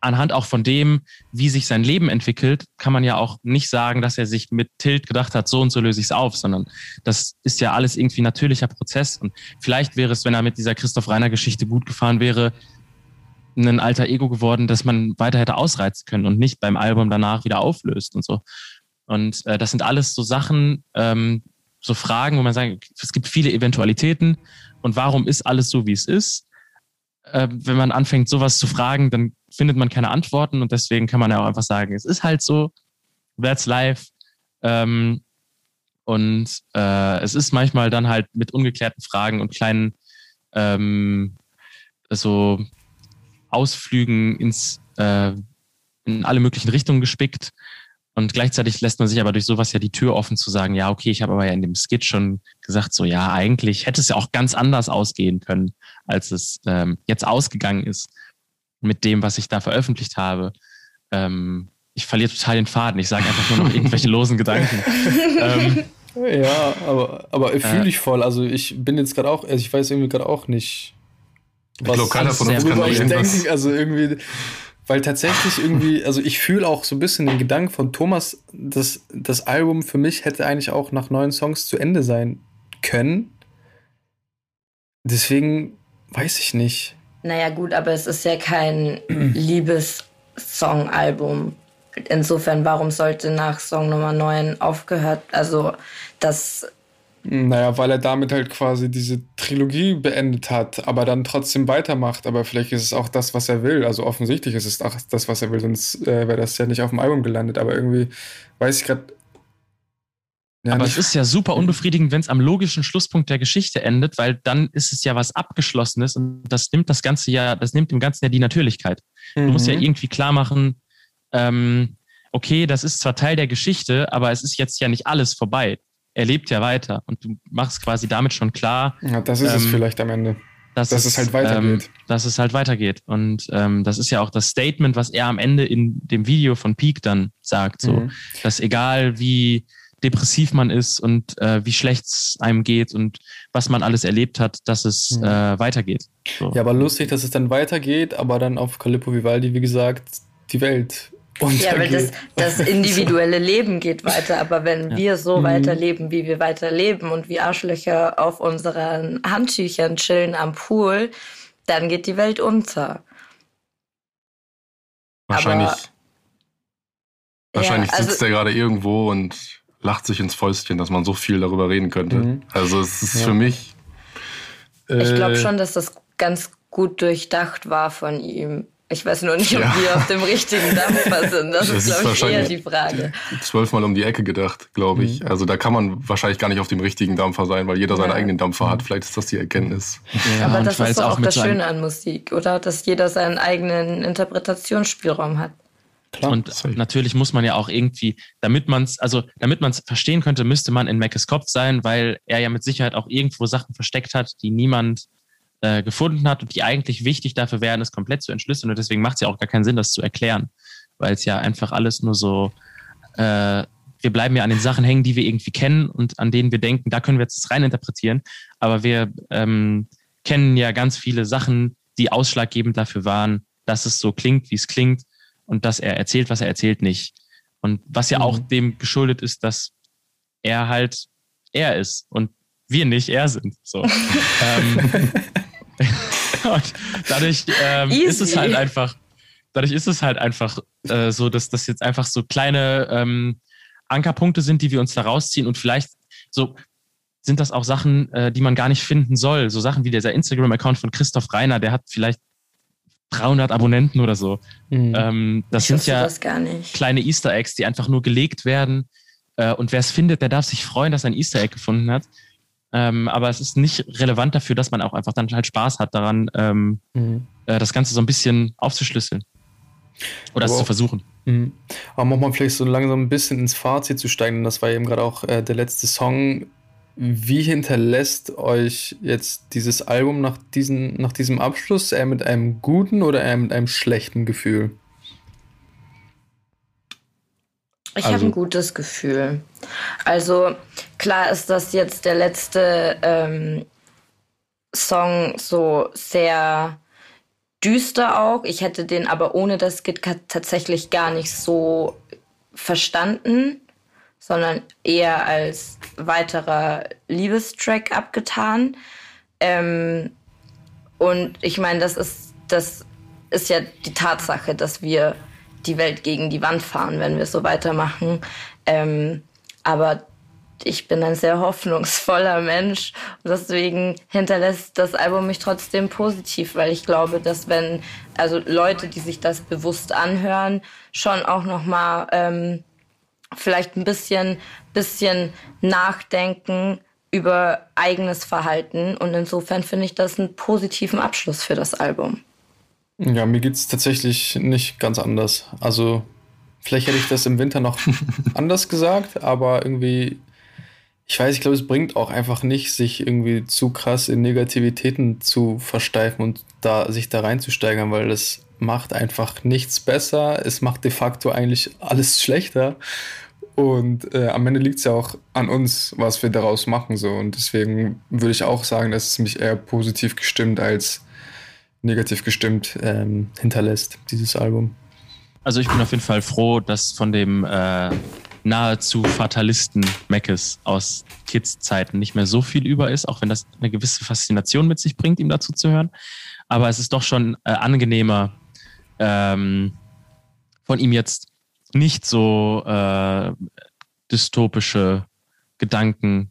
S6: anhand auch von dem, wie sich sein Leben entwickelt, kann man ja auch nicht sagen, dass er sich mit Tilt gedacht hat, so und so löse ich es auf, sondern das ist ja alles irgendwie natürlicher Prozess. Und vielleicht wäre es, wenn er mit dieser Christoph Reiner Geschichte gut gefahren wäre, ein alter Ego geworden, dass man weiter hätte ausreizen können und nicht beim Album danach wieder auflöst und so. Und äh, das sind alles so Sachen, ähm, so Fragen, wo man sagt, es gibt viele Eventualitäten und warum ist alles so, wie es ist? Äh, wenn man anfängt, sowas zu fragen, dann findet man keine Antworten und deswegen kann man ja auch einfach sagen, es ist halt so, that's life. Ähm, und äh, es ist manchmal dann halt mit ungeklärten Fragen und kleinen ähm, so Ausflügen ins äh, in alle möglichen Richtungen gespickt. Und gleichzeitig lässt man sich aber durch sowas ja die Tür offen zu sagen, ja, okay, ich habe aber ja in dem Skit schon gesagt, so ja, eigentlich hätte es ja auch ganz anders ausgehen können, als es ähm, jetzt ausgegangen ist mit dem, was ich da veröffentlicht habe. Ähm, ich verliere total den Faden. Ich sage einfach nur noch irgendwelche losen Gedanken. ähm,
S4: ja, aber, aber fühle äh, ich voll. Also ich bin jetzt gerade auch, also ich weiß irgendwie gerade auch nicht.
S7: Was ich glaube, keiner von uns kann
S4: ich denke, also irgendwie, weil tatsächlich irgendwie, also ich fühle auch so ein bisschen den Gedanken von Thomas, dass das Album für mich hätte eigentlich auch nach neun Songs zu Ende sein können. Deswegen weiß ich nicht.
S5: Naja, gut, aber es ist ja kein Liebessong-Album. Insofern, warum sollte nach Song Nummer 9 aufgehört? Also, das.
S4: Naja, weil er damit halt quasi diese Trilogie beendet hat, aber dann trotzdem weitermacht. Aber vielleicht ist es auch das, was er will. Also offensichtlich ist es auch das, was er will, sonst äh, wäre das ja nicht auf dem Album gelandet. Aber irgendwie weiß ich gerade
S6: ja, aber es ist ja super unbefriedigend, wenn es am logischen Schlusspunkt der Geschichte endet, weil dann ist es ja was Abgeschlossenes und das nimmt das Ganze ja, das nimmt dem Ganzen ja die Natürlichkeit. Mhm. Du musst ja mhm. irgendwie klar machen, ähm, okay, das ist zwar Teil der Geschichte, aber es ist jetzt ja nicht alles vorbei. Er lebt ja weiter und du machst quasi damit schon klar.
S4: Ja, das ist ähm, es vielleicht am Ende.
S6: Dass, dass es, es, halt weitergeht. Ähm, dass es halt weitergeht. Und ähm, das ist ja auch das Statement, was er am Ende in dem Video von Peak dann sagt. So, mhm. dass egal wie, depressiv man ist und äh, wie schlecht es einem geht und was man alles erlebt hat, dass es mhm. äh, weitergeht.
S4: So. Ja, aber lustig, dass es dann weitergeht, aber dann auf Calippo Vivaldi, wie gesagt, die Welt.
S5: Ja, weil das, das individuelle Leben geht weiter, aber wenn ja. wir so mhm. weiterleben, wie wir weiterleben und wie Arschlöcher auf unseren Handtüchern chillen am Pool, dann geht die Welt unter.
S7: Wahrscheinlich. Aber, wahrscheinlich ja, also, sitzt er gerade irgendwo und lacht sich ins Fäustchen, dass man so viel darüber reden könnte. Mhm. Also es ist ja. für mich.
S5: Äh, ich glaube schon, dass das ganz gut durchdacht war von ihm. Ich weiß nur nicht, ob ja. wir auf dem richtigen Dampfer sind. Das, das ist, glaube ich, eher die Frage.
S7: Zwölfmal um die Ecke gedacht, glaube ich. Mhm. Also da kann man wahrscheinlich gar nicht auf dem richtigen Dampfer sein, weil jeder seinen eigenen Dampfer hat. Vielleicht ist das die Erkenntnis.
S5: Ja, Aber das ist doch auch das Schöne an Musik, oder? Dass jeder seinen eigenen Interpretationsspielraum hat.
S6: Klar, und safe. natürlich muss man ja auch irgendwie, damit man es, also damit man es verstehen könnte, müsste man in Mackes Kopf sein, weil er ja mit Sicherheit auch irgendwo Sachen versteckt hat, die niemand äh, gefunden hat und die eigentlich wichtig dafür wären, es komplett zu entschlüsseln. Und deswegen macht es ja auch gar keinen Sinn, das zu erklären, weil es ja einfach alles nur so, äh, wir bleiben ja an den Sachen hängen, die wir irgendwie kennen und an denen wir denken, da können wir jetzt das rein interpretieren. Aber wir ähm, kennen ja ganz viele Sachen, die ausschlaggebend dafür waren, dass es so klingt, wie es klingt und dass er erzählt, was er erzählt, nicht. Und was ja mhm. auch dem geschuldet ist, dass er halt er ist und wir nicht er sind. So. ähm, dadurch ähm, ist es halt einfach, dadurch ist es halt einfach äh, so, dass das jetzt einfach so kleine ähm, Ankerpunkte sind, die wir uns da rausziehen und vielleicht so sind das auch Sachen, äh, die man gar nicht finden soll. So Sachen wie dieser Instagram-Account von Christoph Reiner, der hat vielleicht 300 Abonnenten oder so. Mhm. Ähm, das ich sind ja das kleine Easter Eggs, die einfach nur gelegt werden. Äh, und wer es findet, der darf sich freuen, dass er ein Easter Egg gefunden hat. Ähm, aber es ist nicht relevant dafür, dass man auch einfach dann halt Spaß hat daran, ähm, mhm. äh, das Ganze so ein bisschen aufzuschlüsseln. Oder es zu versuchen.
S4: Mhm. Aber wir vielleicht so langsam ein bisschen ins Fazit zu steigen. Das war eben gerade auch äh, der letzte Song. Wie hinterlässt euch jetzt dieses Album nach, diesen, nach diesem Abschluss? Eher mit einem guten oder eher mit einem schlechten Gefühl?
S5: Ich also, habe ein gutes Gefühl. Also klar ist das jetzt der letzte ähm, Song so sehr düster auch. Ich hätte den aber ohne das KitKat tatsächlich gar nicht so verstanden, sondern eher als weiterer Liebestrack abgetan. Ähm, und ich meine, das ist, das ist ja die Tatsache, dass wir die Welt gegen die Wand fahren, wenn wir so weitermachen. Ähm, aber ich bin ein sehr hoffnungsvoller Mensch und deswegen hinterlässt das Album mich trotzdem positiv, weil ich glaube, dass wenn also Leute, die sich das bewusst anhören, schon auch noch mal ähm, vielleicht ein bisschen bisschen nachdenken über eigenes Verhalten und insofern finde ich das einen positiven Abschluss für das Album.
S4: Ja, mir geht es tatsächlich nicht ganz anders. Also, vielleicht hätte ich das im Winter noch anders gesagt, aber irgendwie, ich weiß, ich glaube, es bringt auch einfach nicht, sich irgendwie zu krass in Negativitäten zu versteifen und da sich da reinzusteigern, weil das macht einfach nichts besser. Es macht de facto eigentlich alles schlechter. Und äh, am Ende liegt es ja auch an uns, was wir daraus machen. So. Und deswegen würde ich auch sagen, dass es mich eher positiv gestimmt als negativ gestimmt ähm, hinterlässt, dieses Album.
S6: Also ich bin auf jeden Fall froh, dass von dem äh, nahezu Fatalisten Meckes aus Kids-Zeiten nicht mehr so viel über ist, auch wenn das eine gewisse Faszination mit sich bringt, ihm dazu zu hören. Aber es ist doch schon äh, angenehmer, ähm, von ihm jetzt nicht so äh, dystopische Gedanken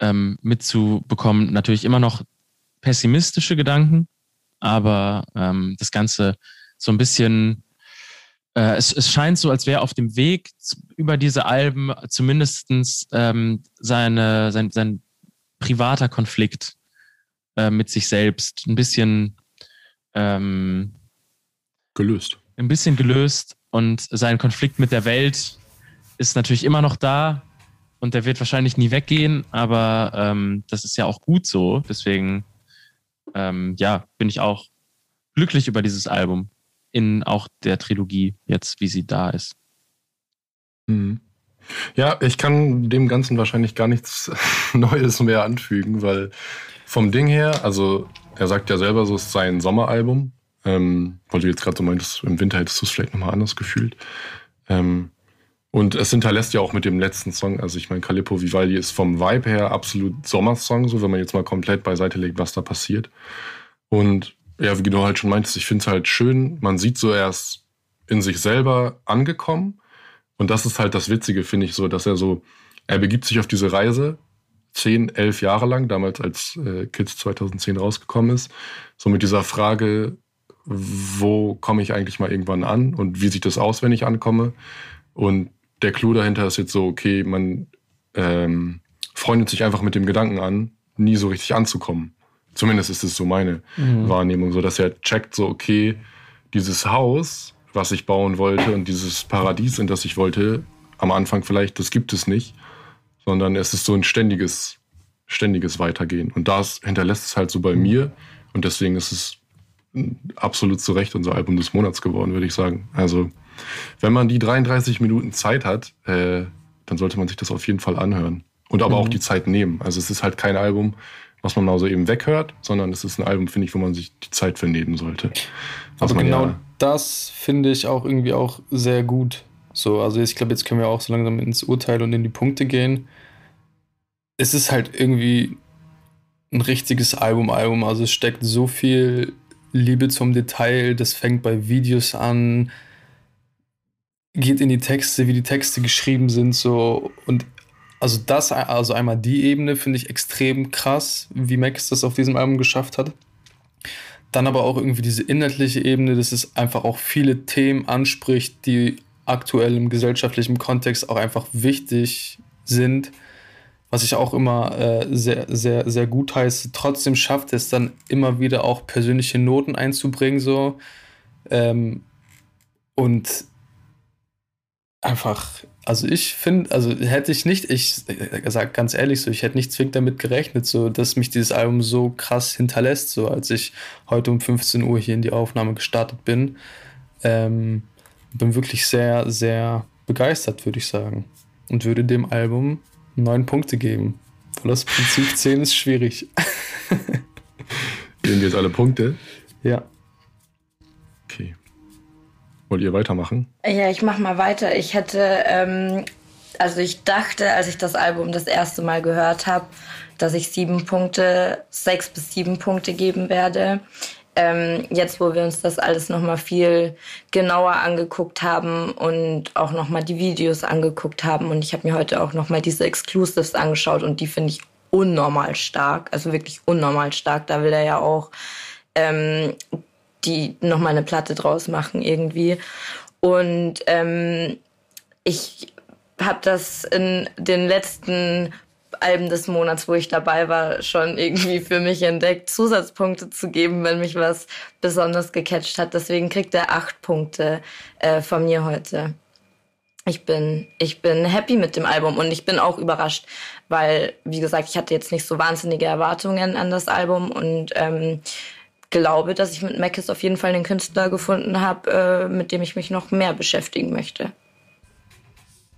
S6: ähm, mitzubekommen. Natürlich immer noch pessimistische Gedanken, aber ähm, das Ganze so ein bisschen, äh, es, es scheint so, als wäre auf dem Weg über diese Alben zumindestens ähm, seine, sein, sein privater Konflikt äh, mit sich selbst ein bisschen ähm,
S7: gelöst.
S6: Ein bisschen gelöst und sein Konflikt mit der Welt ist natürlich immer noch da und der wird wahrscheinlich nie weggehen, aber ähm, das ist ja auch gut so. Deswegen ähm, ja, bin ich auch glücklich über dieses Album in auch der Trilogie jetzt, wie sie da ist.
S7: Mhm. Ja, ich kann dem Ganzen wahrscheinlich gar nichts Neues mehr anfügen, weil vom Ding her, also er sagt ja selber, so ist sein Sommeralbum, ähm, weil du jetzt gerade so meintest, im Winter hättest du es vielleicht nochmal anders gefühlt. Ähm, und es hinterlässt ja auch mit dem letzten Song, also ich meine, Calippo Vivaldi ist vom Vibe her absolut Sommersong, so wenn man jetzt mal komplett beiseite legt, was da passiert. Und ja, wie du halt schon meintest, ich finde es halt schön, man sieht so erst in sich selber angekommen. Und das ist halt das Witzige, finde ich, so, dass er so, er begibt sich auf diese Reise, zehn, elf Jahre lang, damals als äh, Kids 2010 rausgekommen ist, so mit dieser Frage, wo komme ich eigentlich mal irgendwann an und wie sieht das aus, wenn ich ankomme? Und der Clou dahinter ist jetzt so, okay, man ähm, freundet sich einfach mit dem Gedanken an, nie so richtig anzukommen. Zumindest ist es so meine mhm. Wahrnehmung, so dass er checkt, so, okay, dieses Haus, was ich bauen wollte und dieses Paradies, in das ich wollte, am Anfang vielleicht, das gibt es nicht, sondern es ist so ein ständiges, ständiges Weitergehen. Und das hinterlässt es halt so bei mhm. mir und deswegen ist es absolut zu Recht unser Album des Monats geworden, würde ich sagen. Also wenn man die 33 Minuten Zeit hat, äh, dann sollte man sich das auf jeden Fall anhören. Und aber mhm. auch die Zeit nehmen. Also es ist halt kein Album, was man mal so eben weghört, sondern es ist ein Album, finde ich, wo man sich die Zeit für nehmen sollte.
S4: Aber genau ja das finde ich auch irgendwie auch sehr gut. So, also ich glaube, jetzt können wir auch so langsam ins Urteil und in die Punkte gehen. Es ist halt irgendwie ein richtiges Album-Album. Also es steckt so viel Liebe zum Detail. Das fängt bei Videos an, geht in die Texte, wie die Texte geschrieben sind, so und also das, also einmal die Ebene finde ich extrem krass, wie Max das auf diesem Album geschafft hat. Dann aber auch irgendwie diese inhaltliche Ebene, dass es einfach auch viele Themen anspricht, die aktuell im gesellschaftlichen Kontext auch einfach wichtig sind. was ich auch immer äh, sehr, sehr, sehr gut heiße. Trotzdem schafft es dann immer wieder auch persönliche Noten einzubringen, so. Ähm, und einfach, also ich finde, also hätte ich nicht, ich sag ganz ehrlich so, ich hätte nicht zwingend damit gerechnet, so, dass mich dieses Album so krass hinterlässt, so als ich heute um 15 Uhr hier in die Aufnahme gestartet bin. Ähm, bin wirklich sehr, sehr begeistert, würde ich sagen. Und würde dem Album neun Punkte geben. Weil das Prinzip 10 ist schwierig.
S7: Geben wir jetzt alle Punkte?
S4: Ja.
S7: Okay. Wollt ihr weitermachen?
S5: Ja, ich mach mal weiter. Ich hätte, ähm, also ich dachte, als ich das Album das erste Mal gehört habe, dass ich sieben Punkte, sechs bis sieben Punkte geben werde. Ähm, jetzt, wo wir uns das alles nochmal viel genauer angeguckt haben und auch nochmal die Videos angeguckt haben und ich habe mir heute auch nochmal diese Exclusives angeschaut und die finde ich unnormal stark, also wirklich unnormal stark. Da will er ja auch ähm, die nochmal eine Platte draus machen irgendwie. Und ähm, ich habe das in den letzten Alben des Monats, wo ich dabei war, schon irgendwie für mich entdeckt, Zusatzpunkte zu geben, wenn mich was besonders gecatcht hat. Deswegen kriegt er acht Punkte äh, von mir heute. Ich bin, ich bin happy mit dem Album und ich bin auch überrascht, weil, wie gesagt, ich hatte jetzt nicht so wahnsinnige Erwartungen an das Album und ähm, glaube, dass ich mit Mackes auf jeden Fall einen Künstler gefunden habe, äh, mit dem ich mich noch mehr beschäftigen möchte.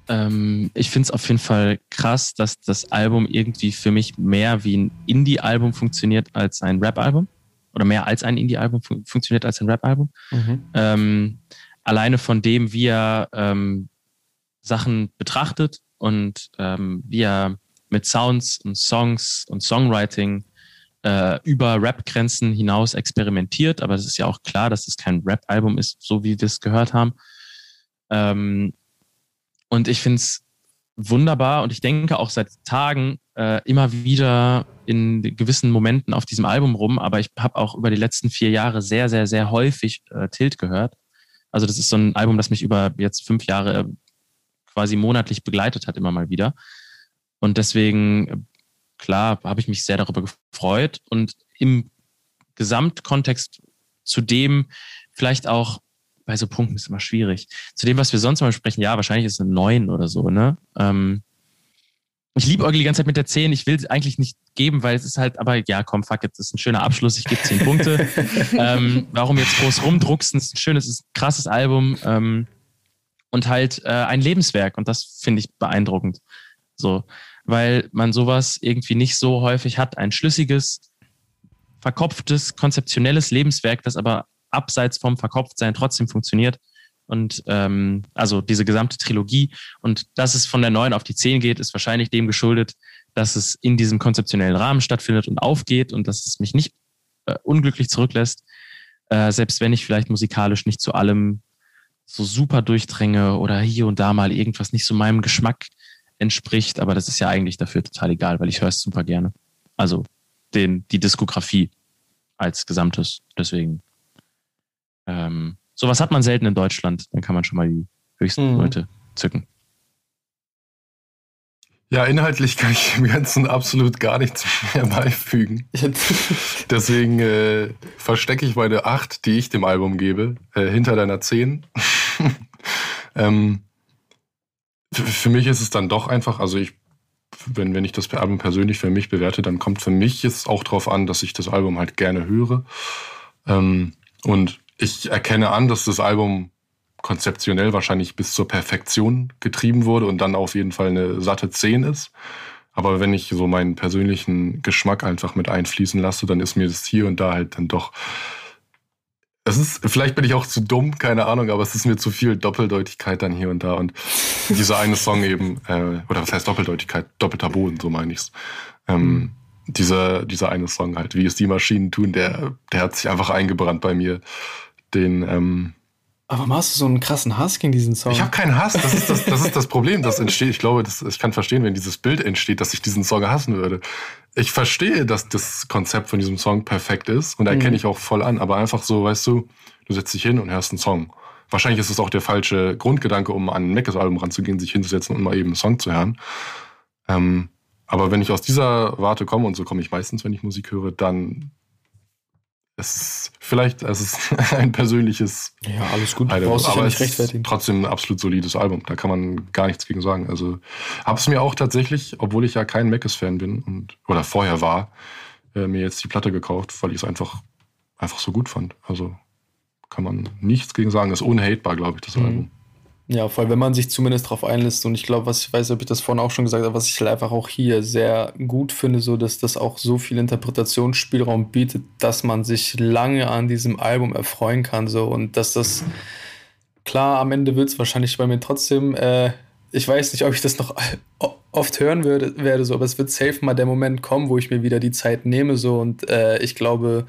S6: Ähm, ich finde es auf jeden Fall krass, dass das Album irgendwie für mich mehr wie ein Indie-Album funktioniert als ein Rap-Album. Oder mehr als ein Indie-Album fun funktioniert als ein Rap-Album. Mhm. Ähm, alleine von dem, wie er ähm, Sachen betrachtet und ähm, wie er mit Sounds und Songs und Songwriting äh, über Rap-Grenzen hinaus experimentiert. Aber es ist ja auch klar, dass es kein Rap-Album ist, so wie wir es gehört haben. Ähm, und ich finde es wunderbar und ich denke auch seit Tagen äh, immer wieder in gewissen Momenten auf diesem Album rum, aber ich habe auch über die letzten vier Jahre sehr, sehr, sehr häufig äh, Tilt gehört. Also das ist so ein Album, das mich über jetzt fünf Jahre äh, quasi monatlich begleitet hat, immer mal wieder. Und deswegen, klar, habe ich mich sehr darüber gefreut und im Gesamtkontext zu dem vielleicht auch bei so Punkten ist immer schwierig. Zu dem, was wir sonst mal sprechen, ja, wahrscheinlich ist es eine 9 oder so, ne? Ähm, ich liebe die ganze Zeit mit der 10. Ich will es eigentlich nicht geben, weil es ist halt, aber ja, komm, fuck, jetzt ist ein schöner Abschluss. Ich gebe 10 Punkte. ähm, warum jetzt groß rumdruckst? Es ist ein schönes, es ist ein krasses Album ähm, und halt äh, ein Lebenswerk. Und das finde ich beeindruckend. So, weil man sowas irgendwie nicht so häufig hat. Ein schlüssiges, verkopftes, konzeptionelles Lebenswerk, das aber abseits vom Verkopftsein trotzdem funktioniert. Und ähm, also diese gesamte Trilogie. Und dass es von der 9 auf die 10 geht, ist wahrscheinlich dem geschuldet, dass es in diesem konzeptionellen Rahmen stattfindet und aufgeht und dass es mich nicht äh, unglücklich zurücklässt, äh, selbst wenn ich vielleicht musikalisch nicht zu allem so super durchdränge oder hier und da mal irgendwas nicht so meinem Geschmack entspricht. Aber das ist ja eigentlich dafür total egal, weil ich höre es super gerne. Also den, die Diskografie als Gesamtes. Deswegen ähm, sowas hat man selten in Deutschland. Dann kann man schon mal die höchsten mhm. Leute zücken.
S7: Ja, inhaltlich kann ich dem Ganzen absolut gar nichts mehr beifügen. Deswegen äh, verstecke ich meine 8, die ich dem Album gebe, äh, hinter deiner 10. ähm, für mich ist es dann doch einfach, also ich, wenn, wenn ich das Album persönlich für mich bewerte, dann kommt für mich jetzt auch darauf an, dass ich das Album halt gerne höre. Ähm, und ich erkenne an, dass das Album konzeptionell wahrscheinlich bis zur Perfektion getrieben wurde und dann auf jeden Fall eine satte 10 ist. Aber wenn ich so meinen persönlichen Geschmack einfach mit einfließen lasse, dann ist mir das hier und da halt dann doch. Es ist, vielleicht bin ich auch zu dumm, keine Ahnung, aber es ist mir zu viel Doppeldeutigkeit dann hier und da. Und dieser eine Song eben, äh, oder was heißt Doppeldeutigkeit? Doppelter Boden, so meine ich's. Ähm, dieser, dieser eine Song halt, wie es die Maschinen tun, der, der hat sich einfach eingebrannt bei mir den. Ähm,
S4: warum hast du so einen krassen Hass gegen diesen Song?
S7: Ich habe keinen Hass. Das ist das, das ist das Problem, das entsteht. Ich glaube, das, ich kann verstehen, wenn dieses Bild entsteht, dass ich diesen Song hassen würde. Ich verstehe, dass das Konzept von diesem Song perfekt ist und erkenne mhm. ich auch voll an. Aber einfach so, weißt du, du setzt dich hin und hörst einen Song. Wahrscheinlich ist es auch der falsche Grundgedanke, um an ein Meckes-Album ranzugehen, sich hinzusetzen und mal eben einen Song zu hören. Ähm, aber wenn ich aus dieser Warte komme, und so komme ich meistens, wenn ich Musik höre, dann ist vielleicht es ist ein persönliches.
S4: Ja, alles gut.
S7: Album,
S4: brauchst dich ja
S7: aber
S4: nicht
S7: es
S4: rechtfertigen.
S7: trotzdem ein absolut solides Album. Da kann man gar nichts gegen sagen. Also habe es mir auch tatsächlich, obwohl ich ja kein Mackes-Fan bin und oder vorher war, äh, mir jetzt die Platte gekauft, weil ich es einfach einfach so gut fand. Also kann man nichts gegen sagen. Ist unhatebar, glaube ich, das
S4: Mhm.
S7: Album.
S4: Ja, vor allem, wenn man sich zumindest darauf einlässt. Und ich glaube, was ich weiß, ob ich das vorhin auch schon gesagt habe, was ich halt einfach auch hier sehr gut finde, so dass das auch so viel Interpretationsspielraum bietet, dass man sich lange an diesem Album erfreuen kann. So und dass das klar am Ende wird es wahrscheinlich bei mir trotzdem. Äh, ich weiß nicht, ob ich das noch oft hören würde, werde, so, aber es wird safe mal der Moment kommen, wo ich mir wieder die Zeit nehme, so und äh, ich glaube,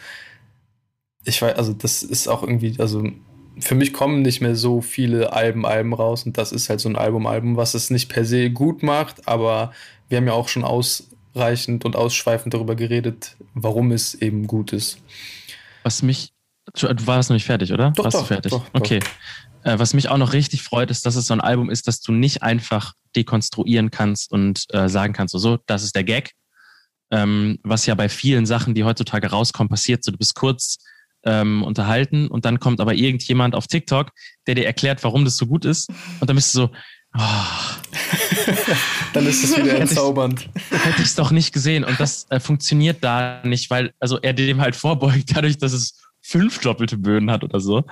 S4: ich weiß, also das ist auch irgendwie, also für mich kommen nicht mehr so viele Alben, Alben raus und das ist halt so ein Album, Album, was es nicht per se gut macht, aber wir haben ja auch schon ausreichend und ausschweifend darüber geredet, warum es eben gut ist.
S6: Was mich. Du warst noch nicht fertig, oder?
S4: Doch,
S6: warst
S4: doch,
S6: du fertig?
S4: doch,
S6: okay. Äh, was mich auch noch richtig freut, ist, dass es so ein Album ist, dass du nicht einfach dekonstruieren kannst und äh, sagen kannst, so, so, das ist der Gag. Ähm, was ja bei vielen Sachen, die heutzutage rauskommen, passiert. So, du bist kurz ähm, unterhalten und dann kommt aber irgendjemand auf TikTok, der dir erklärt, warum das so gut ist. Und dann bist du so, oh,
S4: Dann ist es wieder entzaubernd.
S6: hätte ich es doch nicht gesehen. Und das äh, funktioniert da nicht, weil also er dem halt vorbeugt, dadurch, dass es fünf doppelte Böden hat oder so.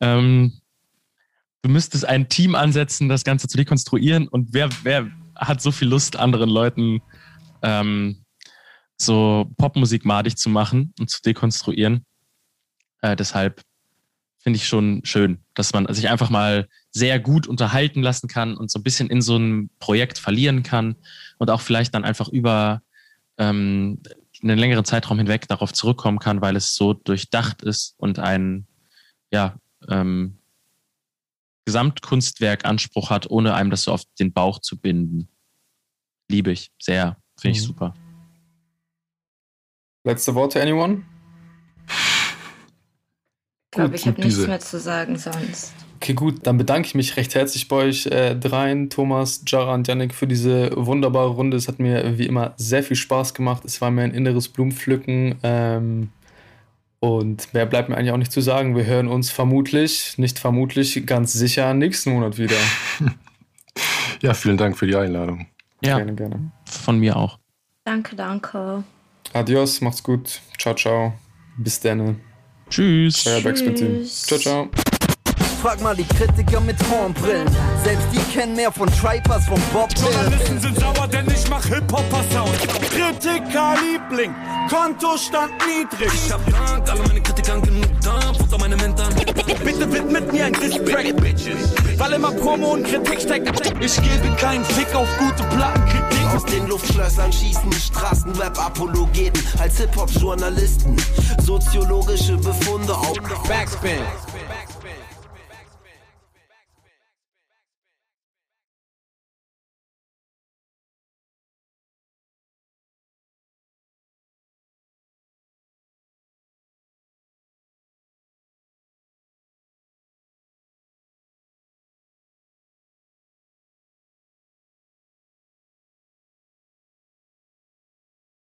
S6: Ähm, du müsstest ein Team ansetzen, das Ganze zu dekonstruieren. Und wer, wer hat so viel Lust, anderen Leuten ähm, so Popmusik madig zu machen und zu dekonstruieren? Äh, deshalb finde ich schon schön, dass man sich einfach mal sehr gut unterhalten lassen kann und so ein bisschen in so ein Projekt verlieren kann und auch vielleicht dann einfach über ähm, einen längeren Zeitraum hinweg darauf zurückkommen kann, weil es so durchdacht ist und ein ja, ähm, Gesamtkunstwerk Anspruch hat, ohne einem das so auf den Bauch zu binden. Liebe ich sehr. Finde ich
S4: Mhm.
S6: super.
S4: Letzte Worte, anyone?
S5: Ich glaube,
S7: Gut,
S5: ich habe nichts mehr zu sagen sonst.
S4: Okay, gut, dann bedanke ich mich recht herzlich bei euch äh, dreien, Thomas, Jara und Yannick, für diese wunderbare Runde. Es hat mir wie immer sehr viel Spaß gemacht. Es war mir ein inneres Blumenpflücken. Ähm, und mehr bleibt mir eigentlich auch nicht zu sagen. Wir hören uns vermutlich, nicht vermutlich, ganz sicher nächsten Monat wieder.
S7: Ja, vielen Dank für die Einladung.
S6: Ja,
S4: Gerne, gerne.
S6: von mir auch.
S5: Danke, danke.
S4: Adios, macht's gut. Ciao, ciao. Bis dann.
S6: Tschüss.
S4: Euer Backspin-Team. Ciao, ciao.
S1: Frag mal die Kritiker mit Hornbrillen. Selbst die kennen mehr von Tripers, von Bob Dylan.
S2: Journalisten sind sauer, denn ich mach Hip-Hopper-Sound. Kritiker Liebling, Kontostand niedrig.
S3: Ich hab Dank, alle meine Kritiker haben genug Dampf unter meine Mentoren.
S2: Bitte widmet mir ein Distrack, Bitches. Weil immer Promo und Kritik steckt. Ich gebe keinen Fick auf gute Plattenkritik.
S8: Aus den Luftschlössern schießen Straßenrap-Apologeten als Hip-Hop-Journalisten. Soziologische Befunde auf
S1: Backspin.